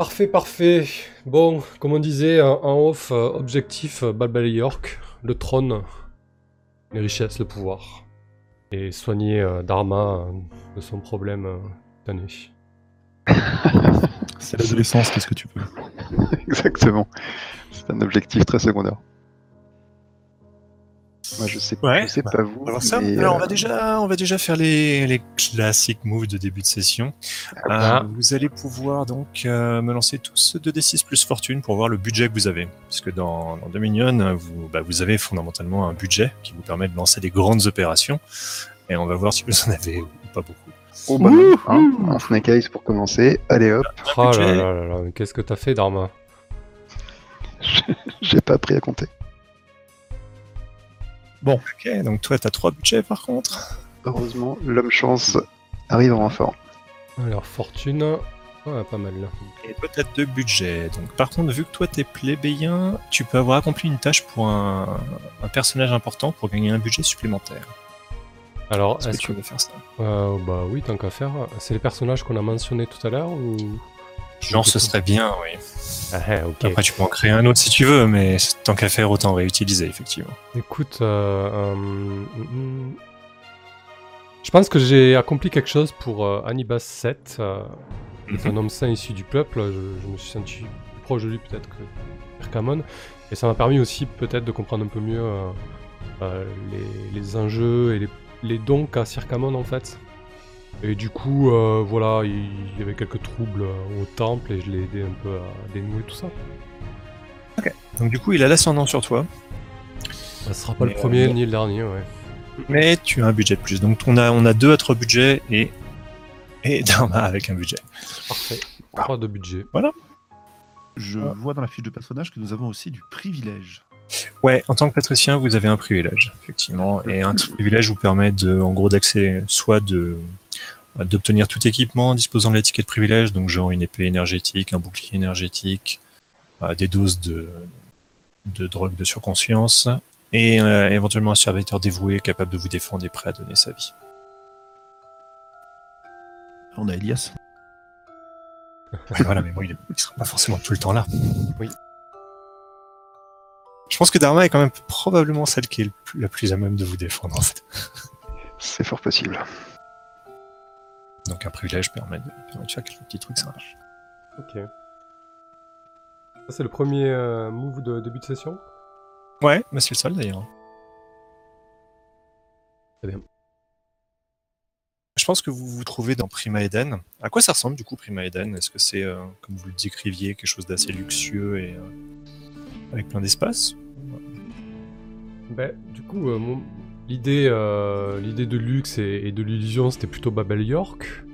Parfait, parfait. Bon, comme on disait en en off, euh, objectif euh, Balbal York, le trône, les richesses, le pouvoir. Et soigner euh, Dharma euh, de son problème euh, cette année. C'est l'adolescence, qu'est-ce que tu peux Exactement. C'est un objectif très secondaire. Moi, je sais, Ouais, je sais bah, pas vous. On va voir ça. mais, Alors, on euh, va déjà, on va déjà faire les, les classiques moves de début de session. Ah. Euh, vous allez pouvoir donc euh, me lancer tous 2d6 plus fortune pour voir le budget que vous avez. Parce que dans, dans Dominion, vous, bah, vous avez fondamentalement un budget qui vous permet de lancer des grandes opérations. Et on va voir si vous en avez ou pas beaucoup. Oh, bah hein, un Snake Eyes pour commencer. Allez hop, Oh là là là là, qu'est-ce que t'as fait, Dharma j'ai pas appris à compter. Ok, donc toi, t'as trois budgets par contre. Heureusement, l'homme chance arrive en renfort. Alors, fortune, ouais, pas mal là. Et toi, t'as deux budgets. Donc, par contre, vu que toi, t'es plébéien, tu peux avoir accompli une tâche pour un, un personnage important pour gagner un budget supplémentaire. Alors, Est-ce que tu veux faire ça? Euh, bah oui, tant qu'à faire. C'est les personnages qu'on a mentionnés tout à l'heure ou... Genre, ce serait bien, oui. Ah, ok. Après, tu peux en créer un autre si tu veux, mais tant qu'à faire, autant réutiliser, effectivement. Écoute, euh, euh, mm, mm. je pense que j'ai accompli quelque chose pour euh, Anibas 7. euh, c'est un homme sain issu du peuple. Je, je me suis senti plus proche de lui peut-être que Perkamon. Et ça m'a permis aussi peut-être de comprendre un peu mieux les, les enjeux et les, les dons qu'a Circamon en fait. Et du coup, euh, voilà, il y avait quelques troubles euh, au temple et je l'ai aidé un peu à dénouer tout ça. Donc, du coup, il a l'ascendant sur toi, Ça sera pas Mais, le premier euh, ni le dernier, ouais. mais tu as un budget de plus. Donc, on a, on a deux à trois budgets et, et Dharma avec un budget. Parfait. Pas de budget. Je vois dans la fiche de personnage que nous avons aussi du privilège. Ouais, en tant que patricien, vous avez un privilège, effectivement. Et un privilège vous permet de, en gros, d'accès, soit de, d'obtenir tout équipement disposant de l'étiquette privilège, donc genre une épée énergétique, un bouclier énergétique, euh, des doses de, de drogue de surconscience, et euh, éventuellement un serviteur dévoué capable de vous défendre et prêt à donner sa vie. On a Elias. Ouais, voilà, mais bon, il, il sera pas forcément tout le temps là. Oui. Je pense que Dharma est quand même probablement celle qui est le plus- la plus à même de vous défendre, en fait. C'est fort possible. Donc un privilège permet de, permet de faire quelques petits trucs, ça marche. Ok. Ça, c'est le premier euh, move de début de session. Ouais, mais c'est le seul d'ailleurs. Très bien. Je pense que vous vous trouvez dans Prima Eden. À quoi ça ressemble du coup Prima Eden? Est-ce que c'est, euh, comme vous le décriviez, quelque chose d'assez luxueux et euh, avec plein d'espace? Ben, du coup, mon- l'idée, euh, l'idée de luxe et, et de l'illusion, c'était plutôt Babel York.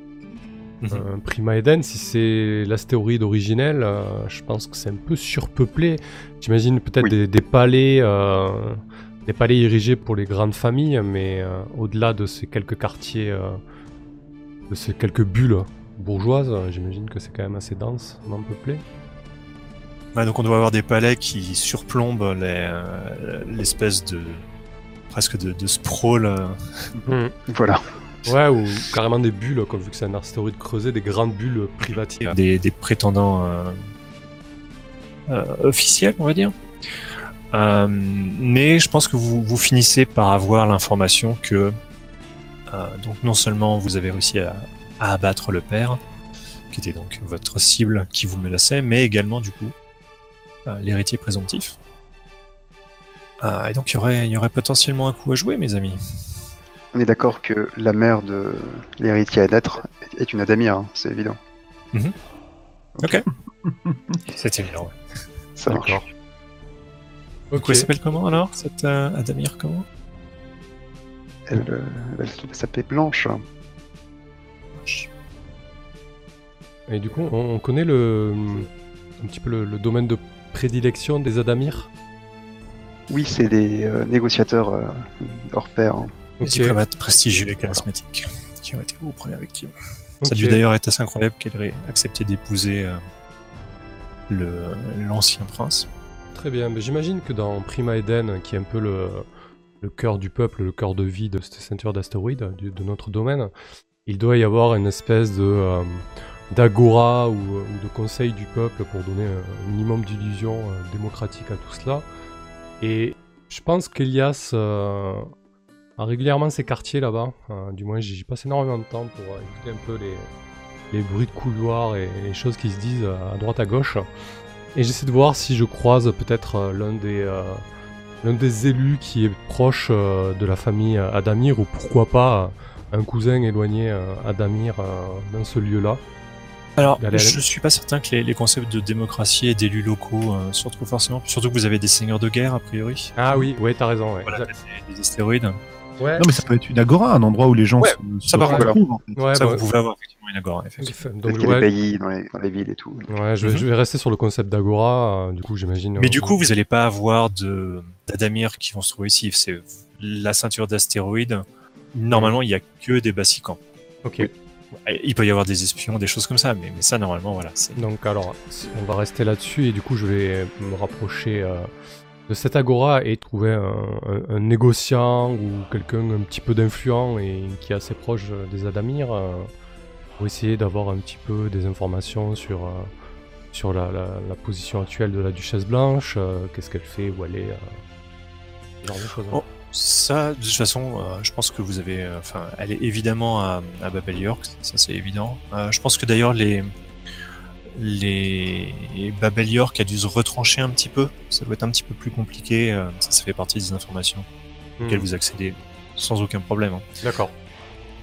Mhm. Euh, Prima Eden, si c'est l'astéroïde originel, euh, je pense que c'est un peu surpeuplé. J'imagine peut-être Oui. des, des palais, des palais érigés pour les grandes familles, mais au-delà de ces quelques quartiers, de ces quelques bulles bourgeoises, j'imagine que c'est quand même assez dense, non peuplé. Ouais, donc on doit avoir des palais qui surplombent les, l'espèce de presque de, de sprawl. euh, Voilà. Ouais, ou carrément des bulles, comme vu que c'est un astéroïde creusé, des grandes bulles privatives. des, des prétendants euh, euh, officiels, on va dire. Euh, mais je pense que vous, vous finissez par avoir l'information que euh, donc non seulement vous avez réussi à, à abattre le père, qui était donc votre cible qui vous menaçait, mais également du coup euh, l'héritier présomptif. Euh, et donc il y aurait, il y aurait potentiellement un coup à jouer, mes amis. On est d'accord que la mère de l'héritier à naître est une Adamir, hein, c'est évident. Ok. C'était évident. ouais. Ça marche. Ok. elle s'appelle comment alors Cette euh, Adamir comment? Elle, euh, elle s'appelait Blanche. Et du coup, on, on connaît le, un petit peu le, le domaine de prédilection des Adamir. Oui, c'est des euh, négociateurs euh, hors pair. hein. Des Ok. diplomates prestigieux et charismatiques qui ont été vos premières victimes. Ça a dû d'ailleurs être assez incroyable qu'elle ait accepté d'épouser euh, le- l'ancien prince. Très bien. Mais j'imagine que dans Prima Eden, qui est un peu le, le cœur du peuple, le cœur de vie de cette ceinture d'astéroïdes, de notre domaine, il doit y avoir une espèce de, euh, d'agora ou, ou de conseil du peuple pour donner un minimum d'illusion euh, démocratique à tout cela. Et je pense qu'Elias euh, a régulièrement ses quartiers là-bas. Euh, du moins, j'y passe énormément de temps pour euh, écouter un peu les, les bruits de couloirs et les choses qui se disent à droite à gauche. Et j'essaie de voir si je croise peut-être l'un des, l'un des élus qui est proche de la famille Adamir ou pourquoi pas un cousin éloigné Adamir dans ce lieu-là. Alors, allez. je suis pas certain que les, les concepts de démocratie et d'élus locaux euh, se retrouvent forcément. Surtout que vous avez des seigneurs de guerre, a priori. Ah oui, ouais, t'as raison. Ouais. Voilà, des, des astéroïdes. Ouais. Non, mais ça peut être une agora, un endroit où les gens Ouais, se, ça, se retrouvent. en fait. Ouais, Ça, bah, vous pouvez avoir effectivement une agora, effectivement. donc, des pays dans les, dans les villes et tout. ouais, je, vais, Mhm. je vais rester sur le concept d'Agora, euh, du coup j'imagine. Mais euh, du coup, vous n'allez pas avoir de d'Adamir qui vont se trouver ici. C'est la ceinture d'astéroïdes. Normalement, il y a que des bassicans. Ok, Il peut y avoir des espions, des choses comme ça, mais, mais ça, normalement, voilà. donc alors, on va rester là-dessus et du coup je vais me rapprocher euh, de cette Agora et trouver un, un- un négociant ou quelqu'un un petit peu d'influent et qui est assez proche des Adamir euh, pour essayer d'avoir un petit peu des informations sur, euh, sur la, la- la position actuelle de la Duchesse Blanche, qu'est-ce qu'elle fait, où elle est, ce genre de choses. Oh. Ça, de toute façon, euh, je pense que vous avez. euh, Enfin, elle est évidemment à, à Babel York, ça c'est évident. Euh, je pense que d'ailleurs les les Babel York a dû se retrancher un petit peu. Ça doit être un petit peu plus compliqué. euh, ça, ça fait partie des informations Hmm. auxquelles vous accédez sans aucun problème. hein. D'accord.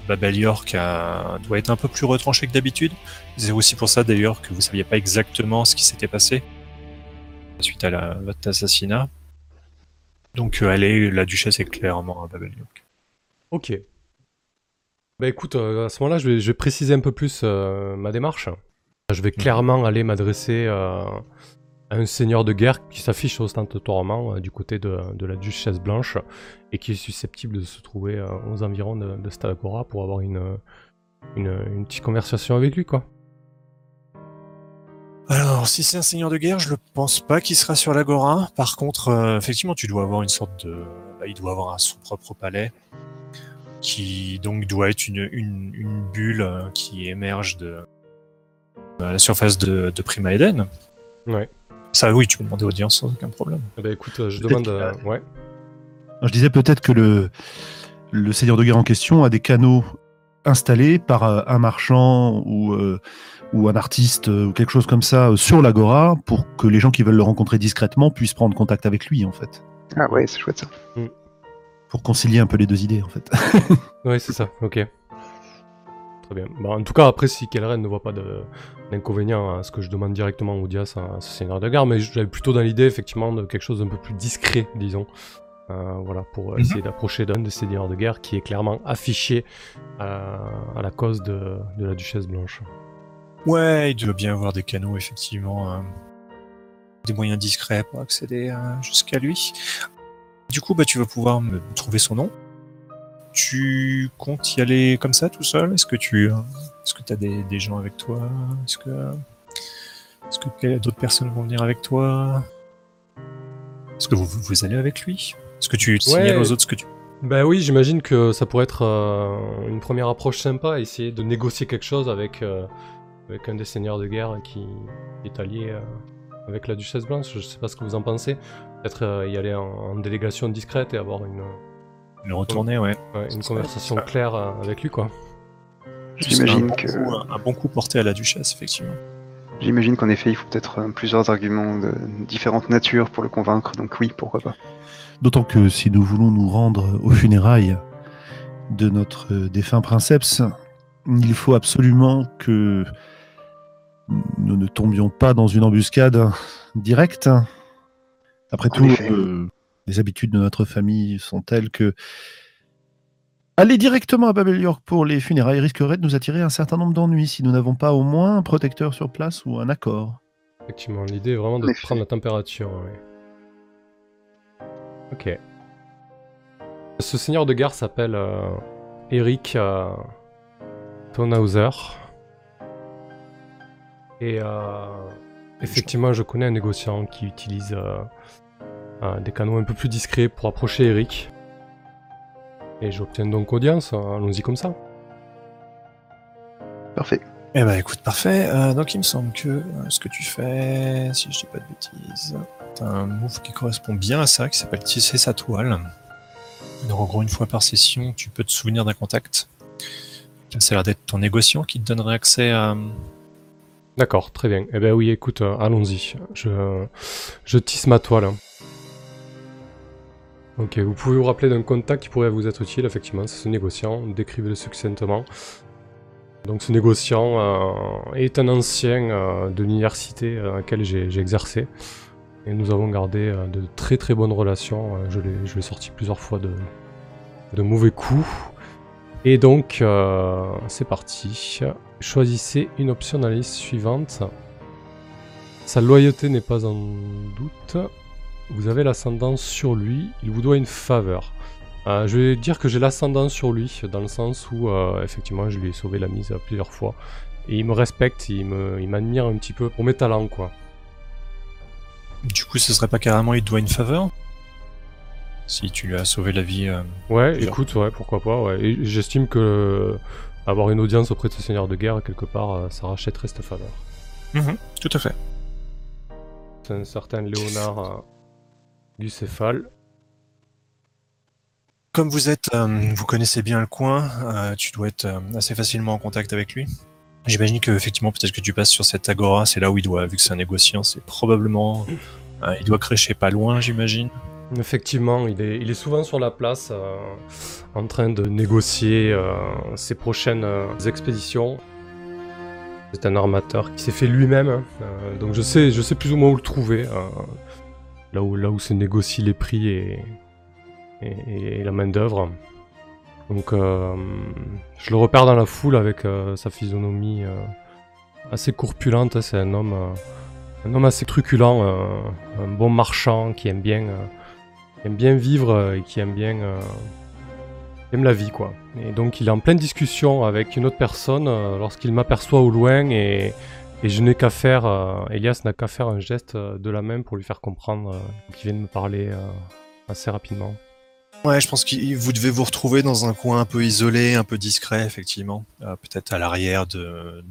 Babel York a- doit être un peu plus retranché que d'habitude. C'est aussi pour ça d'ailleurs que vous saviez pas exactement ce qui s'était passé suite à la, votre assassinat. Donc euh, elle est, la duchesse est clairement à Babel York. Ok. Bah écoute, euh, à ce moment-là, je vais, je vais préciser un peu plus euh, ma démarche. Je vais clairement aller m'adresser euh, à un seigneur de guerre qui s'affiche ostentatoirement euh, du côté de, de la duchesse blanche et qui est susceptible de se trouver euh, aux environs de, de pour avoir une, une, une petite conversation avec lui, quoi. Alors, si c'est un seigneur de guerre, je ne pense pas qu'il sera sur l'agora. Par contre, euh, effectivement, tu dois avoir une sorte de, bah, il doit avoir un- son propre palais, qui donc doit être une, une, une bulle euh, qui émerge de, de la surface de, de Prima Eden. Ouais. Ça, oui, tu peux demander audience sans aucun problème. Eh ben écoute, euh, je demande... euh, ouais. Je disais peut-être que le, le seigneur de guerre en question a des canaux installés par euh, un marchand ou, euh, ou un artiste euh, ou quelque chose comme ça sur l'agora pour que les gens qui veulent le rencontrer discrètement puissent prendre contact avec lui en fait. Ah ouais, c'est chouette ça. Pour concilier un peu les deux idées en fait. Ouais, c'est ça, ok. Très bien. Bah, en tout cas, après, si Kelren ne voit pas d'inconvénient à ce que je demande directement au Dias, à ce seigneur de guerre, mais j'avais plutôt dans l'idée, effectivement, de quelque chose d'un peu plus discret, disons. Euh, voilà, pour euh, Mhm. essayer d'approcher d'un des seigneurs de guerre qui est clairement affiché à, à la cause de, de la Duchesse Blanche. Ouais, il doit bien avoir des canaux, effectivement, euh, des moyens discrets pour accéder euh, jusqu'à lui. Du coup, bah, tu vas pouvoir me trouver son nom. Tu comptes y aller comme ça, tout seul? Est-ce que tu euh, est-ce que as des, des gens avec toi? Est-ce que est-ce que d'autres personnes vont venir avec toi? Est-ce que vous, vous allez avec lui? Est-ce que tu signales aux autres ce que tu Ben oui, j'imagine que ça pourrait être euh, une première approche sympa, essayer de négocier quelque chose avec, euh, avec un des seigneurs de guerre qui est allié euh, avec la Duchesse Blanche. Je sais pas ce que vous en pensez. Peut-être euh, y aller en, en délégation discrète et avoir une, le retourner Ouais. ouais, une conversation ça- claire euh, avec lui, quoi. J'imagine que- coup- un bon coup porté à la duchesse, effectivement. J'imagine qu'en effet, il faut peut-être plusieurs arguments de différentes natures pour le convaincre, donc oui, pourquoi pas. D'autant que si nous voulons nous rendre aux funérailles de notre défunt princeps, il faut absolument que nous ne tombions pas dans une embuscade directe. Après En tout, euh, les habitudes de notre famille sont telles que aller directement à Babel York pour les funérailles risquerait de nous attirer un certain nombre d'ennuis si nous n'avons pas au moins un protecteur sur place ou un accord. Effectivement, l'idée est vraiment de prendre la température. ouais. Ok. Ce seigneur de guerre s'appelle euh, Eric euh, Tonhauser. Et euh, effectivement, je connais un négociant qui utilise euh, euh, des canaux un peu plus discrets pour approcher Eric. Et j'obtiens donc audience, allons-y comme ça. Parfait. Eh ben écoute, parfait. Euh, donc il me semble que euh, ce que tu fais, si je dis pas de bêtises, un move qui correspond bien à ça, qui s'appelle tisser sa toile. Donc en gros, une fois par session, tu peux te souvenir d'un contact. Ça a l'air d'être ton négociant qui te donnerait accès à... D'accord, très bien. Eh ben oui, écoute, euh, allons-y. Je, tisse ma toile. Ok, vous pouvez vous rappeler d'un contact qui pourrait vous être utile, effectivement, c'est ce négociant. Décrivez-le succinctement. Donc ce négociant euh, est un ancien euh, de l'université à laquelle j'ai exercé. Et nous avons gardé euh, de très très bonnes relations. Euh, je l'ai sorti plusieurs fois de, de mauvais coups. Et donc, euh, c'est parti. Choisissez une option dans la liste suivante. Sa loyauté n'est pas en doute. Vous avez l'ascendant sur lui. Il vous doit une faveur. Je vais dire que j'ai l'ascendant sur lui, dans le sens où, effectivement, je lui ai sauvé la mise plusieurs fois. Et il me respecte, il me- il m'admire un petit peu pour mes talents, quoi. Du coup, ce serait pas carrément il te doit une faveur Si tu lui as sauvé la vie. euh, Ouais, Plusieurs. écoute, ouais, pourquoi pas, ouais. Et j'estime que euh, avoir une audience auprès de ce seigneur de guerre, quelque part, euh, ça rachèterait cette faveur. Tout à fait. C'est un certain Léonard euh, du Céphale. Comme vous êtes, euh, vous connaissez bien le coin, euh, tu dois être euh, assez facilement en contact avec lui. J'imagine que effectivement, peut-être que tu passes sur cette agora, c'est là où il doit, vu que c'est un négociant, c'est probablement, euh, il doit crécher pas loin, j'imagine. Effectivement, il est, il est souvent sur la place euh, en train de négocier euh, ses prochaines expéditions. C'est un armateur qui s'est fait lui-même, hein, donc je sais, je sais plus ou moins où le trouver. là où, là où se négocient les prix et, et, et la main d'œuvre. Donc, euh, je le repère dans la foule avec euh, sa physionomie euh, assez corpulente. C'est un homme, un homme assez truculent, un bon marchand qui aime bien. aime bien vivre et qui aime bien aime la vie quoi. Et donc il est en pleine discussion avec une autre personne lorsqu'il m'aperçoit au loin et, je n'ai qu'à faire Elias n'a qu'à faire un geste de la main pour lui faire comprendre qu'il vient de me parler assez rapidement. Ouais, je pense que vous devez vous retrouver dans un coin un peu isolé, un peu discret, effectivement. Euh, peut-être à l'arrière de,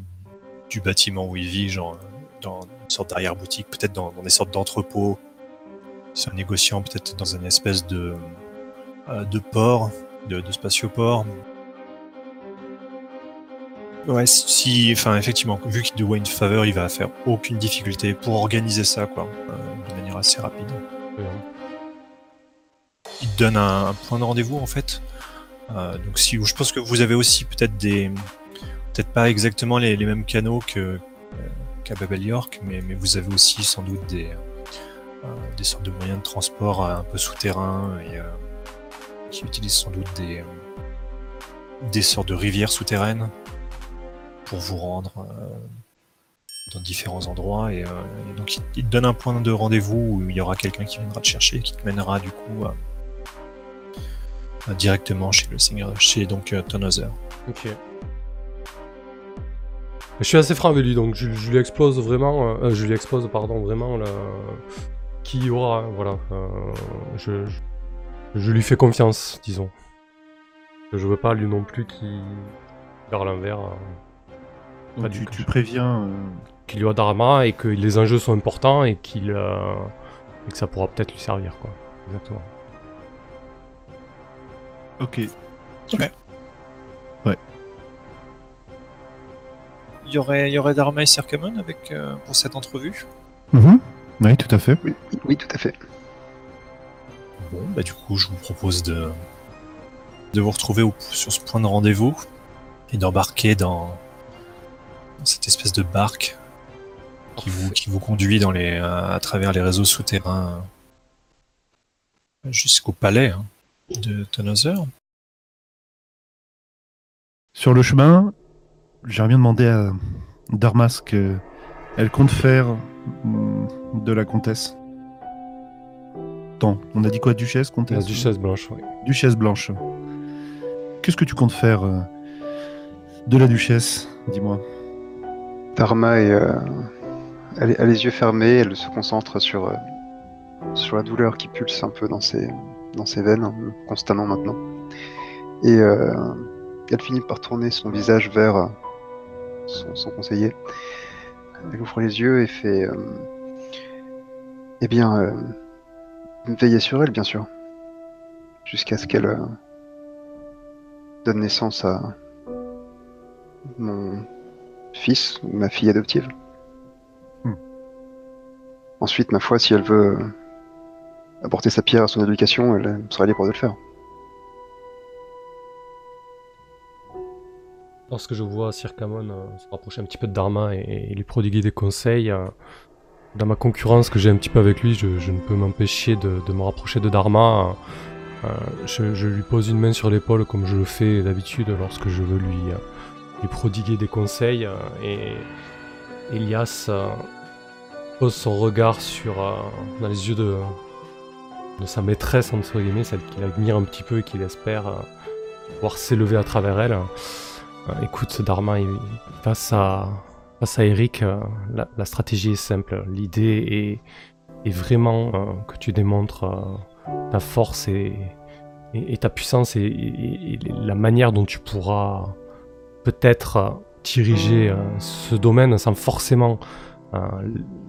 du bâtiment où il vit, genre dans une sorte d'arrière-boutique, peut-être dans, dans des sortes d'entrepôts. C'est un négociant, peut-être dans une espèce de, euh, de port, de, de spatioport. Ouais, si, enfin, effectivement, vu qu'il doit une faveur, il va faire aucune difficulté pour organiser ça, quoi, euh, de manière assez rapide donne un, point de rendez-vous en fait. Euh, donc si je pense que vous avez aussi peut-être des peut-être pas exactement les, mêmes canaux que euh, qu'à Babel York, mais, mais vous avez aussi sans doute des euh, des sortes de moyens de transport un peu souterrains et qui utilisent sans doute des des sortes de rivières souterraines pour vous rendre dans différents endroits et, donc il, te donne un point de rendez-vous où il y aura quelqu'un qui viendra te chercher qui te mènera du coup à directement chez le seigneur, chez donc euh, Tonhauser. Ok. Je suis assez franc avec lui, donc je, je lui explose vraiment, euh, euh, je lui expose pardon vraiment le... qui y aura, hein, voilà. euh, je, je, je lui fais confiance, disons. Je veux pas lui non plus qui vers l'envers, euh, tu, préviens. euh, qu'il lui a d'arma et que les enjeux sont importants et qu'il euh, et que ça pourra peut-être lui servir quoi. Exactement. Ok. Il y aurait, il y aurait Dharma et Circamon avec euh, pour cette entrevue. Mhm. Oui, tout à fait. Oui, oui, tout à fait. Bon, bah du coup, je vous propose de de vous retrouver au- sur ce point de rendez-vous et d'embarquer dans, dans cette espèce de barque qui vous qui vous conduit dans les à, à travers les réseaux souterrains jusqu'au palais hein, de. Sur le chemin, j'aimerais bien demander à Darma ce qu'elle compte faire hum, de la comtesse. Attends, on a dit quoi Duchesse, La comtesse duchesse blanche, oui. Duchesse blanche. Qu'est-ce que tu comptes faire euh, de la duchesse Dis-moi? Dharma est, euh, elle, a les yeux fermés, elle se concentre sur, euh, sur la douleur qui pulse un peu dans ses, dans ses veines, hein, constamment maintenant. Et euh, elle finit par tourner son visage vers, euh, son, son conseiller. Elle ouvre les yeux et fait euh, Eh bien, veillez sur elle, bien sûr. Jusqu'à ce qu'elle donne naissance à mon fils ou ma fille adoptive. Hmm. Ensuite, ma foi, si elle veut apporter sa pierre à son éducation, elle sera libre de le faire. Lorsque je vois Sir Kamon euh, se rapprocher un petit peu de Dharma et, lui prodiguer des conseils, euh, dans ma concurrence que j'ai un petit peu avec lui, je, ne peux m'empêcher de, me rapprocher de Dharma. Euh, je, je lui pose une main sur l'épaule comme je le fais d'habitude lorsque je veux lui, euh, lui prodiguer des conseils. et Elias pose son regard sur, dans les yeux de, sa maîtresse, entre guillemets, celle qu'il admire un petit peu et qu'il espère euh, pouvoir s'élever à travers elle. Euh, écoute, Dharma, face à, face à Eric, euh, la, stratégie est simple. L'idée est, vraiment que tu démontres ta force et, ta puissance et, la manière dont tu pourras peut-être diriger ce domaine sans forcément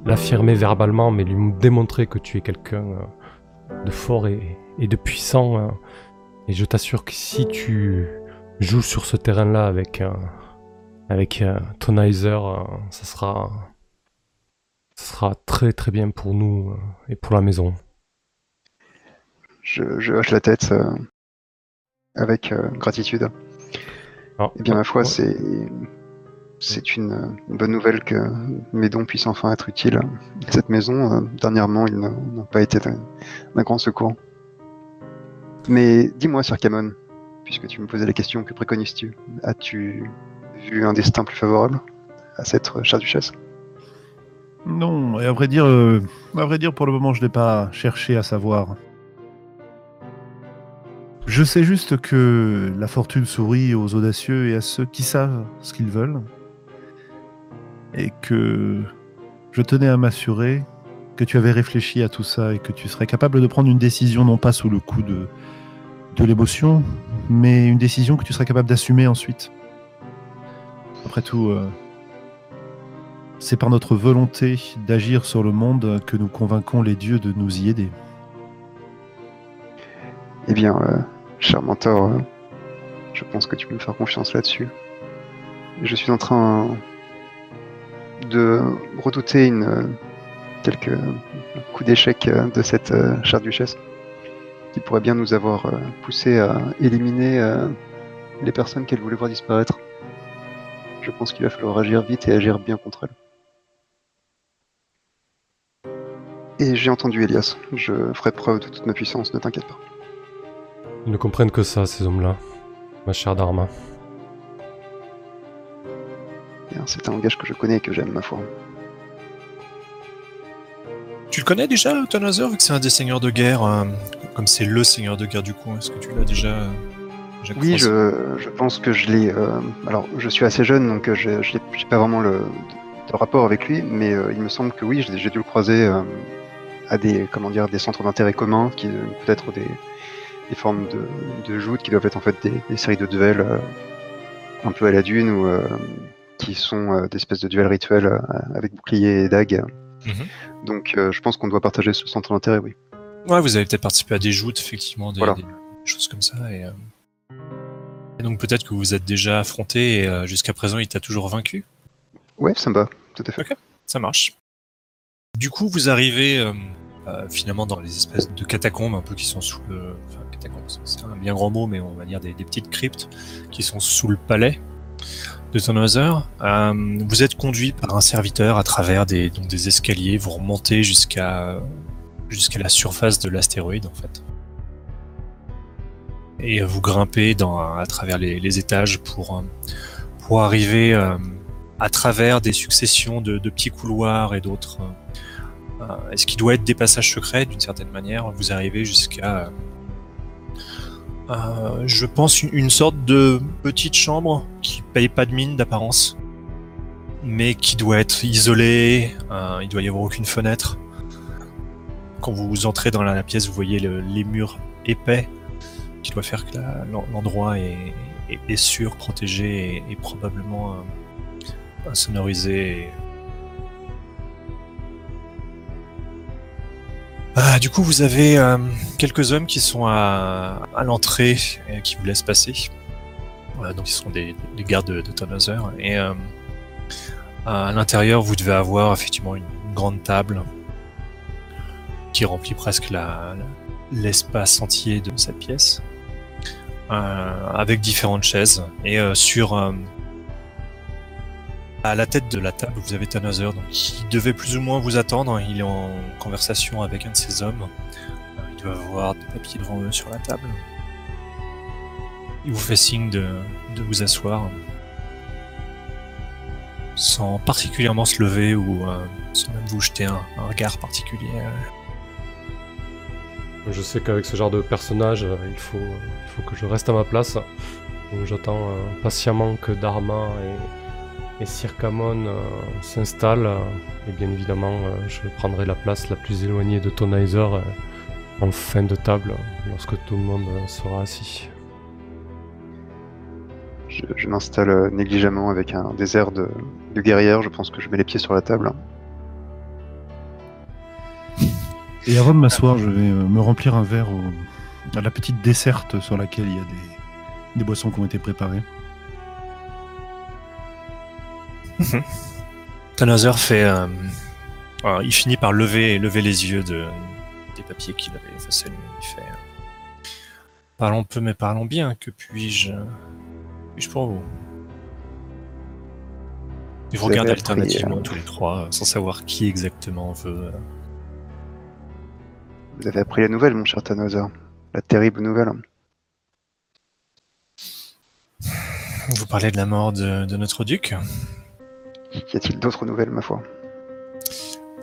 l'affirmer verbalement, mais lui démontrer que tu es quelqu'un de fort et, et de puissant. euh. et je t'assure que si tu joues sur ce terrain-là avec, euh, avec euh, Tonizer, euh, ça sera, ça sera très très bien pour nous euh, et pour la maison. Je, je hoche la tête euh, avec euh, gratitude. Alors, Eh bien, ma foi, ouais. c'est c'est une, euh, bonne nouvelle que mes dons puissent enfin être utiles. Cette maison, euh, dernièrement, ils n'ont pas été d'un grand secours. Mais dis-moi, Sir Camon, puisque tu me posais la question, que préconises-tu? As-tu vu un destin plus favorable à cette chère duchesse Non, et à vrai dire, euh, à vrai dire, pour le moment, je n'ai pas cherché à savoir. Je sais juste que la fortune sourit aux audacieux et à ceux qui savent ce qu'ils veulent. Et que je tenais à m'assurer que tu avais réfléchi à tout ça et que tu serais capable de prendre une décision non pas sous le coup de, de l'émotion, mais une décision que tu serais capable d'assumer ensuite. Après tout, euh, c'est par notre volonté d'agir sur le monde que nous convainquons les dieux de nous y aider. Eh bien, euh, cher mentor, euh, je pense que tu peux me faire confiance là-dessus. Je suis en train de redouter une quelques coups d'échec euh, de cette euh, chère duchesse qui pourrait bien nous avoir euh, poussé à éliminer les personnes qu'elle voulait voir disparaître. Je pense qu'il va falloir agir vite et agir bien contre elle. Et j'ai entendu Elias. Je ferai preuve de toute ma puissance, ne t'inquiète pas. Ils ne comprennent que ça, ces hommes-là, ma chère Dharma. C'est un langage que je connais et que j'aime, ma foi. Tu le connais déjà, Thanazer, vu que c'est un des seigneurs de guerre, euh, comme c'est le seigneur de guerre du coin Est-ce que tu l'as déjà, euh, déjà Oui, je, je pense que je l'ai. euh, alors, je suis assez jeune, donc je n'ai j'ai pas vraiment le, de rapport avec lui, mais il me semble que oui, j'ai dû le croiser à des, comment dire, des centres d'intérêt communs, qui peut-être des, des formes de, de joutes qui doivent être en fait des, des séries de duels un peu à la dune ou qui sont euh, des espèces de duels rituels euh, avec bouclier et dague. Mhm. Donc, euh, je pense qu'on doit partager ce centre d'intérêt, oui. Ouais, vous avez peut-être participé à des joutes, effectivement, des, Voilà. des choses comme ça. Et, et donc peut-être que vous êtes déjà affronté et jusqu'à présent il t'a toujours vaincu? Ouais, ça me va, tout à fait. Ça marche. Du coup, vous arrivez euh, euh, finalement dans les espèces de catacombes un peu qui sont sous le. Enfin, catacombes, c'est un bien grand mot, mais on va dire des, des petites cryptes qui sont sous le palais de Tannhauser. Euh, vous êtes conduit par un serviteur à travers des, donc des escaliers, vous remontez jusqu'à la surface de l'astéroïde en fait. Et vous grimpez dans, à travers les, étages pour, pour arriver euh, à travers des successions de, petits couloirs et d'autres. euh, euh, ce qui doit être des passages secrets d'une certaine manière, vous arrivez jusqu'à, euh, je pense, une, sorte de petite chambre qui paye pas de mine d'apparence, mais qui doit être isolée. euh, il doit y avoir aucune fenêtre. Quand vous entrez dans la, pièce, vous voyez le- les murs épais, qui doit faire que l'endroit est, est, sûr, protégé et, probablement euh, insonorisé. Ah, du coup, vous avez euh, quelques hommes qui sont à, l'entrée et qui vous laissent passer. Donc, ils sont des, des gardes de, de Tannhauser. Et euh, à l'intérieur, vous devez avoir effectivement une, grande table qui remplit presque l'espace entier de cette pièce, euh, avec différentes chaises. Et euh, sur euh, à la tête de la table, vous avez Tannhauser, donc qui devait plus ou moins vous attendre. Il est en conversation avec un de ses hommes. Euh, Il doit avoir des papiers devant sur la table. Il vous fait signe de, de vous asseoir, sans particulièrement se lever ou euh, sans même vous jeter un, regard particulier. Je sais qu'avec ce genre de personnage, euh, il faut, faut que je reste à ma place. Donc j'attends patiemment que Dharma et, et Circamon euh, s'installent. euh, et bien évidemment, euh, je prendrai la place la plus éloignée de Tonizer euh, en fin de table, lorsque tout le monde euh, sera assis. Je, je m'installe négligemment avec un désert de, de guerrière. Je pense que je mets les pieds sur la table. Et avant de m'asseoir, je vais me remplir un verre au- à la petite desserte sur laquelle il y a des, des boissons qui ont été préparées. Tannhauser fait. euh, alors, il finit par lever, lever les yeux de, des papiers qu'il avait face à lui. Il fait. euh, Parlons peu, mais parlons bien. Que puis-je. Puis-je pour vous? Ils vous regardent alternativement euh, tous les trois, sans savoir qui exactement veut. euh, Vous avez appris la nouvelle, mon cher Tannhauser. La terrible nouvelle. Vous parlez de la mort de, de notre duc? Y a-t-il d'autres nouvelles, ma foi?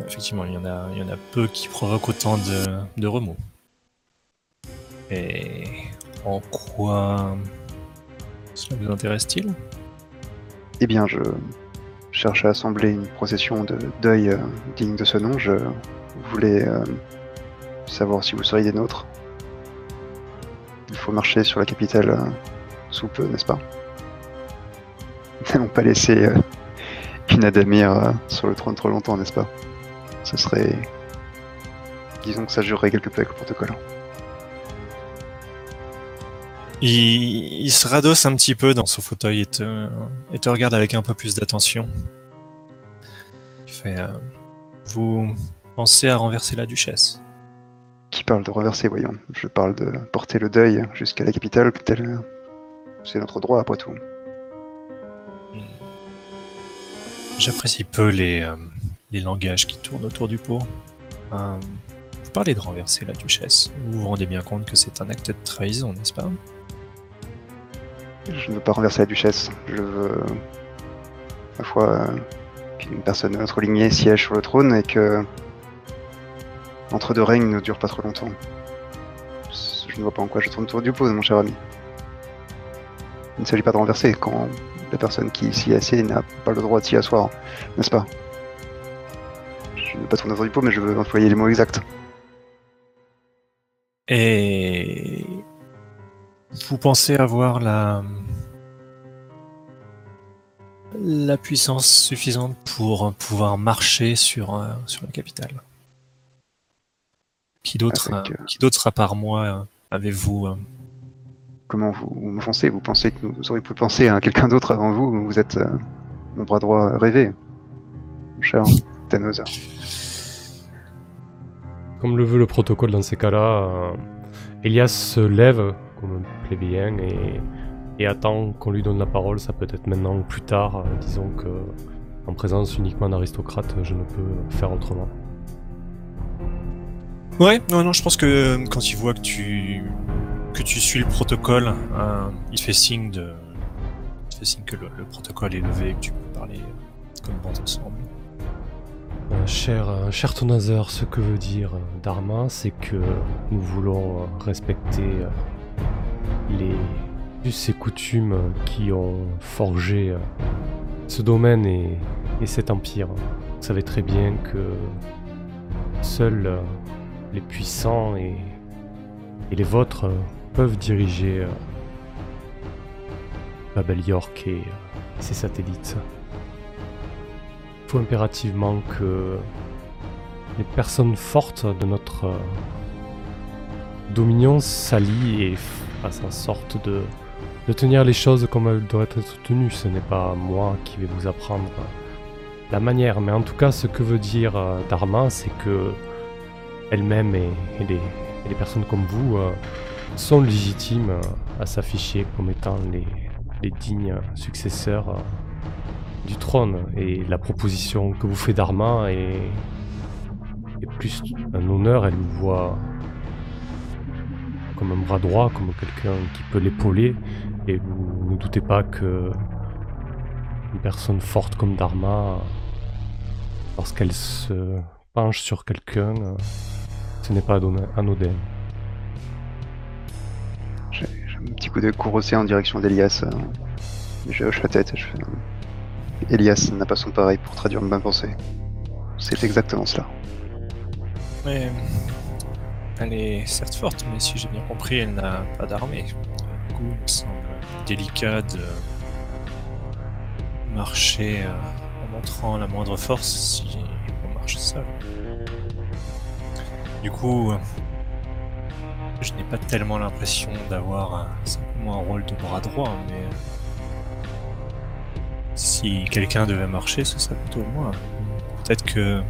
Effectivement, il y en a, il y en a peu qui provoquent autant de, de remous. Et en quoi cela vous intéresse-t-il? Eh bien, je cherche à assembler une procession de deuil euh, digne de ce nom. Je voulais euh, savoir si vous seriez des nôtres. Il faut marcher sur la capitale euh, sous peu, n'est-ce pas? Nous n'allons pas laisser euh, une Adamir euh, sur le trône trop longtemps, n'est-ce pas? Ce serait... Disons que ça jurerait quelque peu avec le protocole. il, il se radosse un petit peu dans son fauteuil et te, et te regarde avec un peu plus d'attention. Il fait euh, Vous pensez à renverser la duchesse? Qui parle de reverser, voyons Je parle de porter le deuil jusqu'à la capitale, tel... C'est notre droit, après tout. J'apprécie peu les, euh, les langages qui tournent autour du pot. Euh, vous parlez de renverser la duchesse. Vous vous rendez bien compte que c'est un acte de trahison, n'est-ce pas? Je ne veux pas renverser la duchesse. Je veux, ma foi, euh, qu'une personne de lignée siège sur le trône et que entre deux règnes ne dure pas trop longtemps. Je ne vois pas en quoi je tourne autour du pot, mon cher ami. Il ne s'agit pas de renverser quand la personne qui s'y est assise n'a pas le droit de s'y asseoir, n'est-ce pas? Je ne veux pas tourner autour du pot, mais je veux employer les mots exacts. Et vous pensez avoir la la puissance suffisante pour pouvoir marcher sur euh, sur la capitale? Qui d'autre Avec, euh, qui d'autre à part moi euh, avez-vous euh, Comment vous, vous me pensez Vous pensez que nous aurions pu penser à quelqu'un d'autre avant vous Vous êtes euh, mon bras droit rêvé, mon cher Thanos. Comme le veut le protocole dans ces cas-là, euh, Elias se lève comme un plébéien et, et attend qu'on lui donne la parole. Ça peut être maintenant ou plus tard. euh, disons que en présence uniquement d'aristocrates, je ne peux faire autrement. Ouais, non, non, je pense que euh, quand il voit que tu que tu suis le protocole, euh, il fait signe de fait signe que le, le protocole est levé et que tu peux parler euh, comme bon te semble. Euh, cher, cher Tonazer, ce que veut dire euh, Dharma, c'est que nous voulons respecter les us et coutumes qui ont forgé ce domaine et, et cet empire. Vous savez très bien que seuls les puissants et, et les vôtres peuvent diriger euh, Babel York et euh, ses satellites. faut impérativement que les personnes fortes de notre euh, dominion s'allient et fassent en sorte de, de tenir les choses comme elles doivent être tenues. Ce n'est pas moi qui vais vous apprendre la manière, mais en tout cas, ce que veut dire Dharma, c'est que elle-même et, et les, personnes comme vous sont légitimes euh, à s'afficher comme étant les, les dignes successeurs euh, du trône. Et la proposition que vous fait Dharma est, est plus un honneur, elle vous voit comme un bras droit, comme quelqu'un qui peut l'épauler. Et vous ne doutez pas que une personne forte comme Dharma, lorsqu'elle se penche sur quelqu'un, euh, ce n'est pas anodin- petit coup de courroucé en direction d'Elias. euh, je hoche la tête je fais. euh, Elias n'a pas son pareil pour traduire ma pensée. C'est exactement cela. Mais elle est certes forte, mais si j'ai bien compris, elle n'a pas d'armée. Du coup, il me semble délicat de marcher euh, en montrant la moindre force si on marche seul. Du coup, euh, je n'ai pas tellement l'impression d'avoir simplement un rôle de bras droit, mais euh, si quelqu'un devait marcher, ce serait plutôt moi. Peut-être que,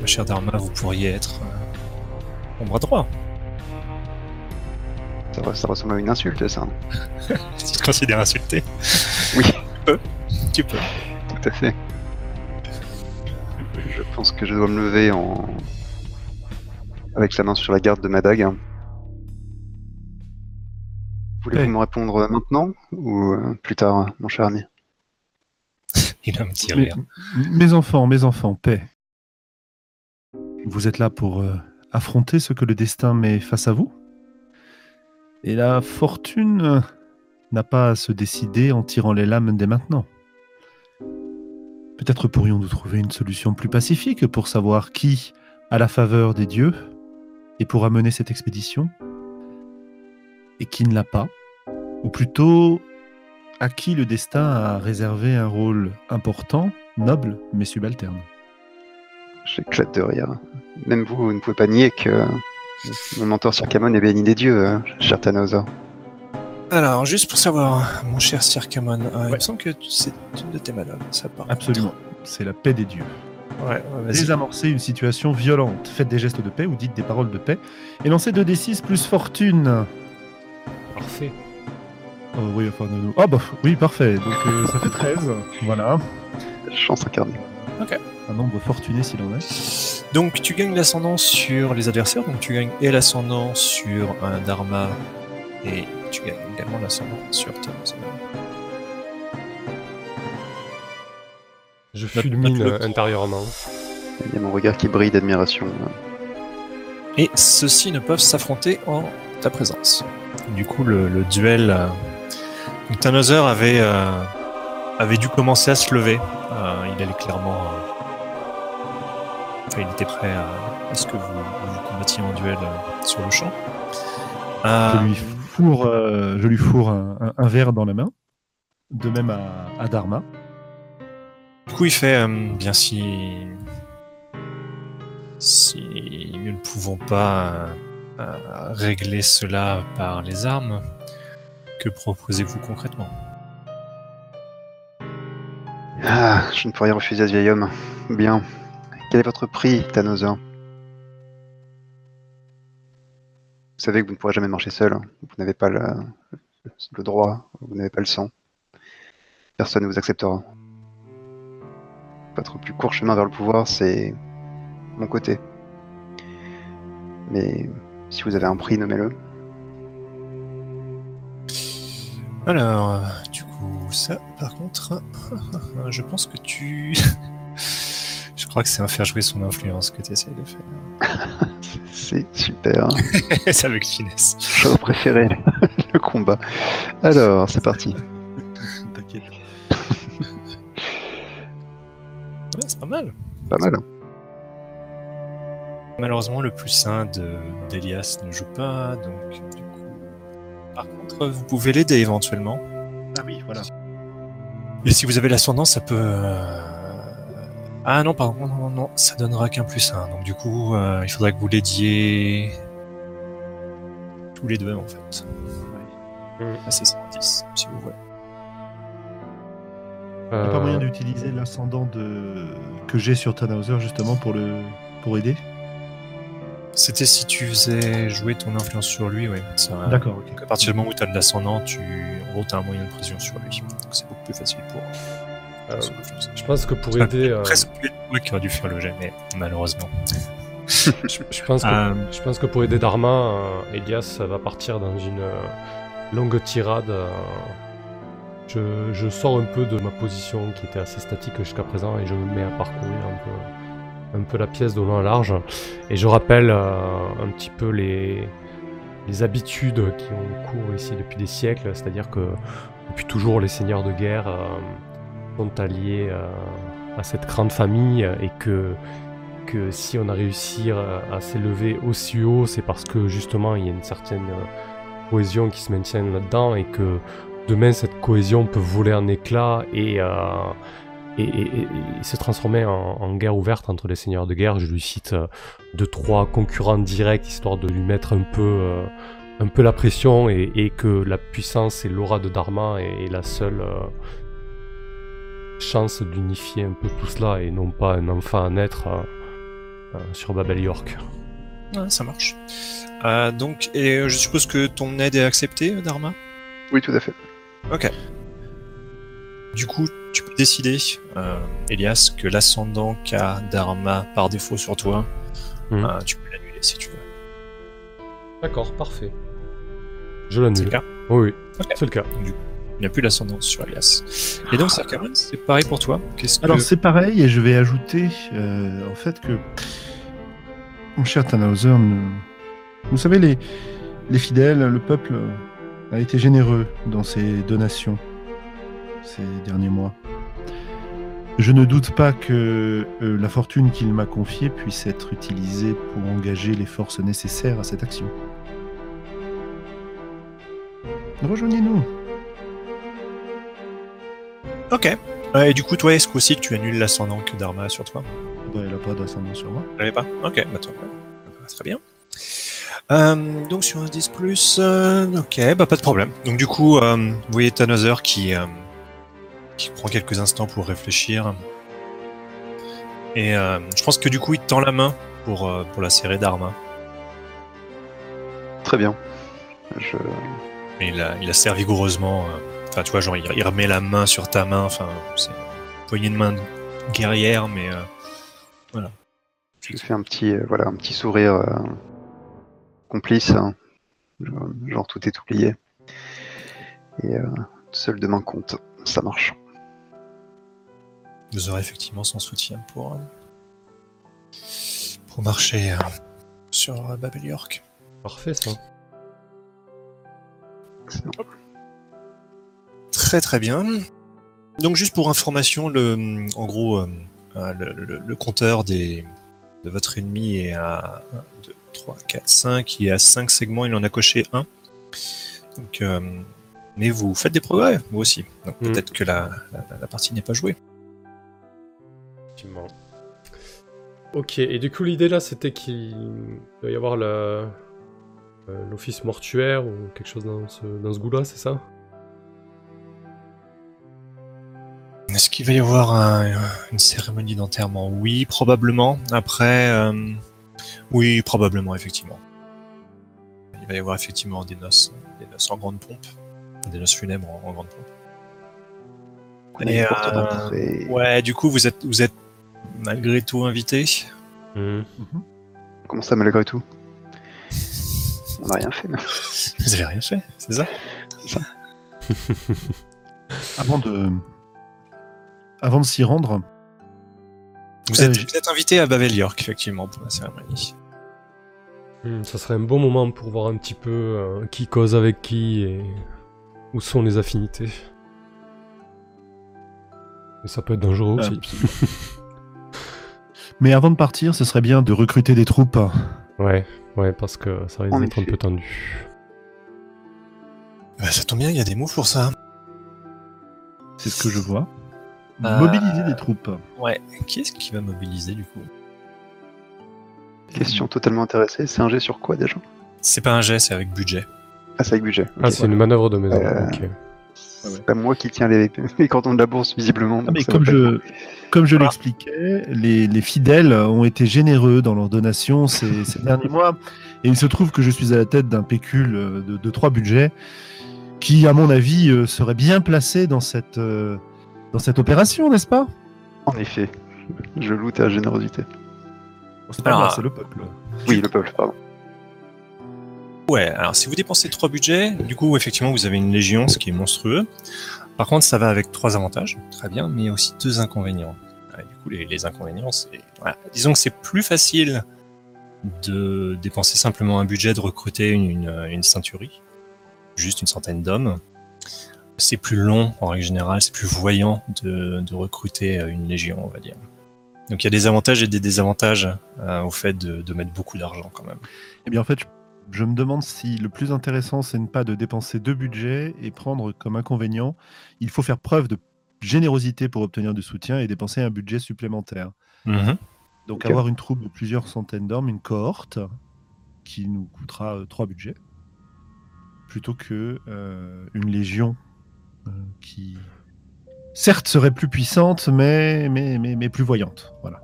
ma chère Dharma, vous pourriez être euh, mon bras droit. Ça, re- ça ressemble à une insulte, ça. Tu te considères insulté, Oui, tu peux. tout à fait. Je pense que je dois me lever en. avec la main sur la garde de ma dague. Voulez-vous Ouais. me répondre maintenant ou euh, plus tard, mon cher ami? Il a un petit Mais- rire. mes enfants, mes enfants, paix. Vous êtes là pour euh, affronter ce que le destin met face à vous? Et la fortune euh, n'a pas à se décider en tirant les lames dès maintenant. Peut-être pourrions-nous trouver une solution plus pacifique pour savoir qui a la faveur des dieux et pourra mener cette expédition? Et qui ne l'a pas, ou plutôt à qui le destin a réservé un rôle important, noble, mais subalterne. J'éclate de rire. Même vous, vous ne pouvez pas nier que mon mentor Sirkamon est béni des dieux, euh, cher Thanos. Alors, juste pour savoir, mon cher Sir Camon, euh, il me semble que c'est une de tes madames, ça part. Absolument. C'est la paix des dieux. Ouais, ouais, vas-y. Désamorcez une situation violente, faites des gestes de paix ou dites des paroles de paix, et lancez 2d6 plus fortune. Parfait. Oh oui, enfin. Ah bah oui, parfait. Donc euh, ça fait 13. Voilà. Chance incarnée. Un nombre fortuné s'il en est. Donc, tu gagnes l'ascendant sur les adversaires, donc tu gagnes et l'ascendant sur un Dharma, et tu gagnes également l'ascendant sur Thanos. Je fulmine euh, intérieurement. Il y a mon regard qui brille d'admiration. Et ceux-ci ne peuvent s'affronter en ta présence. Du coup, le, le duel. Euh... donc, Thanauser avait, euh, avait dû commencer à se lever. Euh, il allait clairement. euh, Enfin, il était prêt à, à ce que vous, vous combattiez en duel sur le champ. Je lui fourre, je lui fourre un, verre dans la main. De même à, à Dharma. Du coup, il fait bien si. Si nous ne pouvons pas régler cela par les armes, que proposez-vous concrètement? Ah, je ne rien refuser à ce vieil homme. Bien. Quel est votre prix, Thanos Vous savez que vous ne pourrez jamais marcher seul. Vous n'avez pas le droit, vous n'avez pas le sang. Personne ne vous acceptera. Votre plus court chemin vers le pouvoir, c'est mon côté. Mais si vous avez un prix, nommez-le. Alors, du coup, ça, par contre, je pense que tu. je crois que c'est un faire jouer son influence que tu essayes de faire. C'est super. c'est avec finesse. J'aurais préféré le combat. Alors, c'est parti. T'inquiète. Ouais, c'est pas mal. Pas mal. Malheureusement, le plus sain de d'Elias ne joue pas, donc du coup. Par contre, vous pouvez l'aider éventuellement. Ah oui, voilà. Et si vous avez l'ascendant, ça peut euh, Ah non, pardon, non, non, non, ça donnera qu'un plus un. Donc du coup, euh, il faudrait que vous l'aidiez tous les deux en fait. Mm. Ah, c'est 110, si vous voulez. Il n'y a Euh, pas moyen d'utiliser l'ascendant de... que j'ai sur Tannhauser justement pour, le... pour aider? C'était si tu faisais jouer ton influence sur lui, oui. D'accord, ok. À partir du moment où tu as de l'ascendant, tu en gros, as un moyen de pression sur lui. Donc c'est beaucoup plus facile pour euh, influence. je pense que pour aider, euh, presque qui aurais dû faire le jet, mais malheureusement. je, je pense que Euh, Je pense que pour aider Dharma, euh, Elias va partir dans une euh, longue tirade. euh, je, je sors un peu de ma position qui était assez statique jusqu'à présent et je me mets à parcourir un peu, un peu la pièce de long large. Et je rappelle euh, un petit peu les, habitudes qui ont cours ici depuis des siècles, c'est-à-dire que depuis toujours les seigneurs de guerre euh, sont alliés euh, à cette grande famille. Et que si on a réussi à, s'élever aussi haut, c'est parce que justement il y a une certaine cohésion qui se maintient là-dedans. Et que demain cette cohésion peut voler en éclats. Et, et, et- et- et se transformer en, en guerre ouverte entre les seigneurs de guerre. Je lui cite euh, deux trois concurrents directs histoire de lui mettre un peu euh, un peu la pression et, et que la puissance et l'aura de Dharma est, est la seule euh, chance d'unifier un peu tout cela et non pas un enfant à naître euh, euh, sur Babel York. Ouais, ça marche. Euh, donc, et euh, je suppose que ton aide est acceptée, Dharma? Oui, tout à fait. Ok. Du coup, tu peux décider, euh, Elias, que l'ascendant qu'a Dharma par défaut sur toi, Mhm. euh, tu peux l'annuler si tu veux. D'accord, parfait. Je C'est l'annule. le cas Oui, oui, c'est le cas. Il n'y a plus l'ascendant sur Elias. Et donc, Sarkaman, c'est pareil pour toi que... Alors c'est pareil et je vais ajouter euh, en fait que mon cher Tannhauser, vous savez les, les fidèles, le peuple a été généreux dans ses donations ces derniers mois. Je ne doute pas que euh, la fortune qu'il m'a confiée puisse être utilisée pour engager les forces nécessaires à cette action. Rejoignez-nous. Ok. Euh, et du coup, toi, est-ce qu'aussi que tu annules l'ascendant que Dharma a sur toi? Bah, elle n'a pas d'ascendant sur moi. Vous l'avez pas? Ok, bah, mieux. Très bien. Euh, donc sur un 10 plus, ok, bah pas de problème. Donc du coup, vous voyez Tannhauser qui, qui prend quelques instants pour réfléchir. Et euh, je pense que du coup, il te tend la main pour, euh, pour la serrer d'armes. Très bien. Je... Mais il la, il la serre vigoureusement. euh, Enfin, tu vois, genre, il, il remet la main sur ta main. Enfin, c'est une poignée de main guerrière, mais voilà. je fais un petit, voilà, un petit sourire complice. hein. Genre, genre, tout est oublié. Et seul de main compte. Ça marche. Vous aurez effectivement son soutien pour, euh, pour marcher euh, sur euh, Babel York. Parfait ça. Très très bien. Donc juste pour information, le, en gros, le, le- le compteur des, de votre ennemi est à 1, 2, 3, 4, 5. Il est à 5 segments, il en a coché 1. Donc, euh, mais vous faites des progrès, vous aussi. Donc Mhm. peut-être que la, la- la partie n'est pas jouée. Effectivement. Ok, et du coup l'idée là c'était qu'il doit y avoir euh, l'office mortuaire ou quelque chose dans ce, dans ce goût-là, c'est ça? Est-ce qu'il va y avoir un- une cérémonie d'enterrement? Oui, probablement. Après, euh, oui, probablement, effectivement. Il va y avoir effectivement des noces, des noces en grande pompe, des noces funèbres en, en grande pompe. Et, euh. Ouais, du coup, vous êtes, vous êtes malgré tout invité. Mhm. Comment ça, malgré tout? On n'a rien fait. Vous avez rien fait, c'est ça? Avant de, avant de s'y rendre, vous Euh, êtes, vous êtes invité à Babel York, effectivement, pour la cérémonie. Hmm, ça serait un bon moment pour voir un petit peu euh, qui cause avec qui et où sont les affinités. Et ça peut être dangereux aussi. mais avant de partir, ce serait bien de recruter des troupes. Ouais, ouais, parce que ça risque d'être un peu tendu. Bah, ça tombe bien, il y a des moves pour ça. C'est ce que je vois. Euh, Mobiliser des troupes. Ouais. Qui est-ce qui va mobiliser du coup? Question totalement intéressée. C'est un jet sur quoi déjà? C'est pas un jet, c'est avec budget. Ah, c'est avec budget. Ah, c'est une manœuvre de maison. Euh, ok. C'est pas moi qui tiens les, les cordons de la bourse, visiblement. Ah, mais comme je, comme je Voilà. l'expliquais, les, les fidèles ont été généreux dans leurs donations ces, ces derniers mois. Et il se trouve que je suis à la tête d'un pécule euh, de, de trois budgets qui, à mon avis, euh, serait bien placé dans cette, euh, dans cette opération, n'est-ce pas? En effet, je loue ta générosité. C'est pas Alors, moi, c'est le peuple. Oui, le peuple, pardon. Ouais, alors si vous dépensez trois budgets, du coup, effectivement, vous avez une légion, ce qui est monstrueux. Par contre, ça va avec trois avantages, très bien, mais aussi deux inconvénients. Du coup, les, inconvénients, c'est. Disons que c'est plus facile de dépenser simplement un budget, de recruter une, une, ceinturie, juste une centaine d'hommes. C'est plus long, en règle générale, c'est plus voyant de, de recruter euh, une légion, on va dire. Donc il y a des avantages et des désavantages euh, au fait de, de mettre beaucoup d'argent quand même. Eh bien, en fait, je, me demande si le plus intéressant, c'est ne pas de dépenser deux budgets et prendre comme inconvénient, il faut faire preuve de générosité pour obtenir du soutien et dépenser un budget supplémentaire. Mhm. Donc Ok. avoir une troupe de plusieurs centaines d'hommes, une cohorte, qui nous coûtera euh, trois budgets, plutôt que euh, une légion euh, qui, certes, serait plus puissante, mais, mais, mais, mais plus voyante. Voilà.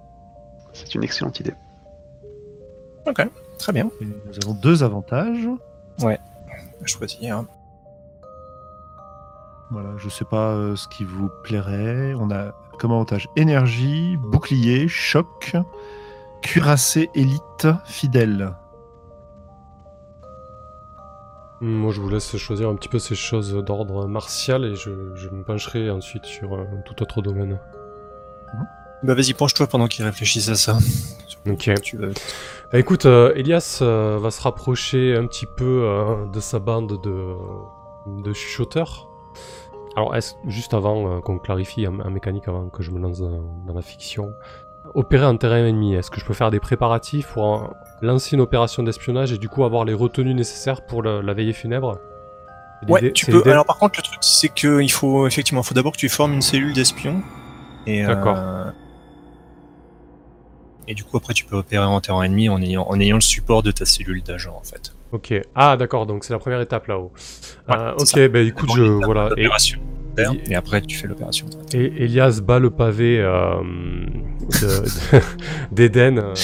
C'est une excellente idée. Très bien. Et nous avons deux avantages. Je choisis. Hein. Voilà, je sais pas euh, ce qui vous plairait. On a comme avantage énergie, bouclier, choc, cuirassé, élite, fidèle. Moi, je vous laisse choisir un petit peu ces choses d'ordre martial et je, je me pencherai ensuite sur euh, tout autre domaine. Bah vas-y, penche-toi pendant qu'ils réfléchissent à ça. Ok. Tu. Bah, écoute, euh, Elias euh, va se rapprocher un petit peu euh, de sa bande de, de chuchoteurs. Alors, est-ce, juste avant qu'on clarifie en, en mécanique, avant que je me lance dans, dans la fiction, opérer en terrain ennemi, est-ce que je peux faire des préparatifs pour lancer une opération d'espionnage et du coup avoir les retenues nécessaires pour la veillée funèbre? Ouais, tu peux. Alors par contre, le truc, c'est que il faut effectivement, faut d'abord que tu formes une cellule d'espions. Et D'accord. euh, Et du coup, après, tu peux opérer en terrain ennemi en ayant, en ayant le support de ta cellule d'agent, en fait. Ok. Ah, d'accord, donc c'est la première étape là-haut. Ouais, Euh, ok, bah écoute, je. Voilà. Et- après, tu fais l'opération. Et Elias bat le pavé euh, de- de- d'Eden. euh,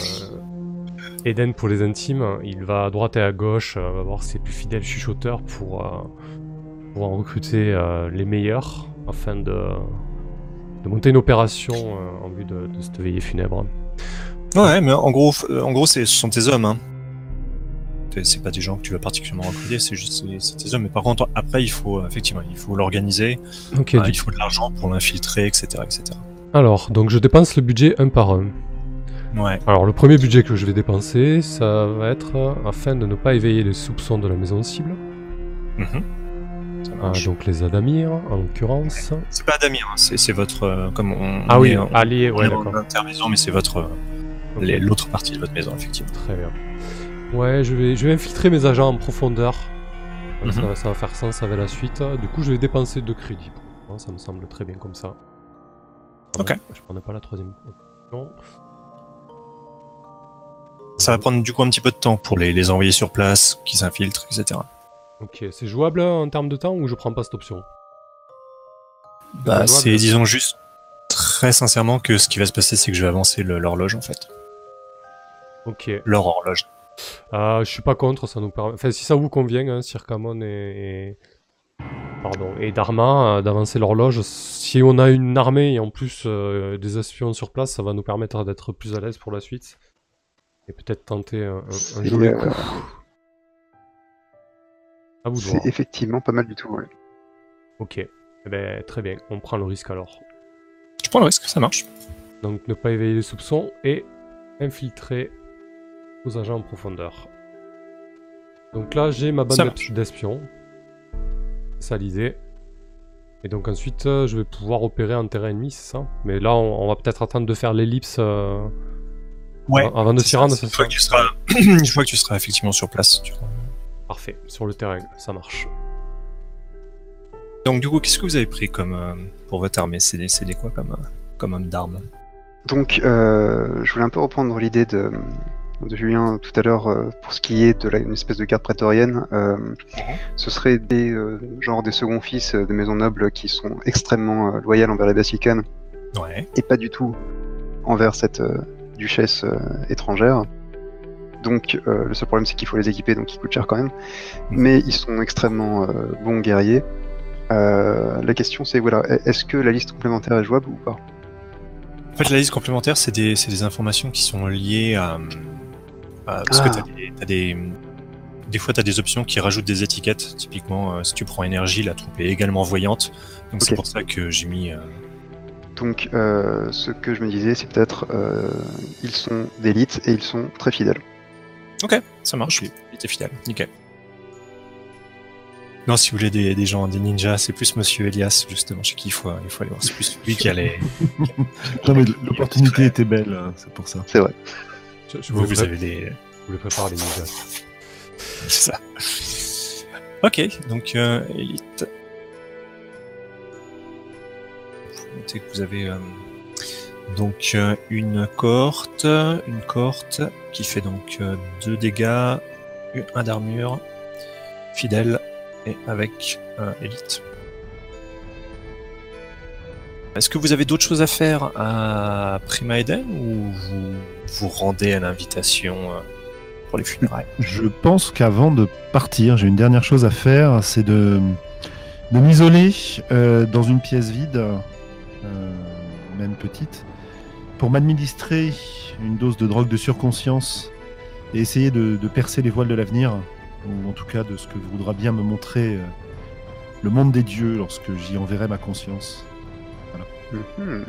Eden pour les intimes. Il va à droite et à gauche, euh, va voir ses plus fidèles chuchoteurs pour, pour en recruter les meilleurs afin de, de monter une opération en vue de, de cette veillée funèbre. Ouais, mais en gros, en gros, ce sont tes hommes. Hein. C'est- pas des gens que tu vas particulièrement recruter, c'est juste tes hommes. Mais par contre, après, il faut effectivement, il faut l'organiser. Euh, du- il faut de l'argent pour l'infiltrer, etc., etc. alors, donc je dépense le budget un par un. Ouais. Alors, le premier budget que je vais dépenser, ça va être euh, afin de ne pas éveiller les soupçons de la maison cible. Mhm. Ah, donc les Adamir, en l'occurrence. C'est pas Damir, hein, c'est, votre, euh, comme on. Ah on oui, est en- allié, on ouais, d'accord. mais c'est votre, l'autre partie de votre maison, effectivement. Très bien. Ouais, je vais, je vais infiltrer mes agents en profondeur. Ça, Mhm. ça va faire sens avec la suite. Du coup, je vais dépenser deux crédits. Bon, ça me semble très bien comme ça. Ok. Ouais, Je prenais pas la troisième option. Ça va prendre du coup un petit peu de temps pour les, les envoyer sur place, qu'ils s'infiltrent, etc. Ok, c'est jouable en termes de temps ou je prends pas cette option? Bah, c'est, disons juste, très sincèrement, que ce qui va se passer, c'est que je vais avancer l'horloge, en fait. Ok. Leur horloge. Euh, je suis pas contre, ça nous permet. Enfin, si ça vous convient, hein, Circamon et. et- Pardon, et Dharma, euh, d'avancer l'horloge. Si on a une armée et en plus euh, des espions sur place, ça va nous permettre d'être plus à l'aise pour la suite. Et peut-être tenter un, un- un C'est, joli euh, coup. À vous de voir. C'est effectivement pas mal du tout. ouais. Ok. Eh ben, très bien, on prend le risque alors. Je prends le risque, ça marche. Donc ne pas éveiller les soupçons et infiltrer aux agents en profondeur. Donc là j'ai ma bande d'espions. C'est ça l'idée. Et donc ensuite euh, je vais pouvoir opérer en terrain ennemi, c'est ça? Mais là on, on va peut-être attendre de faire l'ellipse euh, Ouais. avant de s'y rendre, une fois que tu seras, une fois que tu seras effectivement sur place. tu- Parfait, sur le terrain, ça marche. Donc du coup, qu'est-ce que vous avez pris comme euh, pour votre armée? C'est des, quoi comme, euh, comme homme d'armes? Donc, euh, je voulais un peu reprendre l'idée de, de Julien tout à l'heure euh, pour ce qui est de la, une espèce de garde prétorienne. Euh, ce serait des euh, genre des seconds fils euh, de maisons nobles qui sont extrêmement loyales envers les Basicanes Ouais. et pas du tout envers cette duchesse étrangère. Donc le seul problème c'est qu'il faut les équiper, donc ils coûtent cher quand même. Mais ils sont extrêmement bons guerriers. La question c'est voilà, est-ce que la liste complémentaire est jouable ou pas? En fait, la liste complémentaire, c'est des, c'est des informations qui sont liées à. À- parce Ah. que t'as des, t'as des. Des fois, tu as des options qui rajoutent des étiquettes. Typiquement, euh, si tu prends énergie, la troupe est également voyante. Donc, c'est pour ça que j'ai mis. euh, Donc euh, ce que je me disais c'est peut-être euh, ils sont d'élite et ils sont très fidèles. Ok, ça marche, oui. Il était fidèle. Nickel. Non, si vous voulez des, des gens, des ninjas, c'est plus Monsieur Elias, justement, chez qui il faut, il faut aller voir. C'est plus lui qui a les. Non, mais l'opportunité était belle, hein, c'est pour ça. C'est vrai. Je, je Vous, vous, vous pré- avez des. je vous les prépare les. C'est ça. Ok, donc euh, élite. Vous notez que vous avez euh, donc euh, une cohorte, une cohorte qui fait donc 2 dégâts, 1 d'armure, fidèle et avec euh, élite. Est-ce que vous avez d'autres choses à faire à Prima Eden ou vous vous rendez à l'invitation euh, pour les funérailles? Je pense qu'avant de partir, j'ai une dernière chose à faire, c'est de, m'isoler euh, dans une pièce vide, euh, même petite, pour m'administrer une dose de drogue de surconscience et essayer de, percer les voiles de l'avenir, ou en tout cas de ce que voudra bien me montrer le monde des dieux lorsque j'y enverrai ma conscience. Mhm.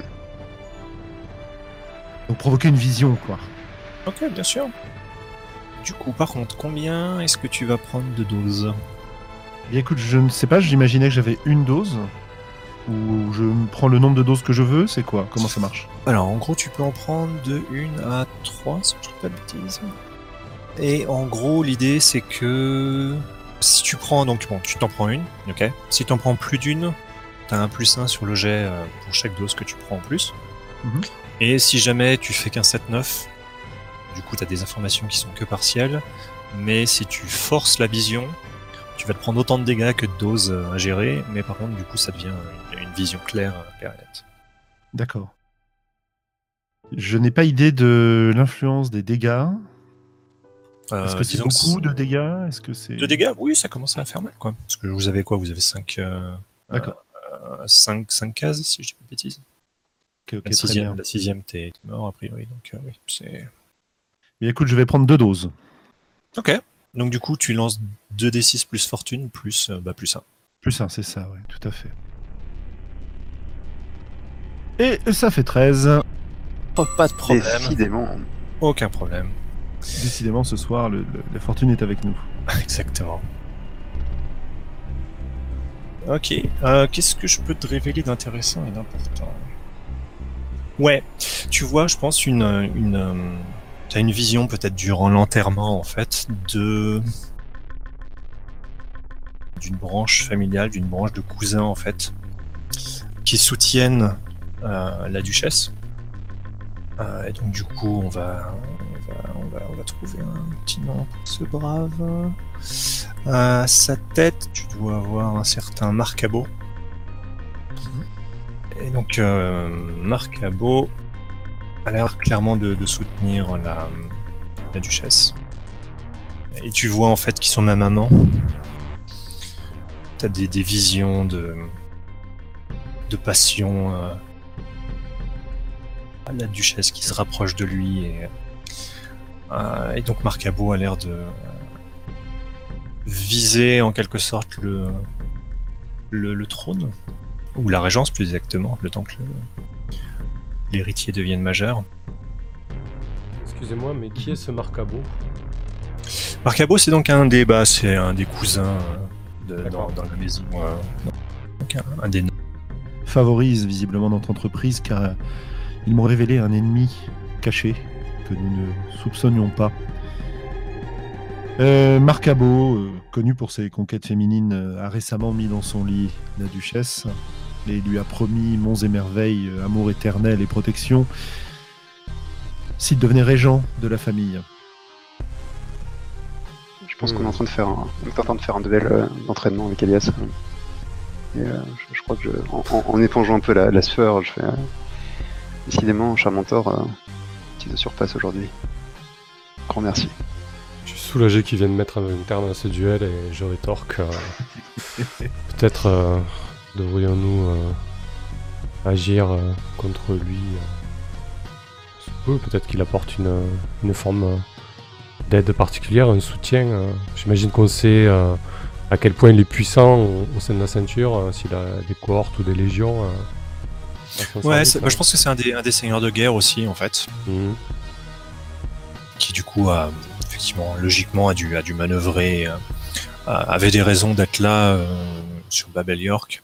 Donc provoquer une vision, quoi. Ok, bien sûr. Du coup, par contre, combien est-ce que tu vas prendre de doses? Bien écoute, je ne sais pas, j'imaginais que j'avais une dose, ou je prends le nombre de doses que je veux, c'est quoi? Comment ça marche? Alors, en gros, tu peux en prendre de 1 à 3, si je dis pas de bêtises. Et en gros, l'idée, c'est que si tu prends, donc bon, tu t'en prends une, ok? Si tu en prends plus d'une, t'as un plus 1 sur le jet euh, pour chaque dose que tu prends en plus. Mhm. Et si jamais tu fais qu'un 7-9, du coup, t'as des informations qui sont que partielles. Mais si tu forces la vision, tu vas te prendre autant de dégâts que de doses euh, à gérer, mais par contre, du coup, ça devient une, vision claire, euh, claire et nette. D'accord. Je n'ai pas idée de l'influence des dégâts. Euh, Est-ce que c'est beaucoup de dégâts? Est-ce que c'est De dégâts, oui, ça commence à faire mal, quoi. Parce que vous avez quoi? Vous avez 5 D'accord. 5, 5 cases, si je dis pas de bêtises. Ok, ok, la, sixième, bien. la sixième, t'es t'es mort, a priori. Donc, euh, oui, c'est... Mais écoute, je vais prendre deux doses. Ok. Donc, du coup, tu lances 2d6 plus fortune, plus, euh, bah, plus 1. Plus un, c'est ça, oui, tout à fait. Et ça fait 13. Oh, pas de problème. Décidément. Aucun problème. Décidément, ce soir, le- le- la fortune est avec nous. Exactement. Ok. Euh, Qu'est-ce que je peux te révéler d'intéressant et d'important? Ouais. Tu vois, je pense, une... une euh, T'as une vision peut-être durant l'enterrement, en fait, de... d'une branche familiale, d'une branche de cousins, en fait, qui soutiennent euh, la duchesse. Euh, et donc, du coup, on va, on va, on va, on va trouver un petit nom pour ce brave. À sa tête, tu dois avoir un certain Marc Cabot. Et donc, euh, Marc Cabot a l'air clairement de, de soutenir la, la duchesse. Et tu vois en fait qu'ils sont même amants. T'as des, des visions de, de passion euh, à la duchesse qui se rapproche de lui. Et, euh, et donc Marc Cabot a l'air de viser en quelque sorte le, le, le trône, ou la régence plus exactement, le temps que l'héritier devienne majeur. Excusez-moi, mais qui est ce Marcabo? Marc Cabot, c'est donc un des, bah, c'est un des cousins euh, de- dans, la maison. euh, donc un, un des Favorise visiblement notre entreprise car ils m'ont révélé un ennemi caché que nous ne soupçonnions pas. Euh, Marcabo, euh, connu pour ses conquêtes féminines, euh, a récemment mis dans son lit la duchesse et lui a promis monts et merveilles, euh, amour éternel et protection s'il devenait régent de la famille. Je pense Hmm. qu'on est en train de faire un, on est en train de faire un duel euh, d'entraînement avec Elias. Et euh, je, je crois que je, en, en- en épongeant un peu la, la sueur, je fais. euh, décidément, Charmentor, euh, tu te surpasses aujourd'hui. Grand merci. Soulagé qu'il vienne mettre un terme à ce duel et je rétorque. euh, Peut-être euh, devrions-nous euh, agir euh, contre lui. euh. Peut-être qu'il apporte une, une forme euh, d'aide particulière, un soutien. euh. J'imagine qu'on sait euh, à quel point il est puissant au, au sein de la ceinture, euh, s'il a des cohortes ou des légions. euh, Ouais, service, c'est- bah, je pense que c'est un des, un des seigneurs de guerre aussi, en fait, Mhm. qui du coup a effectivement, logiquement, a dû, a dû manœuvrer, euh, a- avait des raisons d'être là euh, sur Babel York,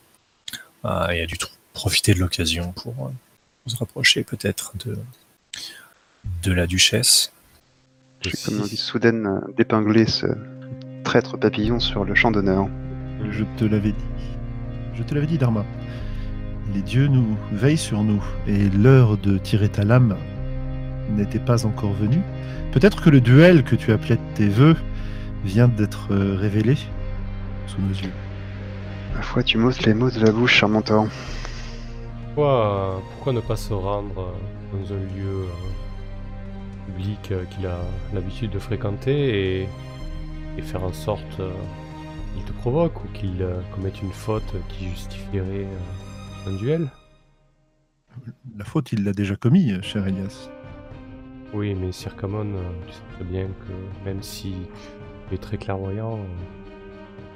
euh, et a dû profiter de l'occasion pour euh, se rapprocher peut-être de, de la duchesse. J'ai comme envie soudaine euh, d'épingler ce traître papillon sur le champ d'honneur. Je te l'avais dit. Je te l'avais dit, Dharma. Les dieux nous veillent sur nous et l'heure de tirer ta lame n'était pas encore venue. Peut-être que le duel que tu appelais de tes voeux vient d'être euh, révélé sous nos yeux. Ma foi, tu m'ôtes les mots de la bouche, Charmentor. Pourquoi, pourquoi ne pas se rendre euh, dans un lieu euh, public qu'il a l'habitude de fréquenter et, et faire en sorte qu'il te provoque ou qu'il commette une faute qui justifierait un duel? La faute, il l'a déjà commis, cher Elias. Oui, mais Circamon, euh, tu sais très bien que même si tu es très clairvoyant, euh,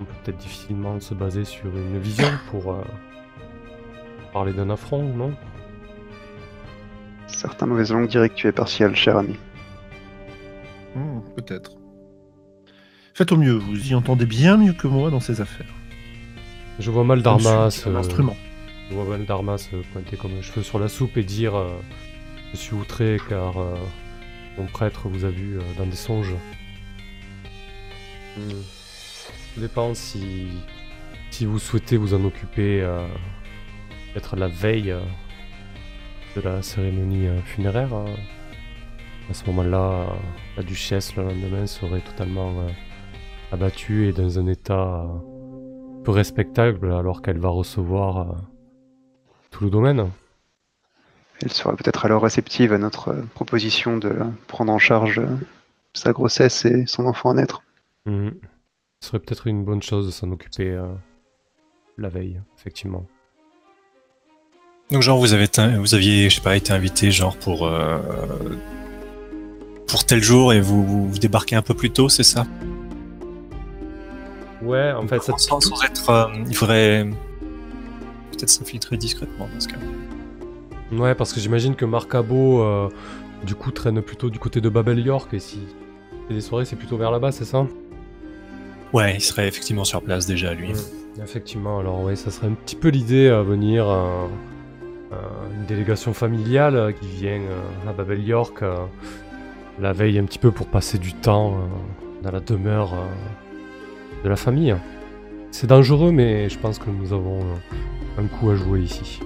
on peut peut-être difficilement se baser sur une vision pour euh, parler d'un affront, non? Certains mauvaises langues diraient que tu es partial, cher ami. Hmm, Peut-être. Faites au mieux, vous y entendez bien mieux que moi dans ces affaires. Je vois mal se... un instrument. Je vois mal Dharma se pointer comme un cheveu sur la soupe et dire euh, Je suis outré car euh, mon prêtre vous a vu euh, dans des songes. Hmm. Ça dépend si, si vous souhaitez vous en occuper euh, peut-être la veille euh, de la cérémonie euh, funéraire. à ce moment-là, la duchesse le lendemain serait totalement abattue et dans un état peu respectable alors qu'elle va recevoir tout le domaine. Elle sera peut-être alors réceptive à notre euh, proposition de prendre en charge euh, sa grossesse et son enfant à naître. Mhm. Ce serait peut-être une bonne chose de s'en occuper euh, la veille, effectivement. Donc genre vous avez vous aviez je sais pas été invité genre pour euh, pour tel jour et vous, vous, vous débarquez un peu plus tôt, c'est ça? Ouais, en fait, ça, sans, sans être euh, il faudrait peut-être s'infiltrer discrètement dans ce cas. Ouais, parce que j'imagine que Marcabo, euh, du coup, traîne plutôt du côté de Babel York, et si c'est des soirées, c'est plutôt vers là-bas, c'est ça? Ouais, il serait effectivement sur place déjà lui. Mm. Effectivement, alors oui, ça serait un petit peu l'idée à venir, euh, euh, une délégation familiale euh, qui vient euh, à Babel York euh, la veille un petit peu pour passer du temps euh, dans la demeure euh, de la famille. C'est dangereux, mais je pense que nous avons euh, un coup à jouer ici.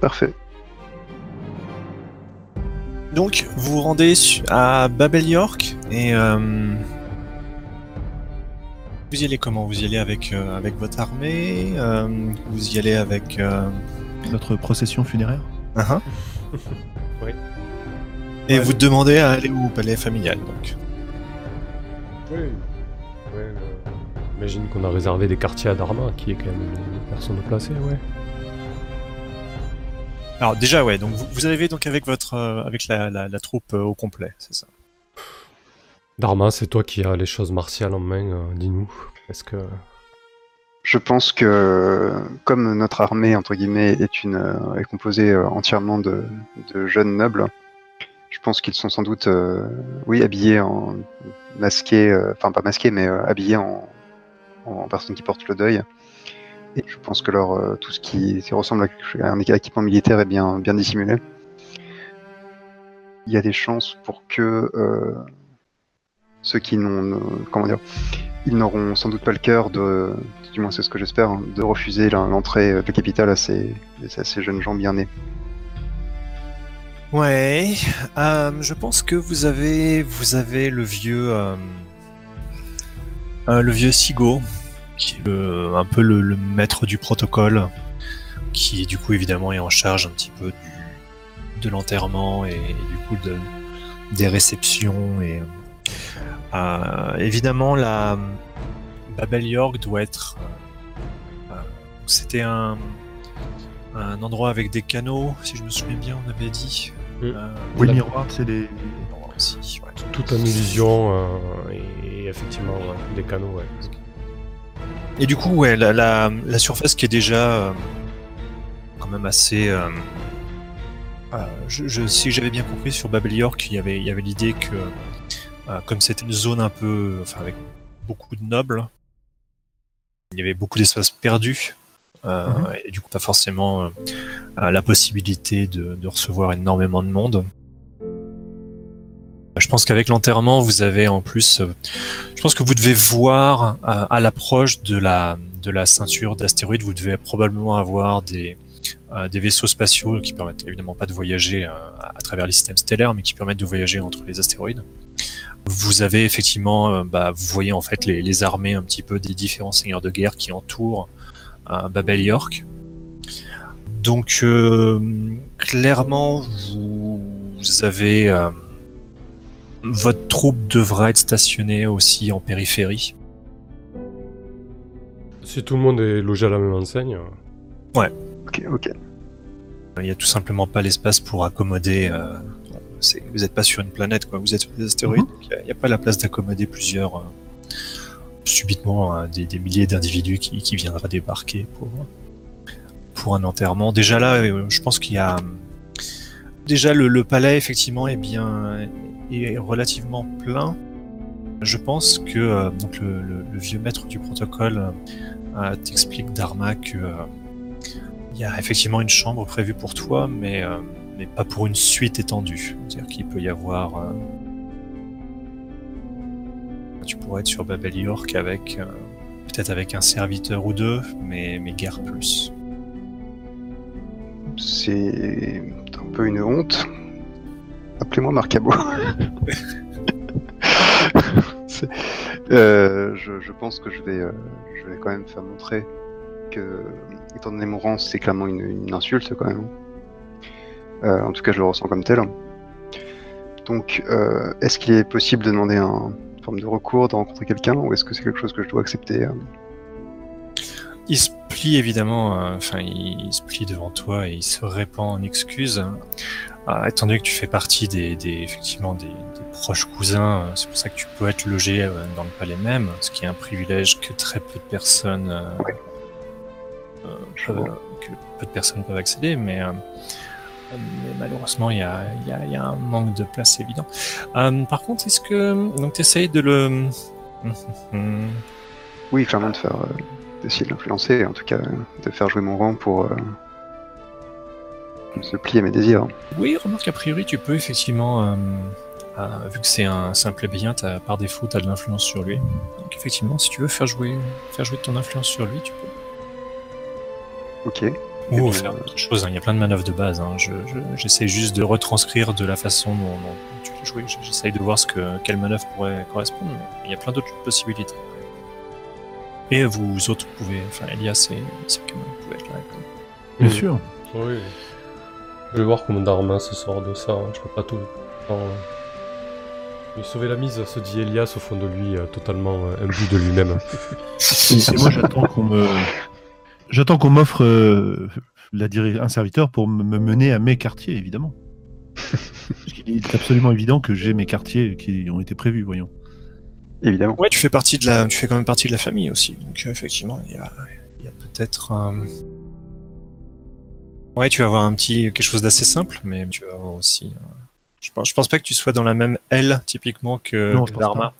Parfait. Donc vous vous rendez à Babel York et euh, vous y allez comment? Vous y allez avec euh, avec votre armée euh, Vous y allez avec euh, Notre procession funéraire uh-huh. Oui. Et Ouais. vous demandez à aller au palais familial donc. Oui. J'imagine qu'on a réservé des quartiers à Dharma, qui est quand même une, une personne placée, ouais. Alors déjà ouais, donc vous, vous arrivez donc avec votre euh, avec la, la, la troupe euh, au complet, c'est ça? Dharma, c'est toi qui as les choses martiales en main, euh, dis-nous. Est-ce que... Je pense que comme notre armée entre guillemets est une est composée entièrement de, de jeunes nobles, je pense qu'ils sont sans doute euh, oui habillés en masqués, euh, enfin pas masqués mais euh, habillés en, en personnes qui portent le deuil. Et je pense que leur tout ce qui, ressemble à un équipement militaire est bien dissimulé. Il y a des chances pour que euh, ceux qui n'ont, comment dire, ils n'auront sans doute pas le cœur de, du moins c'est ce que j'espère, hein, de refuser l'entrée de la capitale à ces, jeunes gens bien nés. Ouais, euh, je pense que vous avez, le vieux, euh, le vieux Sigo, qui est le- un peu le, le maître du protocole, qui du coup évidemment est en charge un petit peu du, de l'enterrement et, du coup de, des réceptions et euh, évidemment la Babel York doit être, euh, euh, c'était un un endroit avec des canaux, si je me souviens bien, on avait dit. Mm. Euh, Oui, La- miroir, c'est aussi, ouais. En illusion euh, et, effectivement ouais, des canaux. Ouais. Et du coup, ouais, la, la, la surface qui est déjà euh, quand même assez. euh, euh, je, je- si j'avais bien compris sur Babel York, il y avait, il y avait l'idée que euh, comme c'était une zone un peu, enfin avec beaucoup de nobles, il y avait beaucoup d'espace perdu. euh, Mhm. Et du coup, pas forcément la possibilité de, de recevoir énormément de monde. Je pense qu'avec l'enterrement, vous avez en plus, euh, je pense que vous devez voir euh, à l'approche de la de la ceinture d'astéroïdes, vous devez probablement avoir des euh, des vaisseaux spatiaux qui permettent évidemment pas de voyager à travers les systèmes stellaires, mais qui permettent de voyager entre les astéroïdes. Vous avez effectivement, bah, vous voyez en fait les, armées un petit peu des différents seigneurs de guerre qui entourent Babel York. Donc clairement, vous, avez votre troupe devra être stationnée aussi en périphérie. Si tout le monde est logé à la même enseigne. euh, Ok, ok. Il n'y a tout simplement pas l'espace pour accommoder. euh, vous n'êtes pas sur une planète, quoi. Vous êtes sur des astéroïdes. donc Il n'y a, pas la place d'accommoder plusieurs euh, subitement euh, des, des milliers d'individus qui, qui viendraient débarquer pour pour un enterrement. Déjà là, euh, je pense qu'il y a déjà le, palais effectivement est bien est relativement plein. Je pense que euh, donc le, vieux maître du protocole euh, t'explique Dharma que euh, il y a effectivement une chambre prévue pour toi, mais, mais pas pour une suite étendue. C'est-à-dire qu'il peut y avoir. Tu pourrais être sur Babel York avec. Peut-être avec un serviteur ou deux, mais, mais guère plus. C'est peu une honte. Appelez-moi Marcabo. Euh, je, je pense que je vais, euh, je vais quand même faire montrer que, étant donné mon rang, c'est clairement une, une insulte quand même. Euh, en tout cas, je le ressens comme tel. Donc, est-ce qu'il est possible de demander un, une forme de recours, de rencontrer quelqu'un, ou est-ce que c'est quelque chose que je dois accepter Il se plie évidemment, euh, enfin il, il se plie devant toi et il se répand en excuses. Euh, étant donné que tu fais partie des, des- effectivement des, des proches cousins, euh, c'est pour ça que tu peux être logé dans le palais même, ce qui est un privilège que très peu de personnes Ouais. peuvent- que peu de personnes peuvent accéder, mais, mais malheureusement il y a, y a- il y a un manque de place évident. Par contre, est-ce que donc tu essayes de le Oui, clairement de faire, d'essayer de l'influencer, en tout cas de faire jouer mon rang pour euh, se plier à mes désirs. Oui, remarque, a priori, tu peux effectivement, euh, euh, vu que c'est un simple bien, par défaut, tu as de l'influence sur lui. Donc effectivement, si tu veux faire jouer, faire jouer ton influence sur lui, tu peux. Ok. Ou puis, faire autre chose, hein. il y a plein de manœuvres de base. hein. Je- je- J'essaie juste de retranscrire de la façon dont, dont tu peux jouer. J'essaye de voir ce que, quelle manœuvre pourrait correspondre, mais il y a plein d'autres possibilités. Et vous autres pouvez, enfin Elias et Sakaman, vous pouvez être là. Bien sûr. Oui. Je vais voir comment Dharma se sort de ça. hein. Je peux pas tout. Enfin, lui sauver la mise, se dit Elias au fond de lui, euh, totalement euh, imbu de lui-même. Et moi, j'attends qu'on me. J'attends qu'on m'offre euh, la un serviteur pour me me mener à mes quartiers, évidemment. Parce qu'il est absolument évident que j'ai mes quartiers qui ont été prévus, voyons. Évidemment. Ouais, tu fais partie de la, tu fais quand même partie de la famille aussi. Donc euh, effectivement, il y a, il y a peut-être. Ouais, tu vas avoir un petit quelque chose d'assez simple, mais tu vas avoir aussi. euh, Je pense, je pense pas que tu sois dans la même aile typiquement que, Non, je pense Dharma.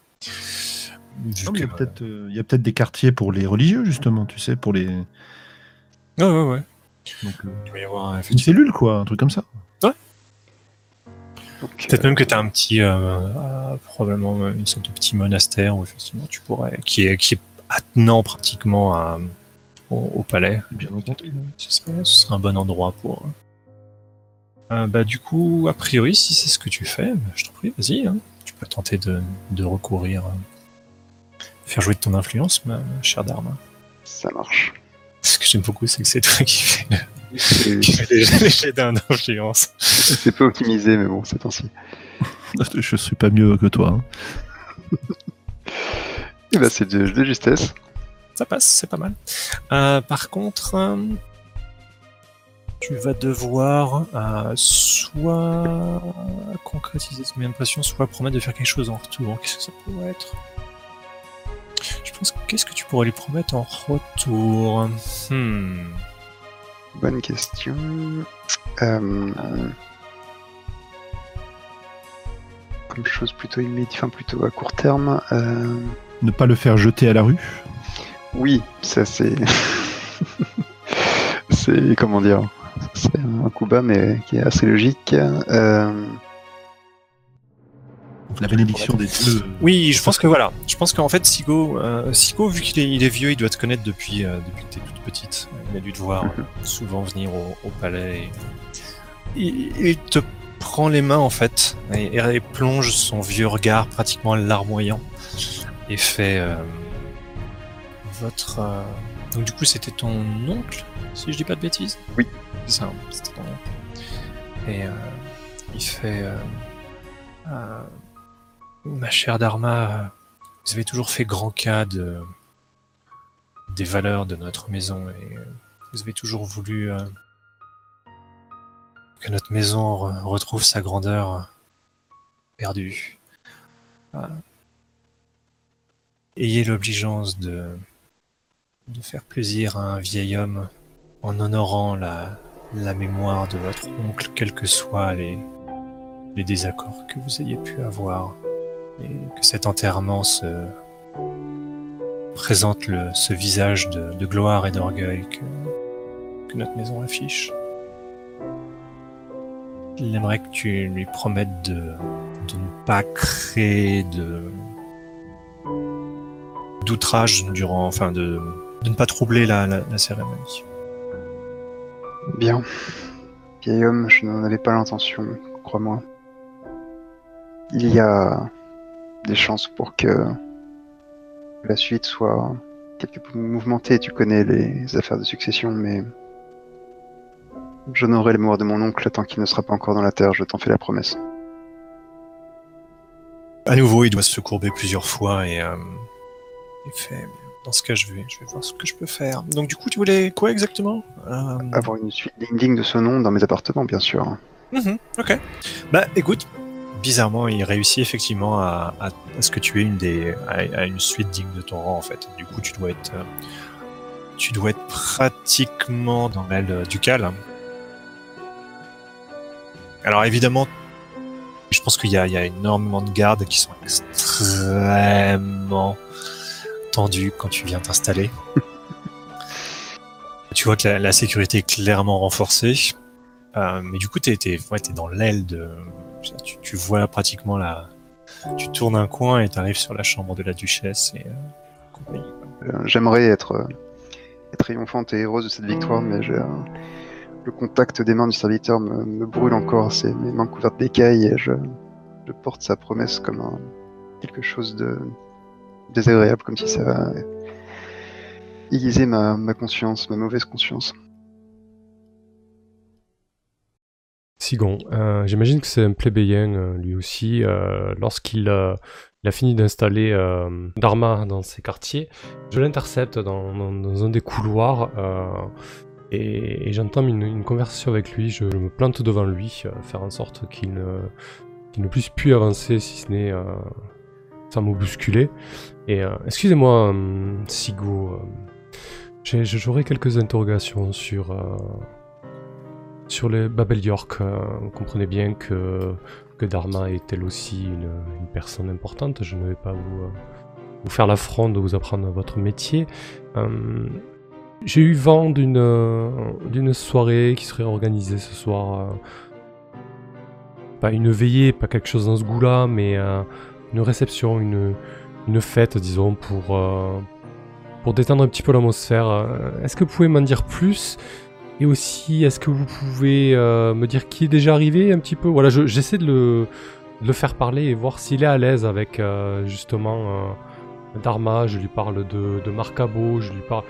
Vu Non, mais il y a que- peut-être euh, il y a peut-être des quartiers pour les religieux, justement, tu sais, pour les. Ouais, ouais, ouais. Donc, euh, Il va y avoir une cellule, quoi, un truc comme ça. Peut-être euh, même que tu as un petit, euh, euh, probablement une sorte de petit monastère où effectivement tu pourrais, qui est, qui est attenant pratiquement à, au, au palais. Bien entendu. Ce serait, ce serait un bon endroit pour. Euh, bah du coup, a priori, si c'est ce que tu fais, bah, je t'en prie, vas-y. hein. Tu peux tenter de, de recourir, euh, faire jouer de ton influence, ma, ma chère Dharma. ça marche. Ce que j'aime beaucoup, c'est que c'est toi qui fais, les jets d'influence. c'est peu optimisé, mais bon, c'est ainsi. Je suis pas mieux que toi. hein. Et bah, c'est de, de justesse. Ça passe, c'est pas mal. Euh, par contre, euh, tu vas devoir euh, soit concrétiser ton impression, soit promettre de faire quelque chose en retour. Qu'est-ce que ça pourrait être? Je pense que qu'est-ce que tu pourrais lui promettre en retour? Hmm. Bonne question. Euh, Comme chose plutôt immédiate, enfin plutôt à court terme. euh, Ne pas le faire jeter à la rue? Oui, ça c'est. c'est. Comment dire C'est un coup bas, mais qui est assez logique. Euh, La bénédiction des dieux. Oui, je pense que voilà. Je pense qu'en fait, Sigo, euh, Sigo vu qu'il est, il est vieux, il doit te connaître depuis, euh, depuis que t'es toute petite. Il a dû te voir Mhm. euh, souvent venir au, au palais. et- Il, il te prend les mains en fait et, et plonge son vieux regard pratiquement larmoyant et fait euh, votre. euh, Donc du coup, c'était ton oncle, si je dis pas de bêtises? Oui. C'est ça, hein, c'était ton oncle. Et euh, il fait. Ma chère Dharma, euh, vous avez toujours fait grand cas de, des valeurs de notre maison et euh, vous avez toujours voulu euh, que notre maison re- retrouve sa grandeur perdue. Ayez l'obligeance de, faire plaisir à un vieil homme en honorant la, la mémoire de votre oncle, quels que soient les désaccords que vous ayez pu avoir et que cet enterrement se présente ce visage de, gloire et d'orgueil que, notre maison affiche. Il aimerait que tu lui promettes de, de ne pas créer de d'outrage durant, enfin de, de ne pas troubler la, la, la cérémonie. Bien. Vieil homme, je n'en avais pas l'intention, crois-moi. Il y a des chances pour que la suite soit quelque peu mouvementée. Tu connais les affaires de succession, mais j'honorerai la mémoire de mon oncle tant qu'il ne sera pas encore dans la terre, je t'en fais la promesse. À nouveau, il doit se courber plusieurs fois et euh, il fait. Dans ce cas, je vais, je vais voir ce que je peux faire. Donc, du coup, tu voulais quoi exactement? Euh, Avoir une suite digne de ce nom dans mes appartements, bien sûr. Mhm, ok. Bah écoute, bizarrement, il réussit effectivement à, à- ce que tu aies une des à, une suite digne de ton rang en fait. Du coup, tu dois être euh, tu dois être pratiquement dans l'aile ducale. Alors évidemment, je pense qu'il y y a énormément de gardes qui sont extrêmement tendus quand tu viens t'installer. tu vois que la, sécurité est clairement renforcée. Euh, mais du coup, ouais, t'es dans l'aile de. Tu, tu vois pratiquement la. Tu tournes un coin et t'arrives sur la chambre de la duchesse et euh. Euh, J'aimerais être, euh, être triomphante et heureuse de cette victoire, mais le contact des mains du serviteur me, me brûle encore. C'est mes mains couvertes d'écailles et je, je porte sa promesse comme un, quelque chose de désagréable, comme si ça va aiguiser ma, ma conscience, ma mauvaise conscience. Sigon, euh, j'imagine que c'est un plébéien euh, lui aussi. euh, Lorsqu'il il a fini d'installer Dharma dans ses quartiers, je l'intercepte dans, un des couloirs et, j'entame une, conversation avec lui. Je, me plante devant lui, faire en sorte qu'il ne, ne puisse plus avancer si ce n'est sans me bousculer. Et excusez-moi, Sigo, j'ai- j'aurais quelques interrogations sur. Sur les Babel York, euh, vous comprenez bien que, que Dharma est elle aussi une, personne importante. Je ne vais pas vous, euh, vous faire l'affront de vous apprendre votre métier. Euh, J'ai eu vent d'une d'une soirée qui serait organisée ce soir pas une veillée, pas quelque chose dans ce goût-là, mais une réception, une, une fête, disons, pour, pour détendre un petit peu l'atmosphère. Est-ce que vous pouvez m'en dire plus? Et aussi, est-ce que vous pouvez euh, me dire qui est déjà arrivé un petit peu? Voilà, je- j'essaie de le, faire parler et voir s'il est à l'aise avec euh, justement euh, Dharma. Je lui parle de, de Marcabo, je lui parle.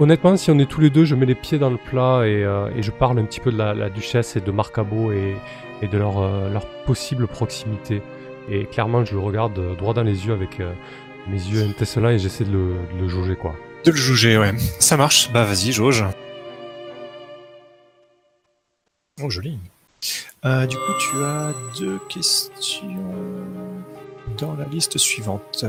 Honnêtement, si on est tous les deux, je mets les pieds dans le plat et, je parle un petit peu de la, duchesse et de Marcabo et, et de leur, possible proximité. Et clairement, je le regarde droit dans les yeux avec mes yeux étincelants et j'essaie de de le jauger, quoi. De le juger, ouais. Ça marche. Bah vas-y, jauge. Oh, joli. Euh, du coup, tu as deux questions dans la liste suivante.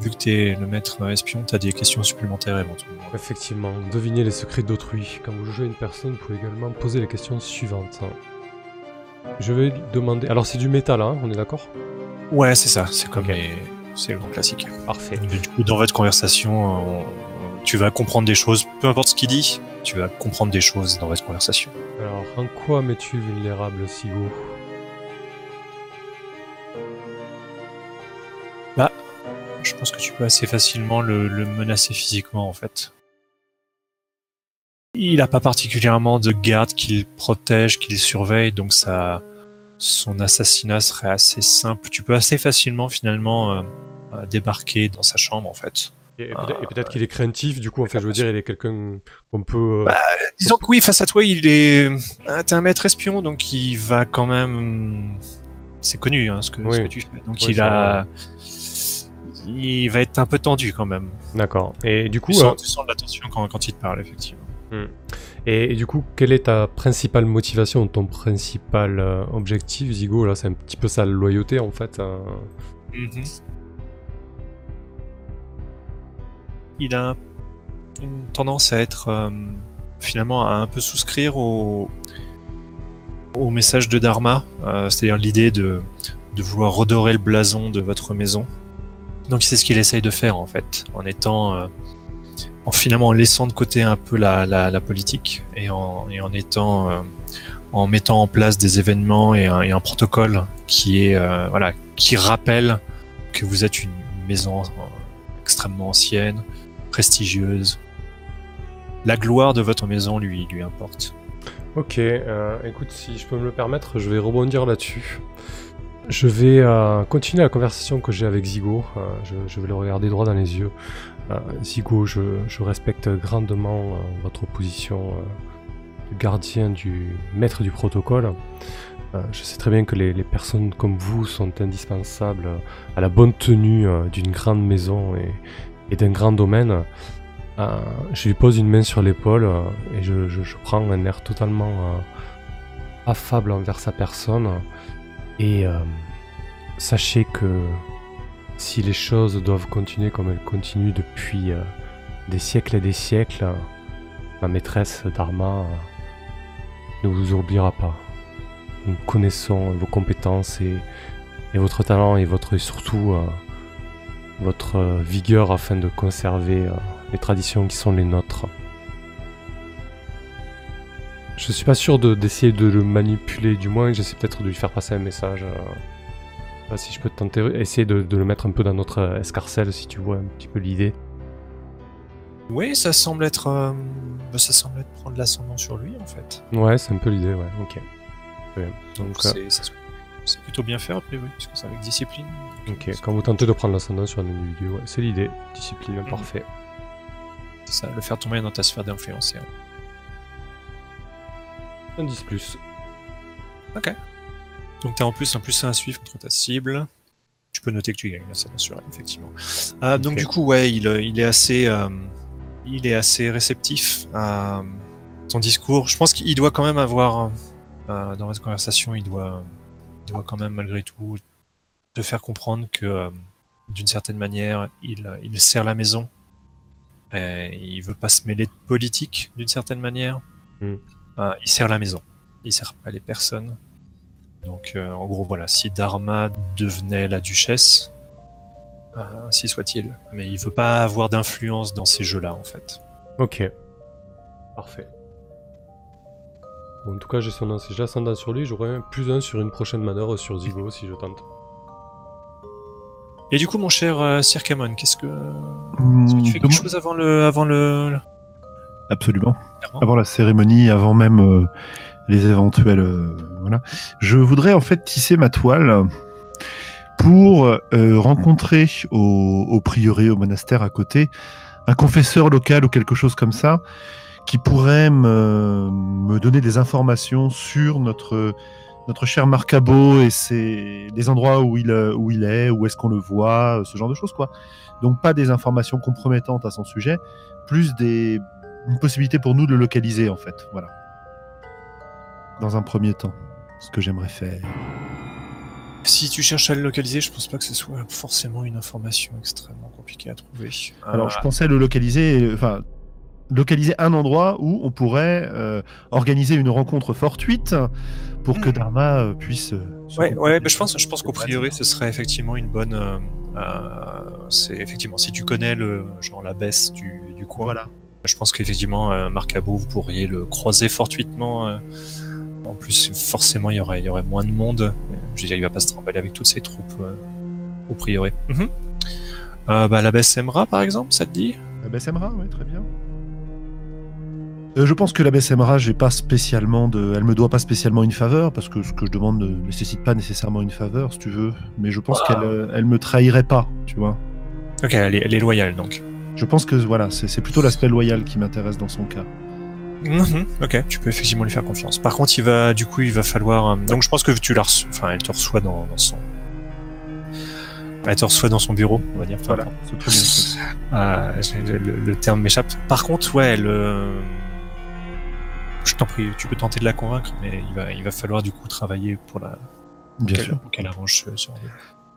Vu que t'es le maître espion, t'as des questions supplémentaires éventuellement. Effectivement, devinez les secrets d'autrui. Quand vous jugez une personne, vous pouvez également poser les questions suivantes. Je vais demander. Alors, c'est du métal, hein, on est d'accord? Ouais, c'est ça. C'est comme les... C'est le grand classique. Parfait. Du coup, dans votre conversation, on- tu vas comprendre des choses, peu importe ce qu'il dit, tu vas comprendre des choses dans votre conversation. Alors, en quoi m'es-tu vulnérable, Sigo? Je pense que tu peux assez facilement le, le menacer physiquement, en fait. Il n'a pas particulièrement de garde qui le protège, qui le surveille, donc ça, son assassinat serait assez simple. Tu peux assez facilement, finalement, euh, euh, débarquer dans sa chambre, en fait. Et, Ah, peut-être et peut-être qu'il est craintif, du coup, en fait, je veux dire, il est quelqu'un qu'on peut. euh, Bah, Disons que oui, face à toi, il est. Ah, T'es un maître espion, donc il va quand même. C'est connu, hein, ce, que, Oui. ce que tu fais. Donc Oui, il a. Il va être un peu tendu quand même. D'accord. Et du coup, Tu euh, sens, tu sens de la tension quand, quand il te parle, effectivement. et, et du coup, quelle est ta principale motivation, ton principal euh, objectif, Zigo? Là, c'est un petit peu sa loyauté, en fait. euh. Il a une tendance à être. euh, finalement, à un peu souscrire au, message de Dharma, euh, c'est-à-dire l'idée de, vouloir redorer le blason de votre maison. Donc c'est ce qu'il essaye de faire en fait, en étant, euh, en finalement en laissant de côté un peu la, la, politique et en, étant, en mettant en place des événements et un, et protocole qui est, qui rappelle que vous êtes une maison extrêmement ancienne, prestigieuse. La gloire de votre maison lui lui importe. Ok, euh, écoute, si je peux me le permettre, je vais rebondir là-dessus. Je vais euh, continuer la conversation que j'ai avec Zigo. euh, je, vais le regarder droit dans les yeux. Zigo, je, respecte grandement votre position de gardien du maître du protocole. Je sais très bien que les, les personnes comme vous sont indispensables à la bonne tenue d'une grande maison et, et d'un grand domaine. Euh, je lui pose une main sur l'épaule euh, et je, je- je prends un air totalement euh, affable envers sa personne. Et sachez que si les choses doivent continuer comme elles continuent depuis des siècles et des siècles, ma maîtresse Dharma ne vous oubliera pas. Nous connaissons vos compétences et, votre talent et votre et surtout votre euh, vigueur afin de conserver euh, les traditions qui sont les nôtres. Je suis pas sûr de- d'essayer de, le manipuler, du moins j'essaie peut-être de lui faire passer un message. euh, je sais pas si je peux tenter, essayer de, de le mettre un peu dans notre euh, escarcelle si tu vois un petit peu l'idée. Oui, ça semble être, euh, ça semble être prendre l'ascendant sur lui en fait. Ouais, c'est un peu l'idée, ouais, ok. Ouais, Donc euh, c'est plutôt bien fait après, oui, puisque c'est avec discipline. Ok, quand vous tentez de prendre l'ascendant sur un individu, ouais, c'est l'idée. Discipline, Mhm. parfait. C'est ça, le faire tomber dans ta sphère d'influence. Un 10 plus. Donc t'as en plus un plus 1 à suivre contre ta cible. Tu peux noter que tu gagnes, ça bien sûr, effectivement. Euh, Donc Ok. du coup, ouais, il, euh, il est assez, euh, il est assez réceptif à ton discours. Je pense qu'il doit quand même avoir, euh, dans votre conversation, il doit, il doit quand même malgré tout te faire comprendre que, euh, d'une certaine manière, il, il sert la maison. Et il veut pas se mêler de politique, d'une certaine manière. Mm. Euh, il sert la maison. Il sert pas les personnes. Donc, euh, en gros, voilà, si Dharma devenait la duchesse, euh, ainsi soit-il. Mais il veut pas avoir d'influence dans ces jeux-là, en fait. Ok. Parfait. En tout cas, j'ai son ascendant sur lui, j'aurai un plus 1 sur une prochaine manœuvre sur Zigo si je tente. Et du coup, mon cher euh, Sir Camon, qu'est-ce que, est-ce que tu fais quelque demande- chose avant le, avant le, Absolument. Clairement. Avant la cérémonie, avant même euh, les éventuels. euh, voilà. Je voudrais en fait tisser ma toile pour euh, rencontrer au, au prieuré, au monastère à côté, un confesseur local ou quelque chose comme ça, qui pourrait me, me donner des informations sur notre, notre cher Marcabo et ses, les endroits où il, euh, où il est, où est-ce qu'on le voit, ce genre de choses, quoi. Donc pas des informations compromettantes à son sujet, plus des, une possibilité pour nous de le localiser, en fait. Voilà. Dans un premier temps, ce que j'aimerais faire. Si tu cherches à le localiser, je pense pas que ce soit forcément une information extrêmement compliquée à trouver. Alors, Euh, je pensais le localiser, euh, enfin, localiser un endroit où on pourrait euh, organiser une rencontre fortuite pour que. Dharma euh, puisse. euh, Ouais, ouais, bah, je pense, je pense qu'au priori, ce serait effectivement une bonne. euh, c'est effectivement si tu connais le genre la baisse du, du coin. Voilà. Je pense qu'effectivement, euh, Marc Abo, vous pourriez le croiser fortuitement. euh. en plus, forcément, il y aurait, il y aurait moins de monde. Je veux dire, il va pas se trimballer avec toutes ses troupes euh, au priori. Mhm. Euh, bah, la baisse Emra, par exemple, ça te dit? La BSMRA, oui, très bien. Euh, je pense que la BSMRA, j'ai pas spécialement de, elle me doit pas spécialement une faveur parce que ce que je demande ne nécessite pas nécessairement une faveur, si tu veux. Mais je pense qu'elle, euh, elle me trahirait pas, tu vois. Ok, elle est, elle est loyale donc. Je pense que voilà, c'est plutôt l'aspect loyal qui m'intéresse dans son cas. Mhm, Ok, tu peux effectivement lui faire confiance. Par contre, il va, du coup, il va falloir. euh, donc, je pense que tu la reçois, enfin, elle te reçoit dans, dans son. Elle te reçoit dans son bureau, on va dire. Enfin, Voilà, bien. le, le terme m'échappe. Par contre, ouais, elle. euh, Je t'en prie, tu peux tenter de la convaincre, mais il va, il va falloir du coup travailler pour la. Bien qu'elle- sûr. pour qu'elle arrange ce, ce.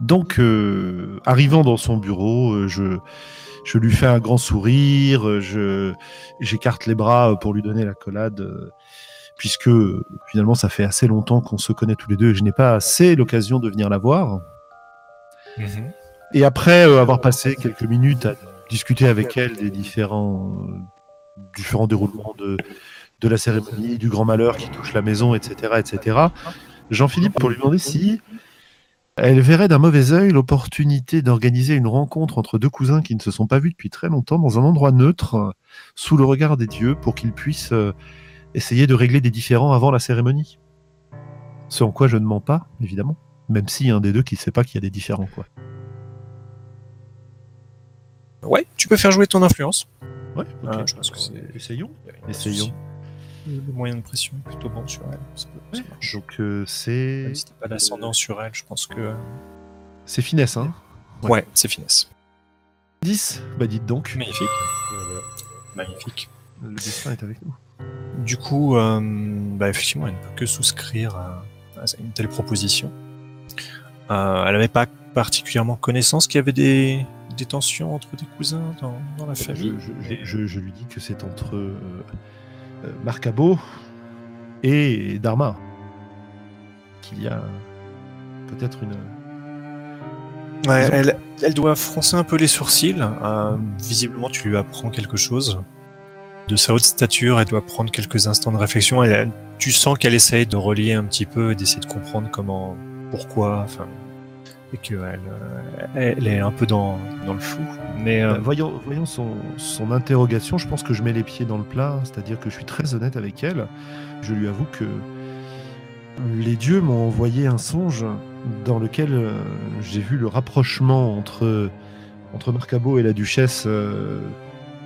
Donc, euh, arrivant dans son bureau, euh, je, je lui fais un grand sourire, euh, je, j'écarte les bras pour lui donner la collade, puisque finalement, ça fait assez longtemps qu'on se connaît tous les deux et je n'ai pas assez l'occasion de venir la voir. Mhm. Et après euh, avoir passé quelques minutes à discuter avec elle des différents, euh, différents déroulements de, de la cérémonie, du grand malheur qui touche la maison, etc., etc., Jean-Philippe pour lui demander si elle verrait d'un mauvais œil l'opportunité d'organiser une rencontre entre deux cousins qui ne se sont pas vus depuis très longtemps dans un endroit neutre, euh, sous le regard des dieux, pour qu'ils puissent euh, essayer de régler des différends avant la cérémonie. Ce en quoi je ne mens pas, évidemment, même s'il y a un des deux qui ne sait pas qu'il y a des différends. Quoi. Ouais, tu peux faire jouer ton influence. Ouais, Ah, je pense que c'est- Essayons. Essayons. Le moyen de pression est plutôt bon sur elle. Ça, peut- ça. Donc euh, c'est Même si t'as pas l'ascendant sur elle, je pense que. c'est finesse, hein Ouais. Ouais, c'est finesse. 10 Bah dites donc, Magnifique. Voilà. Magnifique. le destin est avec nous. Du coup, euh, bah, effectivement, elle ne peut que souscrire à, à une telle proposition. Euh, elle n'avait pas particulièrement connaissance qu'il y avait des, des tensions entre des cousins dans, dans la Je, famille. je- je- je- je lui dis que c'est entre euh, Marcabo et Dharma qu'il y a peut-être une... Ouais, elle, elle doit froncer un peu les sourcils. Euh, visiblement, tu lui apprends quelque chose. De sa haute stature, elle doit prendre quelques instants de réflexion. Elle, tu sens qu'elle essaye de relier un petit peu, d'essayer de comprendre comment, pourquoi, enfin, et qu'elle euh, elle est un peu dans, dans le flou. Mais euh, Bah, voyons, voyons son, son interrogation, je pense que je mets les pieds dans le plat, c'est-à-dire que je suis très honnête avec elle. Je lui avoue que les dieux m'ont envoyé un songe dans lequel euh, j'ai vu le rapprochement entre, entre Marcabo et la duchesse,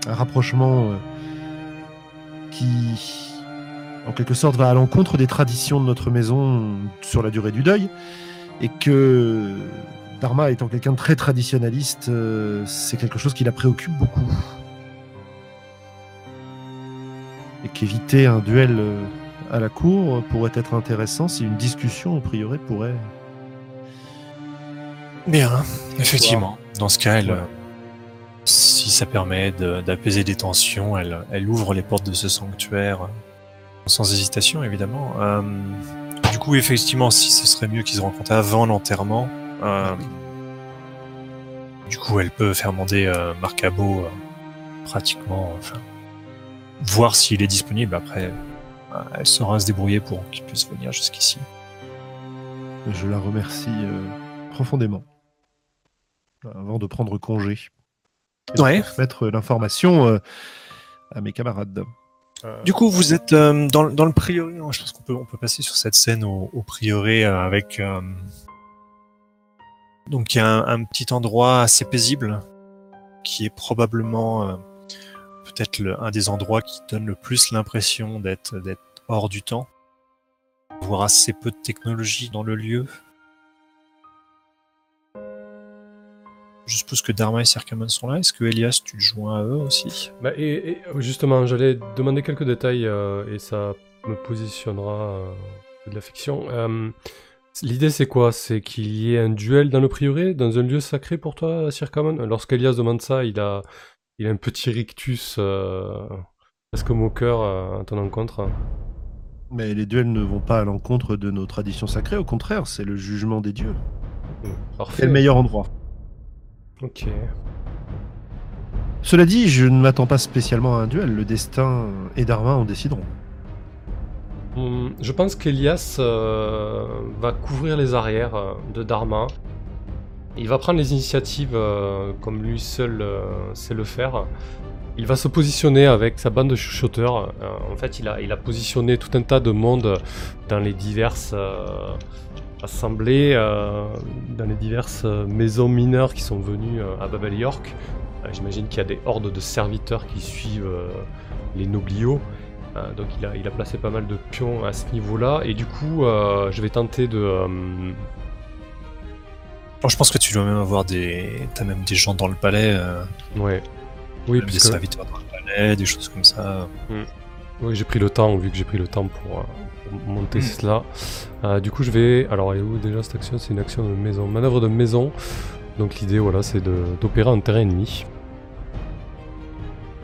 un rapprochement qui, en quelque sorte, va à l'encontre des traditions de notre maison sur la durée du deuil, et que Dharma étant quelqu'un de très traditionnaliste, euh, c'est quelque chose qui la préoccupe beaucoup. Et qu'éviter un duel euh, à la cour pourrait être intéressant si une discussion, au priori, pourrait. Bien, effectivement. Dans ce cas, elle, Voilà. si ça permet de- d'apaiser des tensions, elle, elle ouvre les portes de ce sanctuaire euh, sans hésitation, évidemment. Euh, coup, effectivement, si ce serait mieux qu'ils se rencontrent avant l'enterrement, euh, du coup, elle peut faire demander euh, Marcabo euh, pratiquement, enfin, voir s'il est disponible. Après, euh, elle saura se débrouiller pour qu'il puisse venir jusqu'ici. Je la remercie euh, profondément. Avant de prendre congé. Et de Ouais. Mettre l'information euh, à mes camarades. Du coup, vous êtes euh, dans, dans le prieuré. hein, Je pense qu'on peut, on peut passer sur cette scène au, au prieuré avec. euh, donc, il y a un, petit endroit assez paisible qui est probablement euh, peut-être un des endroits qui donne le plus l'impression d'être d'être hors du temps. Voir assez peu de technologie dans le lieu. Je suppose que Dharma et Serkaman sont là. Est-ce que Elias, tu te joins à eux aussi? Bah, et, et, justement, j'allais demander quelques détails euh, et ça me positionnera euh, de la fiction. Euh, L'idée, c'est quoi? C'est qu'il y ait un duel dans le prieuré, dans un lieu sacré pour toi, Sir Kaman Lorsqu'Elias demande ça, il a, il a un petit rictus euh, presque moqueur euh, à ton encontre. Mais les duels ne vont pas à l'encontre de nos traditions sacrées, au contraire, c'est le jugement des dieux. Hmm, C'est Parfait. le meilleur endroit? Ok. Cela dit, je ne m'attends pas spécialement à un duel. Le destin et Dharma en décideront. Hum, Je pense qu'Elias euh, va couvrir les arrières euh, de Dharma. Il va prendre les initiatives euh, comme lui seul euh, sait le faire. Il va se positionner avec sa bande de chuchoteurs. Euh, en fait, il a, il a positionné tout un tas de monde dans les diverses assemblées, euh, dans les diverses euh, maisons mineures qui sont venues euh, à Babel York. J'imagine qu'il y a des hordes de serviteurs qui suivent les nobliaux. Donc il a, il a placé pas mal de pions à ce niveau-là. Et du coup, je vais tenter de... Bon, je pense que tu dois même avoir des. T'as même des gens dans le palais, euh, ouais. Oui, même des serviteurs dans le palais, des choses comme ça. oui j'ai pris le temps, vu que j'ai pris le temps pour, euh, pour monter Mm. cela. Euh, du coup, je vais... Alors, elle est où déjà cette action? C'est une action de maison. Manœuvre de maison. Donc l'idée, voilà, c'est de- d'opérer en terrain ennemi.